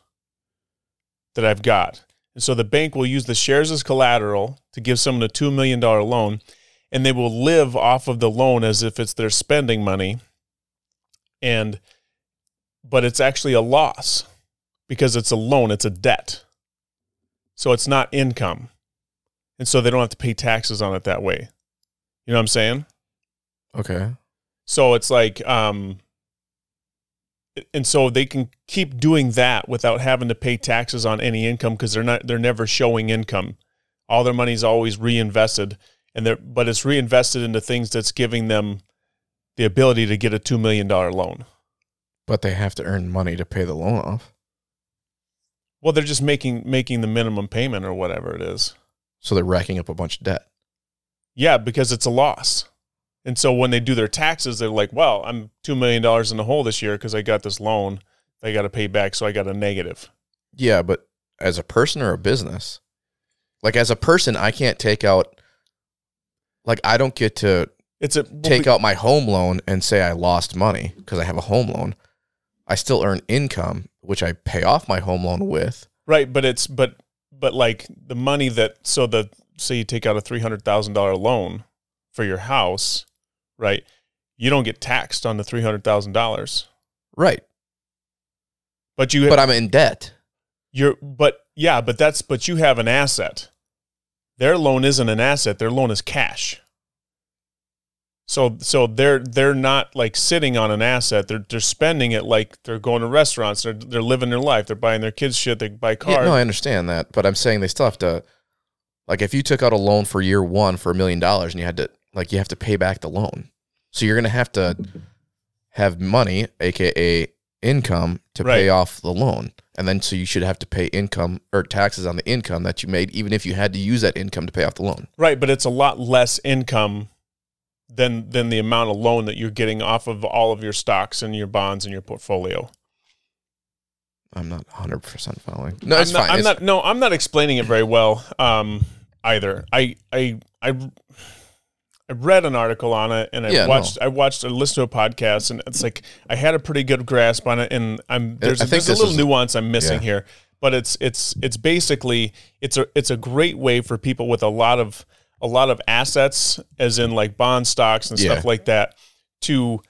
that I've got. And so the bank will use the shares as collateral to give someone a $2 million loan, and they will live off of the loan as if it's their spending money. And, but it's actually a loss because it's a loan, it's a debt. So it's not income and so they don't have to pay taxes on it that way. You know what I'm saying? Okay. So it's like, um, and so they can keep doing that without having to pay taxes on any income because they're not they're never showing income. All their money's always reinvested, and they're but it's reinvested into things that's giving them the ability to get a two million dollar loan. But they have to earn money to pay the loan off. Well, they're just making making the minimum payment or whatever it is. So they're racking up a bunch of debt. Yeah, because it's a loss. And so when they do their taxes, they're like, well, I'm $2 million in the hole this year because I got this loan I got to pay back. So I got a negative. Yeah, but as a person or a business, like as a person, I can't take out, like, I don't get to It's a take out my home loan and say I lost money because I have a home loan. I still earn income, which I pay off my home loan with. Right. But it's, but, but like the money that, so the, say you take out a $300,000 loan for your house, right? You don't get taxed on the $300,000, Right. but you, But I'm in debt. You're, but yeah, but that's, but you have an asset. Their loan isn't an asset. Their loan is cash. So so they're they're not like sitting on an asset. They're they're spending it like they're going to restaurants. They're they're living their life. They're buying their kids shit. They buy cars. Yeah, no, I understand that, but I'm saying they still have to. Like, if you took out a loan for year one for a million dollars, and you had to, like, you have to pay back the loan, so you're gonna have to have money, aka income, to pay off the loan, and then so you should have to pay income or taxes on the income that you made, even if you had to use that income to pay off the loan. Right, but it's a lot less income than than the amount of loan that you're getting off of all of your stocks and your bonds and your portfolio. I'm not 100 percent following. No, it's I'm not, fine. I'm It's- not. No, I'm not explaining it very well um, either. I I I I read an article on it and I Yeah, no. watched I watched I listened to a podcast and it's like I had a pretty good grasp on it and I'm there's, a, there's a little nuance I'm missing yeah. here, but it's it's it's basically it's a it's a great way for people with a lot of a lot of assets, as in like bond stocks and stuff Yeah. like that, to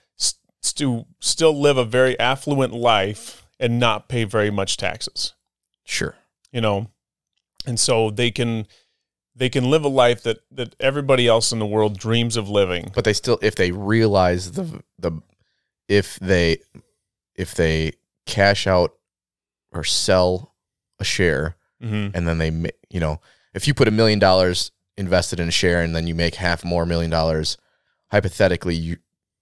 to still live a very affluent life and not pay very much taxes sure. you know and so they can they can live a life that that everybody else in the world dreams of living. But they still if they realize the the if they if they cash out or sell a share hmm and then they you know if you put a million dollars invested in a share and then you make half more million dollars hypothetically you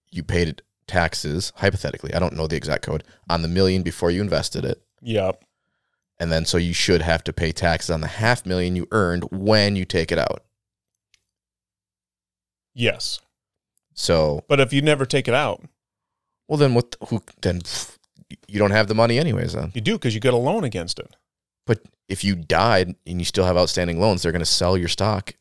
you paid taxes hypothetically i don't know the exact code on the million before you invested it. Yeah and then so you should have to pay taxes on the half million you earned when you take it out. Yes. So but if you never take it out. Well then what who then you don't have the money anyways then. You do because you get a loan against it. But if you died and you still have outstanding loans, they're going to sell your stock.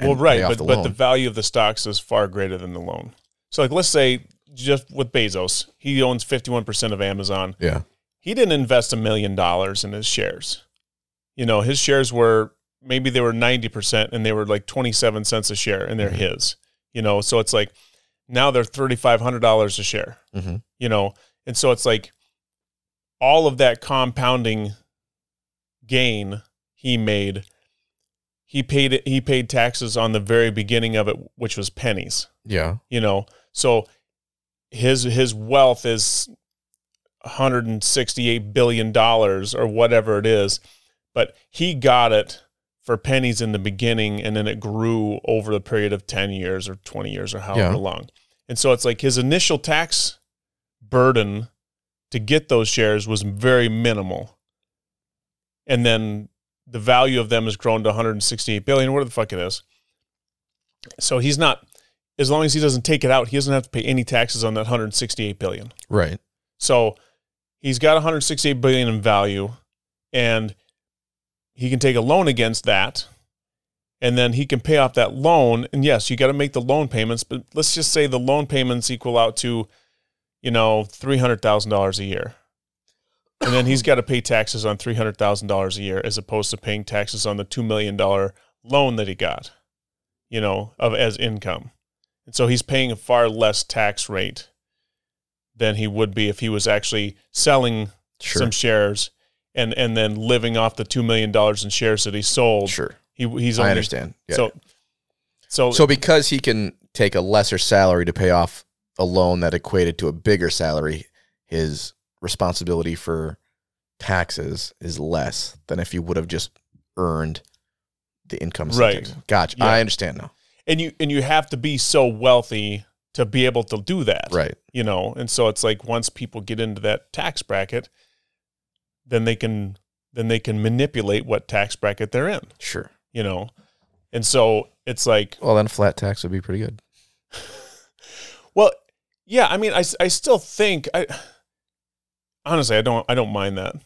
well right but, the but loan. the value of the stocks is far greater than the loan. So like let's say just with bezos he owns 51% of amazon. Yeah, he didn't invest a million dollars in his shares. You know, his shares were maybe they were 90% and they were like 27 cents a share and they're Mhm. his. You know, so it's like now they're $3500 a share. Mhm. You know, and so it's like all of that compounding gain he made he paid it he paid taxes on the very beginning of it which was pennies yeah, you know so his his wealth is 168 billion dollars or whatever it is but he got it for pennies in the beginning and then it grew over the period of 10 years or 20 years or however Yeah. long and so it's like his initial tax burden to get those shares was very minimal and then the value of them has grown to 168 billion whatever the fuck it is so he's not as long as he doesn't take it out, he doesn't have to pay any taxes on that 168 billion. right. So he's got 168 billion in value and he can take a loan against that and then he can pay off that loan and yes, you got to make the loan payments, but let's just say the loan payments equal out to you know, $300,000 a year. And then he's got to pay taxes on $300,000 a year as opposed to paying taxes on the 2 million dollar loan that he got, you know, of as income. And so he's paying a far less tax rate than he would be if he was actually selling Sure, some shares and and then living off the two million dollars in shares that he sold. sure. He he's I understand. Yeah. So so so because he can take a lesser salary to pay off a loan that equated to a bigger salary, his responsibility for taxes is less than if you would have just earned the income. Right. Gotcha. Yeah. I understand now. and you and you have to be so wealthy to be able to do that. Right. You know, and so it's like once people get into that tax bracket, then they can then they can manipulate what tax bracket they're in, Sure. you know. And so it's like Well, then flat tax would be pretty good. (laughs) Well, yeah, I mean, I, I still think I honestly I don't I don't mind that.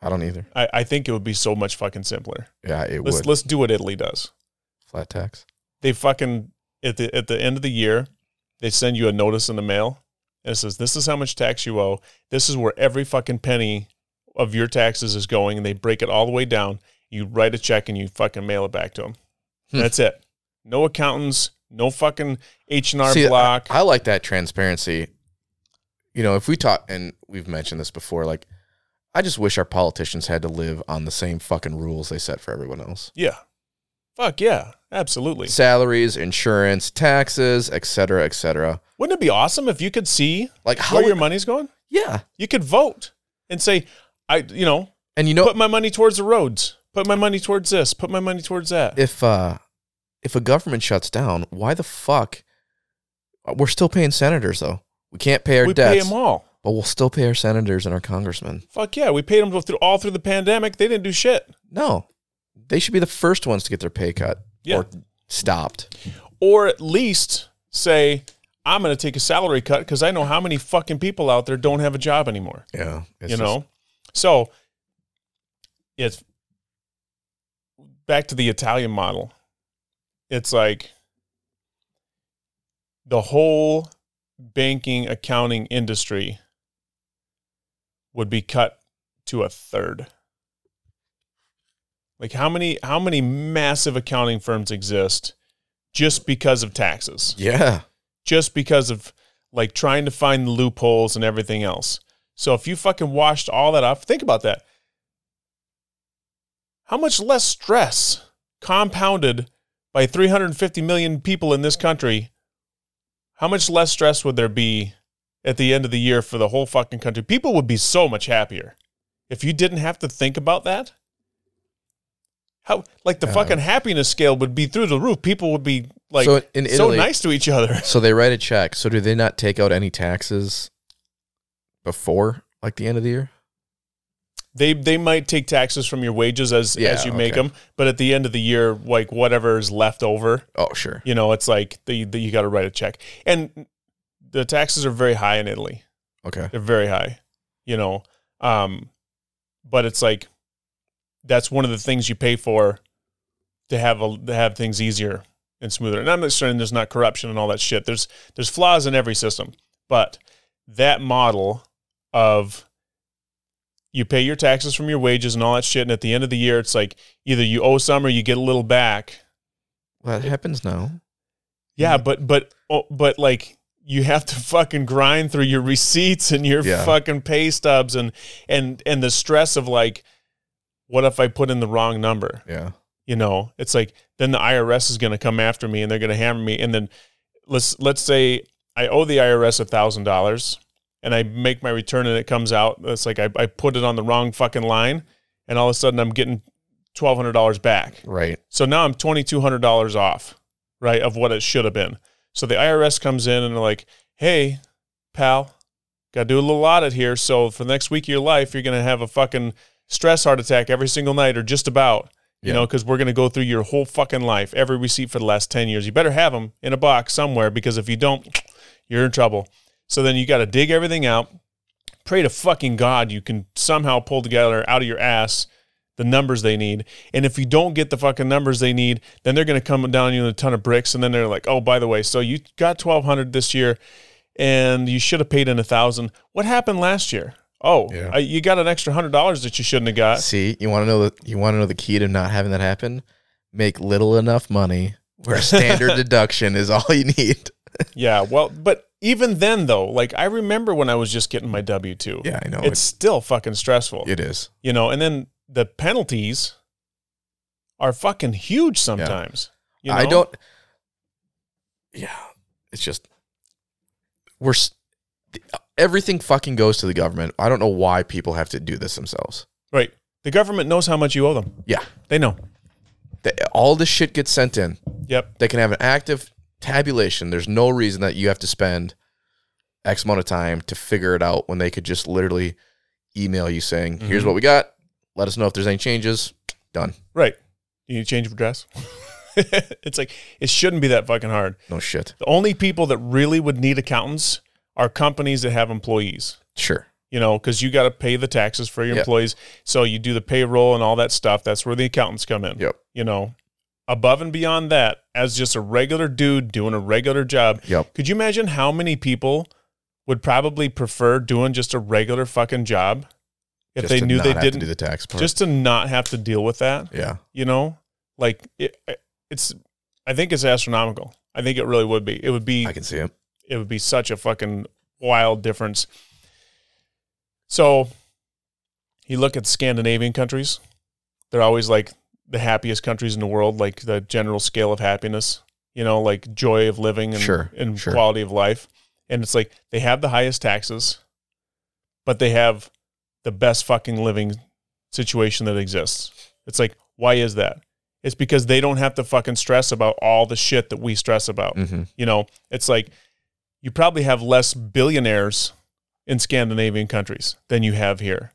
I don't either. I, I think it would be so much fucking simpler. Yeah, it Let's would. let's do what Italy does. Flat tax. They fucking at the at the end of the year, they send you a notice in the mail and it says this is how much tax you owe. This is where every fucking penny of your taxes is going, and they break it all the way down. You write a check and you fucking mail it back to them. Hmm. That's it. No accountants, no fucking H and R See, block. I, I like that transparency. You know, if we talk, and we've mentioned this before, like, I just wish our politicians had to live on the same fucking rules they set for everyone else. yeah, Fuck yeah, absolutely. Salaries, insurance, taxes, et cetera, et cetera. Wouldn't it be awesome if you could see Like how? where your money's going? yeah, You could vote and say, I, you know, and you know put my money towards the roads, put my money towards this, put my money towards that. if uh if a government shuts down, why the fuck? We're still paying senators though. We can't pay our we pay them all. but we'll still pay our senators and our congressmen. Fuck yeah, we paid them through all through the pandemic. They didn't do shit. No, they should be the first ones to get their pay cut Yeah. or stopped. Or at least say, I'm going to take a salary cut because I know how many fucking people out there don't have a job anymore. Yeah, you know, so it's back to the Italian model. It's like the whole banking accounting industry would be cut to a third. Like how many how many massive accounting firms exist just because of taxes? yeah, Just because of like trying to find the loopholes and everything else. So if you fucking washed all that off, think about that. How much less stress compounded by 350 million people in this country? How much less stress would there be at the end of the year for the whole fucking country? People would be so much happier if you didn't have to think about that. How like the fucking happiness scale would be through the roof. People would be like so in so Italy, nice to each other. (laughs) so they write a check. So do they not take out any taxes before like the end of the year? They they might take taxes from your wages as Yeah, as you make okay. them, but at the end of the year, like whatever is left over, Oh, sure. you know, it's like the, the you got to write a check, and the taxes are very high in Italy. Okay. They're very high, you know. Um, but it's like that's one of the things you pay for to have a, to have things easier and smoother. And I'm not saying there's not corruption and all that shit. There's there's flaws in every system, but that model of you pay your taxes from your wages and all that shit, and at the end of the year, it's like either you owe some or you get a little back. Well, that happens now. Yeah, but but oh, but like you have to fucking grind through your receipts and your Yeah. fucking pay stubs and and and the stress of like, what if I put in the wrong number? Yeah. You know, it's like then the IRS is going to come after me and they're going to hammer me. And then let's let's say I owe the IRS a thousand dollars and I make my return and it comes out. It's like I, I put it on the wrong fucking line, and all of a sudden I'm getting twelve hundred dollars back. Right. So now I'm twenty two hundred dollars off, right, of what it should have been. So the IRS comes in and they're like, "Hey, pal, got to do a little audit here. So for the next week of your life, you're gonna have a fucking stress heart attack every single night, or just about." You Yeah. know, because we're gonna go through your whole fucking life, every receipt for the last ten years. You better have them in a box somewhere because if you don't, (sniffs) you're in trouble. So then you got to dig everything out. Pray to fucking God you can somehow pull together out of your ass the numbers they need. And if you don't get the fucking numbers they need, then they're going to come down on you with a ton of bricks. And then they're like, oh, by the way, so you got 1200 this year and you should have paid in a thousand. What happened last year? Oh, Yeah. uh, you got an extra hundred dollars that you shouldn't have got. See, you want to know the you want to know the key to not having that happen? Make little enough money where (laughs) standard deduction is all you need. (laughs) Yeah. Well, but even then though, like I remember when I was just getting my W two. Yeah, I know. It's still fucking stressful. it is. you know, and then the penalties are fucking huge sometimes. You know? I don't. Yeah, it's just we're everything fucking goes to the government. I don't know why people have to do this themselves. Right. The government knows how much you owe them. Yeah, They know. they, all this shit gets sent in. Yep. They can have an active tabulation. There's no reason that you have to spend X amount of time to figure it out when they could just literally email you saying, "Here's Mhm. what we got. Let us know if there's any changes." Done. Right. You need change of address. (laughs) it's like it shouldn't be that fucking hard. No shit. The only people that really would need accountants are companies that have employees. Sure. You know, because you got to pay the taxes for your Yep. employees. So you do the payroll and all that stuff. That's where the accountants come in. Yep. You know, above and beyond that, as just a regular dude doing a regular job, Yep. Could you imagine how many people would probably prefer doing just a regular fucking job if Just they knew they have didn't do the tax part. just to not have to deal with that, yeah. you know? Like it, it's I think it's astronomical. I think it really would be. It would be I can see it. It would be such a fucking wild difference. So you look at Scandinavian countries, they're always like the happiest countries in the world, like the general scale of happiness, you know, like joy of living and, Sure, and sure. quality of life. And it's like they have the highest taxes, but they have the best fucking living situation that exists. It's like, why is that? It's because they don't have to fucking stress about all the shit that we stress about. hmm You know, it's like you probably have less billionaires in Scandinavian countries than you have here.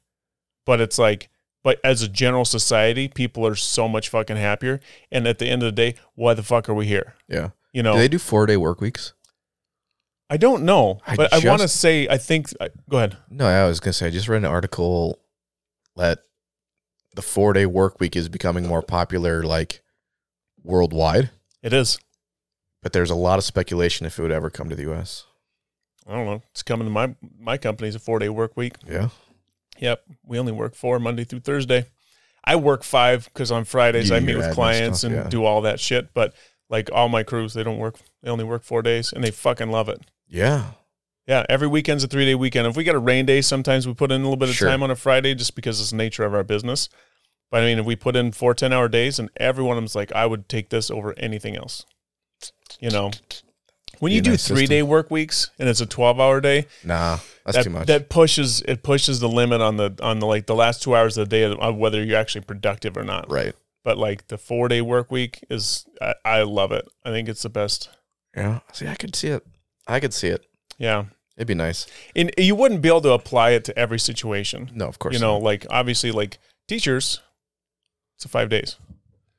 But it's like, but as a general society, people are so much fucking happier. And at the end of the day, why the fuck are we here? Yeah. You know, Do they do four day work weeks? I don't know, I but I want to say, I think, go ahead. No, I was gonna say I just read an article that the four day work week is becoming more popular like worldwide, It is. But there's a lot of speculation if it would ever come to the US. I don't know. It's coming to my my company's a four day work week. Yeah. Yep. We only work four Monday through Thursday. I work five because on Fridays You I meet with clients stuff, and yeah. do all that shit. But like all my crews, they don't work. They only work four days, and they fucking love it. Yeah. Yeah, every weekend's a three day weekend. If we get a rain day, sometimes we put in a little bit of Sure. time on a Friday just because it's the nature of our business. But I mean, if we put in four 10 hour days, and every one of them's like, I would take this over anything else. You know, when you do nice three day work weeks and it's a 12 hour day, Nah, that's that, too much. that pushes it pushes the limit on the on the like the last two hours of the day of- of whether you're actually productive or not. right. But like the four day work week is, I, I love it. I think it's the best. Yeah. See, I could see it. I could see it. Yeah, It'd be nice. and you wouldn't be able to apply it to every situation. No, of course. you know, not. like obviously, like teachers, it's a five days.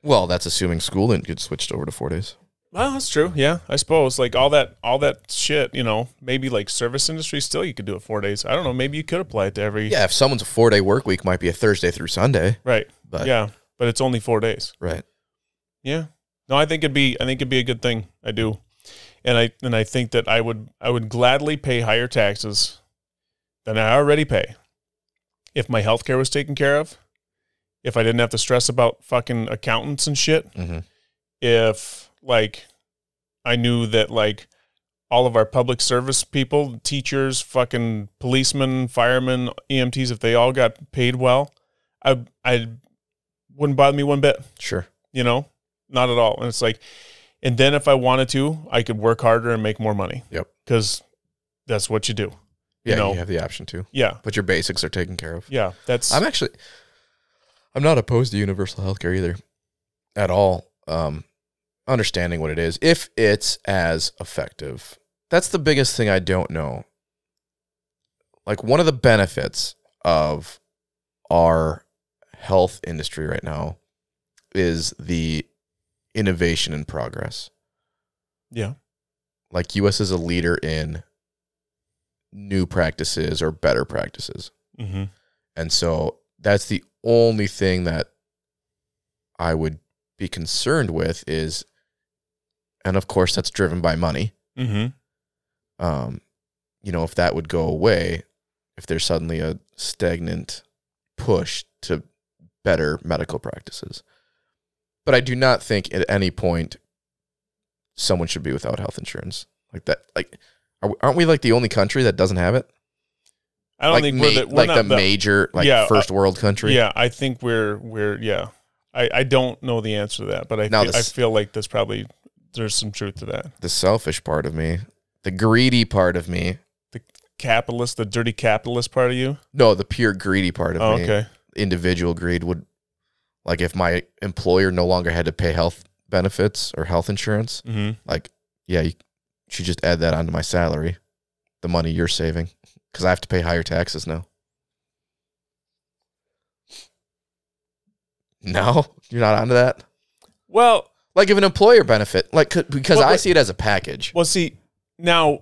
Well, that's assuming school didn't get switched over to four days. Well, that's true. Yeah, I suppose like all that, all that shit. You know, maybe like service industry still you could do it four days. I don't know. Maybe you could apply it to every. Yeah, if someone's a four day work week, might be a Thursday through Sunday. Right. But yeah, but it's only four days. right. Yeah. No, I think it'd be. I think it'd be a good thing. I do, and I and I think that I would. I would gladly pay higher taxes than I already pay if my health care was taken care of. If I didn't have to stress about fucking accountants and shit. hmm if like I knew that like all of our public service people, teachers, fucking policemen, firemen, EMTs, if they all got paid well, I I wouldn't bother me one bit, Sure. you know? Not at all. And it's like and then if I wanted to, I could work harder and make more money. Yep. Cuz that's what you do. Yeah, know. you have the option to. Yeah. But your basics are taken care of. Yeah, that's I'm actually I'm not opposed to universal healthcare either. At all. Um understanding what it is. If it's as effective. That's the biggest thing I don't know. Like one of the benefits of our health industry right now is the innovation and progress. yeah. Like US is a leader in new practices or better practices. Mhm. And so that's the only thing that I would be concerned with is, and of course, that's driven by money. Mhm. Um, you know, if that would go away, if there's suddenly a stagnant push to better medical practices. But I do not think at any point someone should be without health insurance like that. Like, are, we- aren't we like the only country that doesn't have it? I don't like think ma- we're the, we're like not the, the major, like Yeah, first world country. Yeah, I think we're we're yeah. I, I don't know the answer to that, but I feel, I feel like there's probably there's some truth to that. The selfish part of me, the greedy part of me, the Capitalist, the dirty capitalist part of you. no, the pure greedy part of Oh, me, okay. individual greed would, like, if my employer no longer had to pay health benefits or health insurance, hmm like, yeah, you should just add that onto my salary, the money you're saving, because I have to pay higher taxes now. No, you're not onto that. Well, Like, if an employer benefit, like, could- because Well, I see it as a package. well, see now.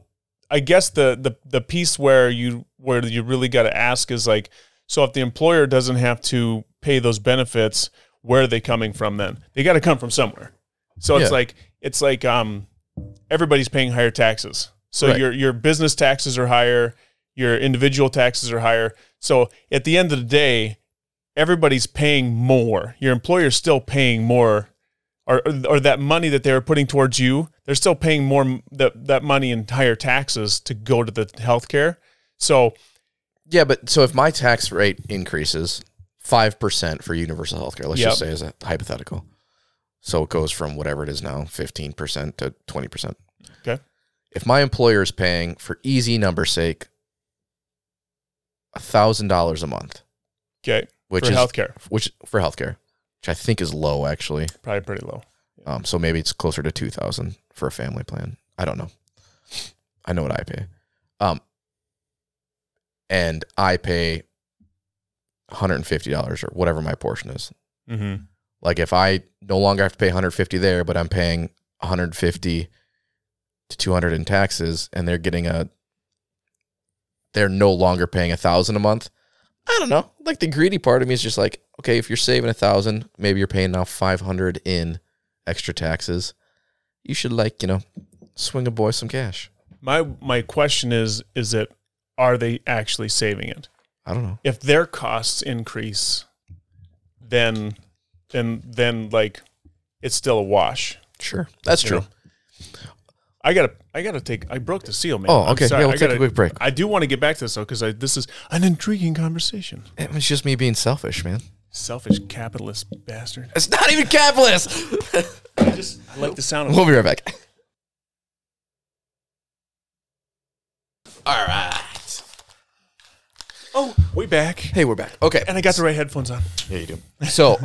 I guess the the the piece where you where you really got to ask is like, so if the employer doesn't have to pay those benefits, where are they coming from? Then they got to come from somewhere. So it's Yeah. like it's like um, everybody's paying higher taxes. So Right. your your business taxes are higher, your individual taxes are higher. So at the end of the day, everybody's paying more. Your employer's still paying more, or or that money that they're putting towards you, they're still paying more that that money in higher taxes to go to the healthcare. So Yeah, but so if my tax rate increases five percent for universal health care. Let's Yep. just say as a hypothetical. So it goes from whatever it is now, fifteen percent to twenty percent. Okay. If my employer is paying for easy number sake thousand dollars a month, Okay. which for is healthcare, which for healthcare, which I think is low actually. probably pretty low. Um, so maybe it's closer to two thousand for a family plan. I don't know. I know what I pay. Um, and I pay one hundred and fifty dollars or whatever my portion is. Mm-hmm. Like if I no longer have to pay one hundred fifty there, but I'm paying one hundred fifty to two hundred in taxes, and they're getting a, they're no longer paying a thousand a month. I don't know. Like the greedy part of me is just like, okay, if you're saving a thousand, maybe you're paying now five hundred in extra taxes. You should like you know swing a boy some cash. My my question is is that are they actually saving it? I don't know. If their costs increase, then then then like it's still a wash. Sure, that's You true. know? I gotta I gotta take I broke the seal, man. Oh, okay. Yeah, we'll I take a gotta- quick break. I do want to get back to this though because this is an intriguing conversation. It was just me being selfish, man. Selfish capitalist bastard. It's not even capitalist. I just I like the sound of it. we'll be right back. All right. Oh, we back. Hey, we're back. Okay. And I got the right headphones on. Yeah, you do. So,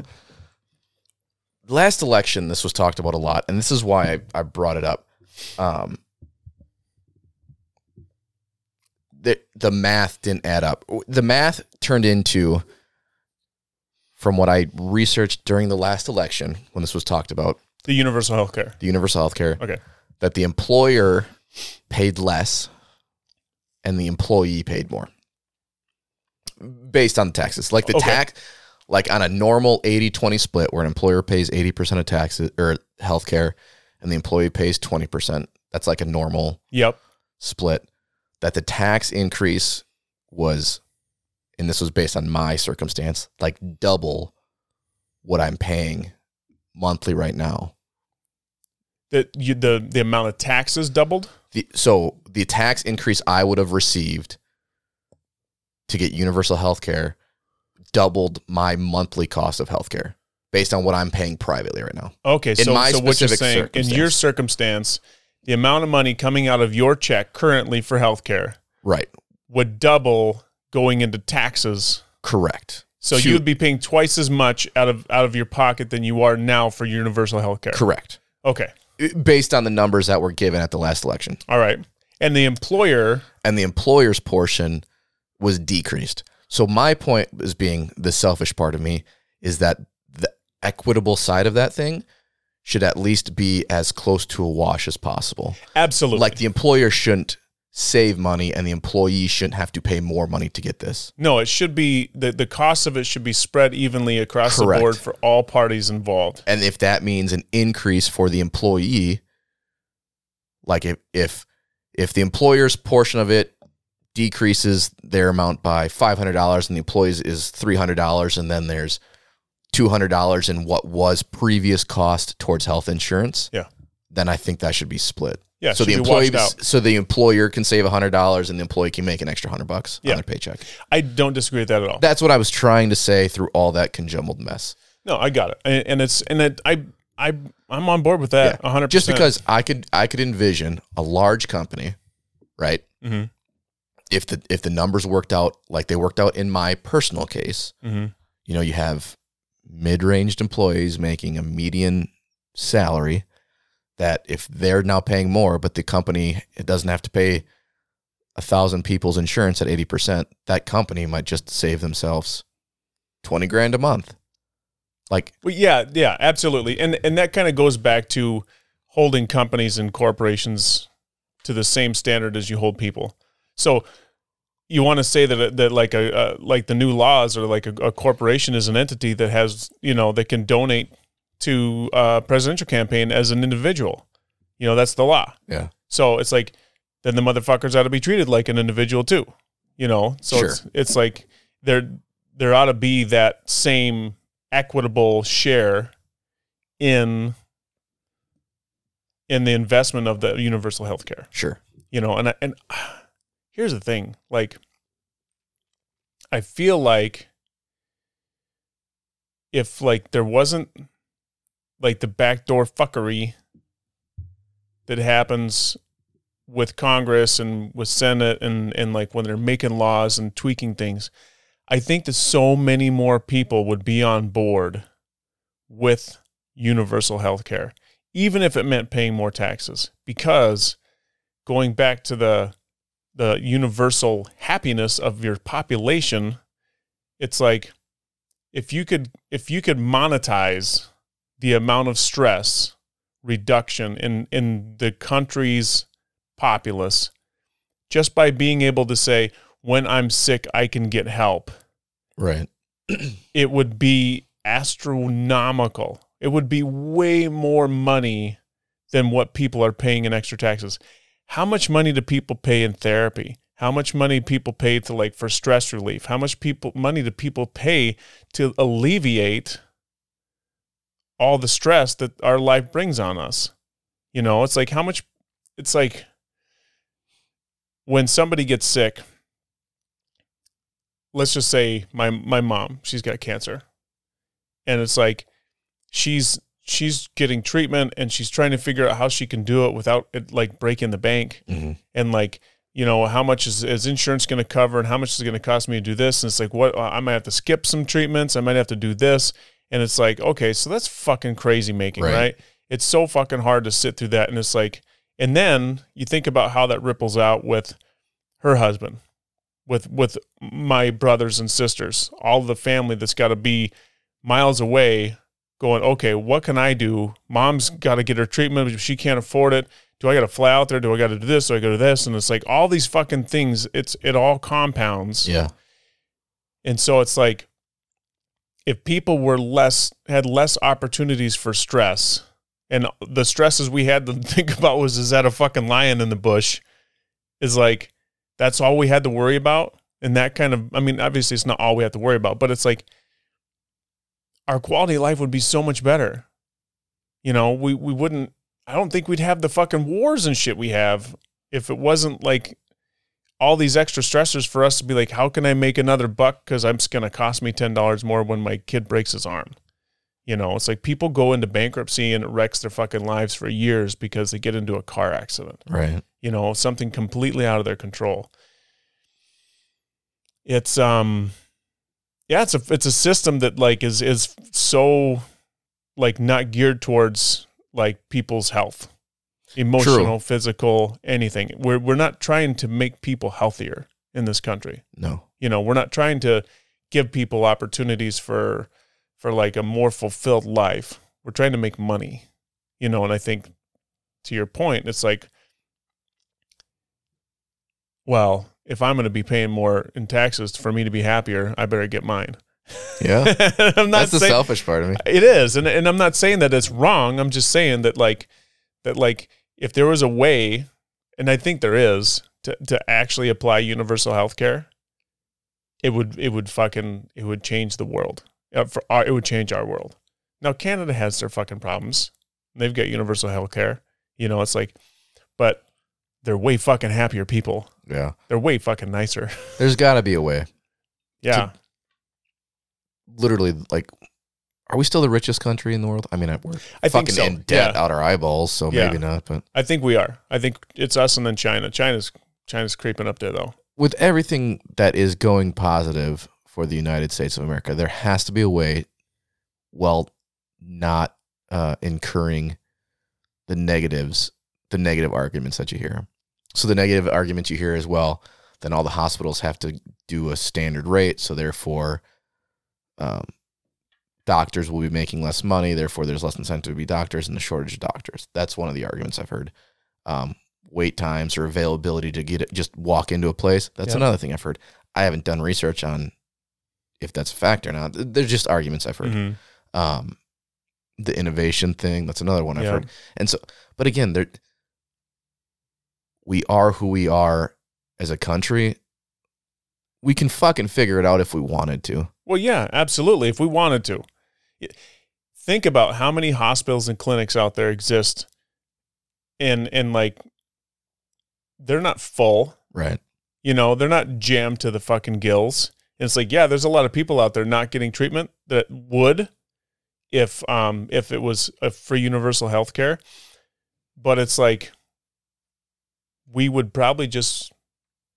last election, this was talked about a lot, and this is why I, I brought it up. Um, the the math didn't add up. The math turned into, from what I researched during the last election when this was talked about, The universal health care. the universal health care, Okay. that the employer paid less and the employee paid more based on the taxes. Like the Okay. tax, like on a normal 80 20 split where an employer pays 80% of taxes or health care and the employee pays 20%. That's like a normal Yep. split. That the tax increase was, and this was based on my circumstance, like double what I'm paying monthly right now. The you, the the amount of taxes doubled. the so the tax increase I would have received to get universal health care doubled my monthly cost of health care based on what I'm paying privately right now. Okay, so, my so what you're saying in your circumstance, the amount of money coming out of your check currently for healthcare Right. would double going into taxes. Correct. So To- you'd be paying twice as much out of out of your pocket than you are now for universal healthcare. correct. Okay. Based on the numbers that were given at the last election. All right. And the employer, And the employer's portion was decreased. So my point is being the selfish part of me is that the equitable side of that thing should at least be as close to a wash as possible. absolutely. like the employer shouldn't save money and the employee shouldn't have to pay more money to get this. no, it should be the the cost of it should be spread evenly across Correct. the board for all parties involved. And if that means an increase for the employee, like if if if the employer's portion of it decreases their amount by five hundred dollars and the employee's is three hundred dollars, and then there's two hundred dollars in what was previous cost towards health insurance, Yeah. then I think that should be split. Yeah, so the employee, so the employer can save hundred dollars, and the employee can make an extra hundred bucks Yeah. on their paycheck. I don't disagree with that at all. That's what I was trying to say through all that conjumbled mess. No, I got it, and, and it's and it, I I I'm on board with that. Yeah. hundred Just because I could I could envision a large company, right? Mhm. If the if the numbers worked out like they worked out in my personal case, hmm you know, you have mid-ranged employees making a median salary that if they're now paying more, but the company it doesn't have to pay a thousand people's insurance at eighty percent, that company might just save themselves twenty grand a month. Like Well, yeah, yeah, absolutely, and and that kind of goes back to holding companies and corporations to the same standard as you hold people. So you want to say that that like a uh, like the new laws or like a, a corporation is an entity that has you know that can donate to a presidential campaign as an individual. You know that's the law. yeah, So it's like then the motherfuckers ought to be treated like an individual too. You know, so Sure. it's it's like there there ought to be that same equitable share in in the investment of the universal health care. sure. You know, and I, and here's the thing, like I feel like if like there wasn't like the backdoor fuckery that happens with Congress and with Senate and and like when they're making laws and tweaking things, I think that so many more people would be on board with universal health care, even if it meant paying more taxes. Because going back to the the universal happiness of your population, it's like if you could if you could monetize the amount of stress reduction in in the country's populace just by being able to say when I'm sick I can get help. Right. (clears throat) it would be astronomical. It would be way more money than what people are paying in extra taxes. How much money do people pay in therapy? How much money people pay to like for stress relief? How much people money do people pay to alleviate all the stress that our life brings on us. You know it's like how much it's like when somebody gets sick let's just say my my mom she's got cancer. And it's like she's she's getting treatment and she's trying to figure out how she can do it without it like breaking the bank. Hmm and like you know how much is, is insurance going to cover and how much is it going to cost me to do this? And it's like what i might have to skip some treatments. I might have to do this and it's like okay so that's fucking crazy making Right. right, it's so fucking hard to sit through that and it's like and then you think about how that ripples out with her husband with with my brothers and sisters all the family that's got to be miles away going okay what can i do mom's got to get her treatment but she can't afford it do I got to fly out there? Do I got to do this? Do I go to this? And it's like all these fucking things. It's it all compounds, Yeah. and so it's like if people were less had less opportunities for stress, and the stresses we had to (laughs) think about was is that a fucking lion in the bush? Is like that's all we had to worry about, and that kind of I mean, obviously it's not all we have to worry about, but it's like our quality of life would be so much better. You know, we we wouldn't. I don't think we'd have the fucking wars and shit we have if it wasn't like all these extra stressors for us to be like, how can I make another buck? Because I'm just gonna cost me ten dollars more when my kid breaks his arm. You know, it's like people go into bankruptcy and it wrecks their fucking lives for years because they get into a car accident Right. you know something completely out of their control it's um yeah it's a it's a system that like is is so like not geared towards like people's health emotional physical anything we're we're not trying to make people healthier in this country No. you know we're not trying to give people opportunities for for like a more fulfilled life we're trying to make money you know and i think to your point it's like well if i'm going to be paying more in taxes for me to be happier i better get mine Yeah. (laughs) i'm not That's the saying selfish part of me. it is and, and i'm not saying that it's wrong i'm just saying that like that like if there was a way and i think there is to, to actually apply universal health care it would it would fucking it would change the world. Uh, for our, it would change our world. Now canada has their fucking problems. They've got universal health care you know it's like but they're way fucking happier people. Yeah. they're way fucking nicer. (laughs) There's got to be a way. yeah. Literally, like, are we still the richest country in the world? I mean, we're i think fucking so in debt yeah. out our eyeballs, so Yeah. maybe not. But i think we are i think it's us and then china china's china's creeping up there though with everything that is going positive for the United States of America, there has to be a way, while not uh, incurring the negatives, the negative arguments that you hear. So the negative arguments you hear as well, then all the hospitals have to do a standard rate, so therefore, um, doctors will be making less money. Therefore, there's less incentive to be doctors and the shortage of doctors. That's one of the arguments I've heard. Um, wait times or availability to get it, just walk into a place. That's Yeah. another thing I've heard. I haven't done research on if that's a fact or not. There's just arguments I've heard. Mhm. Um, the innovation thing, that's another one I've Yeah. heard. And so, but again, there, we are who we are as a country. We can fucking figure it out if we wanted to. Well, yeah, absolutely. If we wanted to, think about how many hospitals and clinics out there exist, and and like they're not full. Right. You know, they're not jammed to the fucking gills. And it's like, yeah, there's a lot of people out there not getting treatment that would, if um if it was a free universal health care. But it's like we would probably just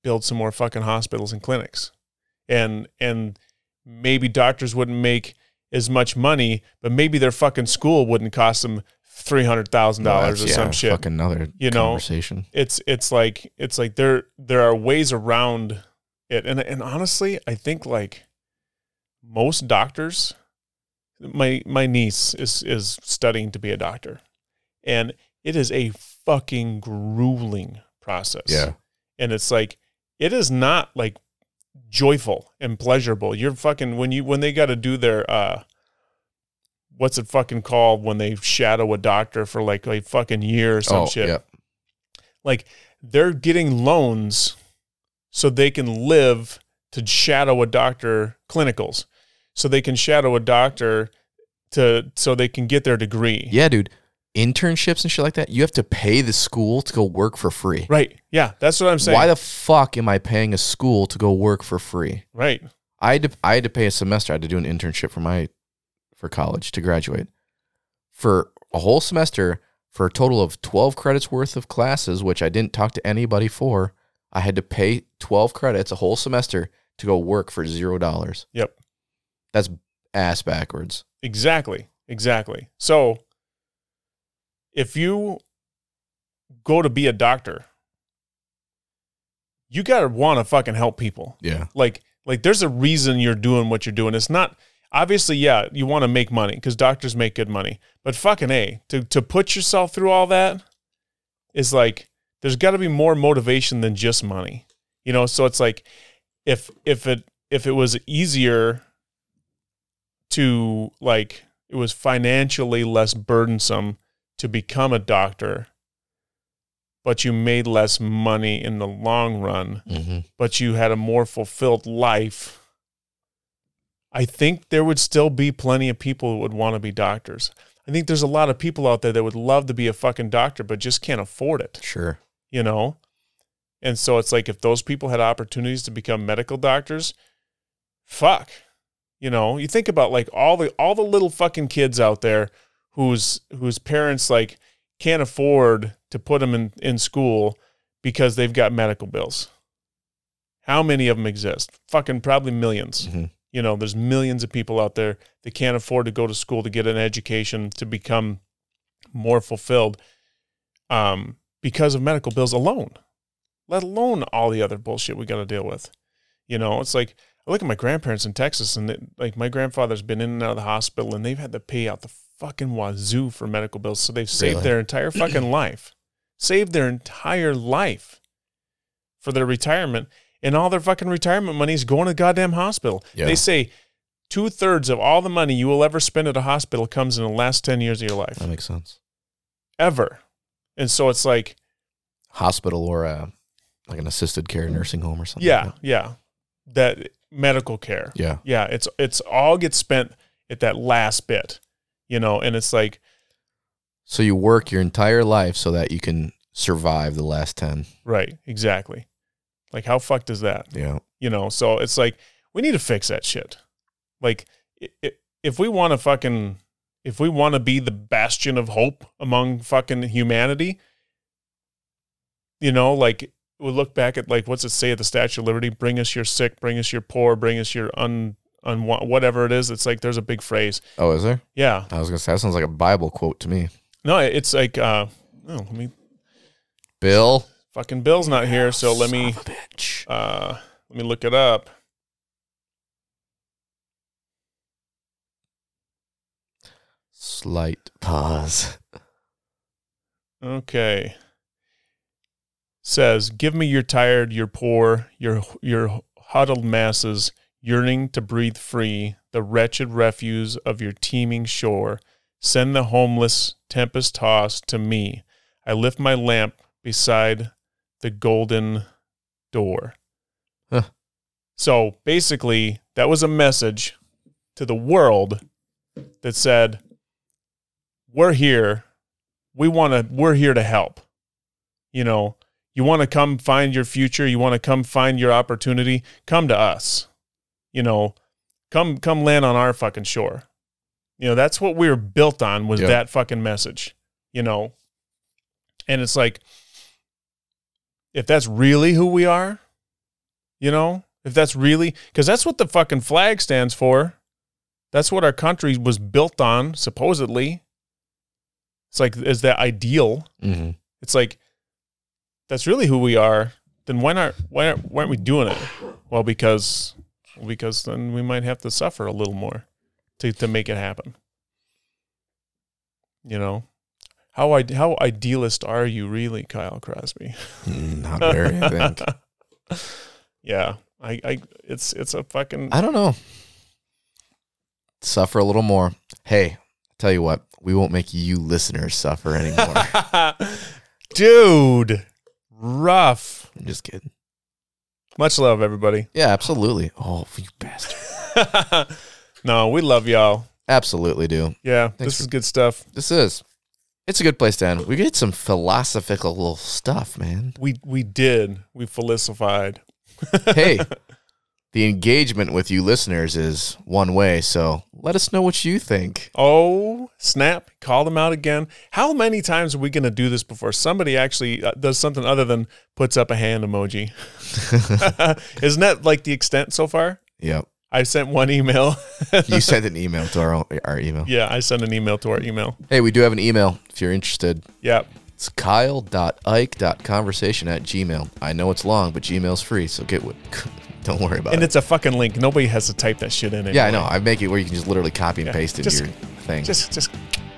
build some more fucking hospitals and clinics. And and maybe doctors wouldn't make as much money, but maybe their fucking school wouldn't cost them three hundred thousand dollars or yeah, some shit. Fucking another You know, conversation. It's it's like it's like there there are ways around it, and and honestly, I think like most doctors, my my niece is is studying to be a doctor, and it is a fucking grueling process. Yeah. and it's like it is not like joyful and pleasurable. You're fucking when you when they got to do their uh what's it fucking called when they shadow a doctor for like a fucking year or some oh, shit. yeah. Like they're getting loans so they can live to shadow a doctor clinicals. So they can shadow a doctor to so they can get their degree. Yeah, dude. Internships and shit like that, you have to pay the school to go work for free. Right. Yeah, that's what I'm saying. Why the fuck am I paying a school to go work for free? right. I had to, I had to pay a semester. I had to do an internship for my for college to graduate for a whole semester for a total of 12 credits worth of classes, which I didn't talk to anybody for. I had to pay 12 credits a whole semester to go work for zero dollars. Yep. That's ass backwards. Exactly. Exactly. So if you go to be a doctor, you got to want to fucking help people. Yeah. Like like there's a reason you're doing what you're doing. It's not obviously yeah, you want to make money cuz doctors make good money. But fucking A, to to put yourself through all that is like there's got to be more motivation than just money. You know, so it's like if if it if it was easier to like it was financially less burdensome to become a doctor but you made less money in the long run Mm-hmm. but you had a more fulfilled life i think there would still be plenty of people who would want to be doctors i think there's a lot of people out there that would love to be a fucking doctor but just can't afford it Sure. you know and so it's like if those people had opportunities to become medical doctors fuck you know you think about like all the all the little fucking kids out there whose whose parents like can't afford to put them in in school because they've got medical bills. How many of them exist? Fucking probably 1000000s Mhm. you know there's millions of people out there that can't afford to go to school to get an education to become more fulfilled um, because of medical bills alone let alone all the other bullshit we got to deal with. You know it's like i look at my grandparents in texas and they, like my grandfather's been in and out of the hospital and they've had to pay out the fucking wazoo for medical bills so they've saved Really? their entire fucking (clears throat) life saved their entire life for their retirement and all their fucking retirement money is going to the goddamn hospital Yeah. they say two thirds of all the money you will ever spend at a hospital comes in the last 10 years of your life That makes sense. ever and so it's like Hospital or uh, like an assisted care nursing home or something. yeah like yeah that medical care. Yeah. yeah it's it's all gets spent at that last bit you know and it's like So you work your entire life so that you can survive the last 10. right exactly like how fucked is that Yeah. you know so it's like we need to fix that shit like if we want to fucking if we want to be the bastion of hope among fucking humanity you know like we look back at like what's it say at the statue of liberty bring us your sick bring us your poor bring us your un, un whatever it is it's like there's a big phrase Oh, is there? yeah I was to say, that sounds like a Bible quote to me. no it's like uh oh, let me Bill. fucking bill's not here so let me Son of a bitch. uh let me look it up Slight pause. Okay. Says, "Give me your tired, your poor, your your huddled masses, yearning to breathe free, the wretched refuse of your teeming shore. Send the homeless, tempest tossed to me. I lift my lamp beside the golden door." Huh. So basically, that was a message to the world that said, "We're here we want to we're here to help you know you want to come find your future you want to come find your opportunity come to us you know come come land on our fucking shore You know, that's what we were built on was that fucking message. You know, and it's like, if that's really who we are, you know, if that's really because that's what the fucking flag stands for. That's what our country was built on, supposedly. It's like is that ideal? Mm-hmm. It's like that's really who we are. Then why not? Why aren't, why aren't we doing it? Well, because because then we might have to suffer a little more to to make it happen. You know, how I how idealist are you really, Kyle Crosby? Mm, not very, I think. (laughs) yeah, I, I it's it's a fucking I don't know. Suffer a little more. Hey, tell you what, we won't make you listeners suffer anymore. (laughs) dude, rough. I'm just kidding. Much love, everybody. Yeah, absolutely. Oh, you bastard. (laughs) no, we love y'all. Absolutely do. Yeah, Thanks this for- is good stuff. This is. It's a good place to end. We get some philosophical stuff, man. We we did. We philosophied. Hey, (laughs) the engagement with you listeners is one way, so let us know what you think. Oh, snap. Call them out again. How many times are we going to do this before somebody actually uh, does something other than puts up a hand emoji? (laughs) (laughs) Isn't that like the extent so far? Yep. I sent one email. (laughs) You sent an email to our our email. yeah, I sent an email to our email. Hey, we do have an email if you're interested. Yep. It's kyle.ike.conversation at gmail. I know it's long, but Gmail's free, so get what. Don't worry about And it. And it's a fucking link. Nobody has to type that shit in anymore. Yeah, I know. I make it where you can just literally copy and Yeah, paste it just- in your thing. Just just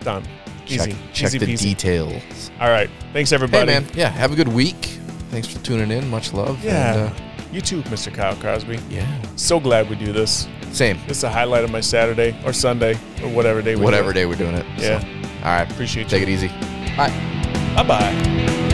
done. check Easy. check Easy the peasy. details. All right. Thanks everybody. Hey, man. Yeah, have a good week. Thanks for tuning in. Much love. Yeah. And, uh, You too, Mr. Kyle Crosby. yeah. So glad we do this. Same. This is a highlight of my Saturday or Sunday or whatever day we Whatever it. day we're doing it. Yeah. So, all right. Appreciate Take you. Take it easy. Bye. Bye bye.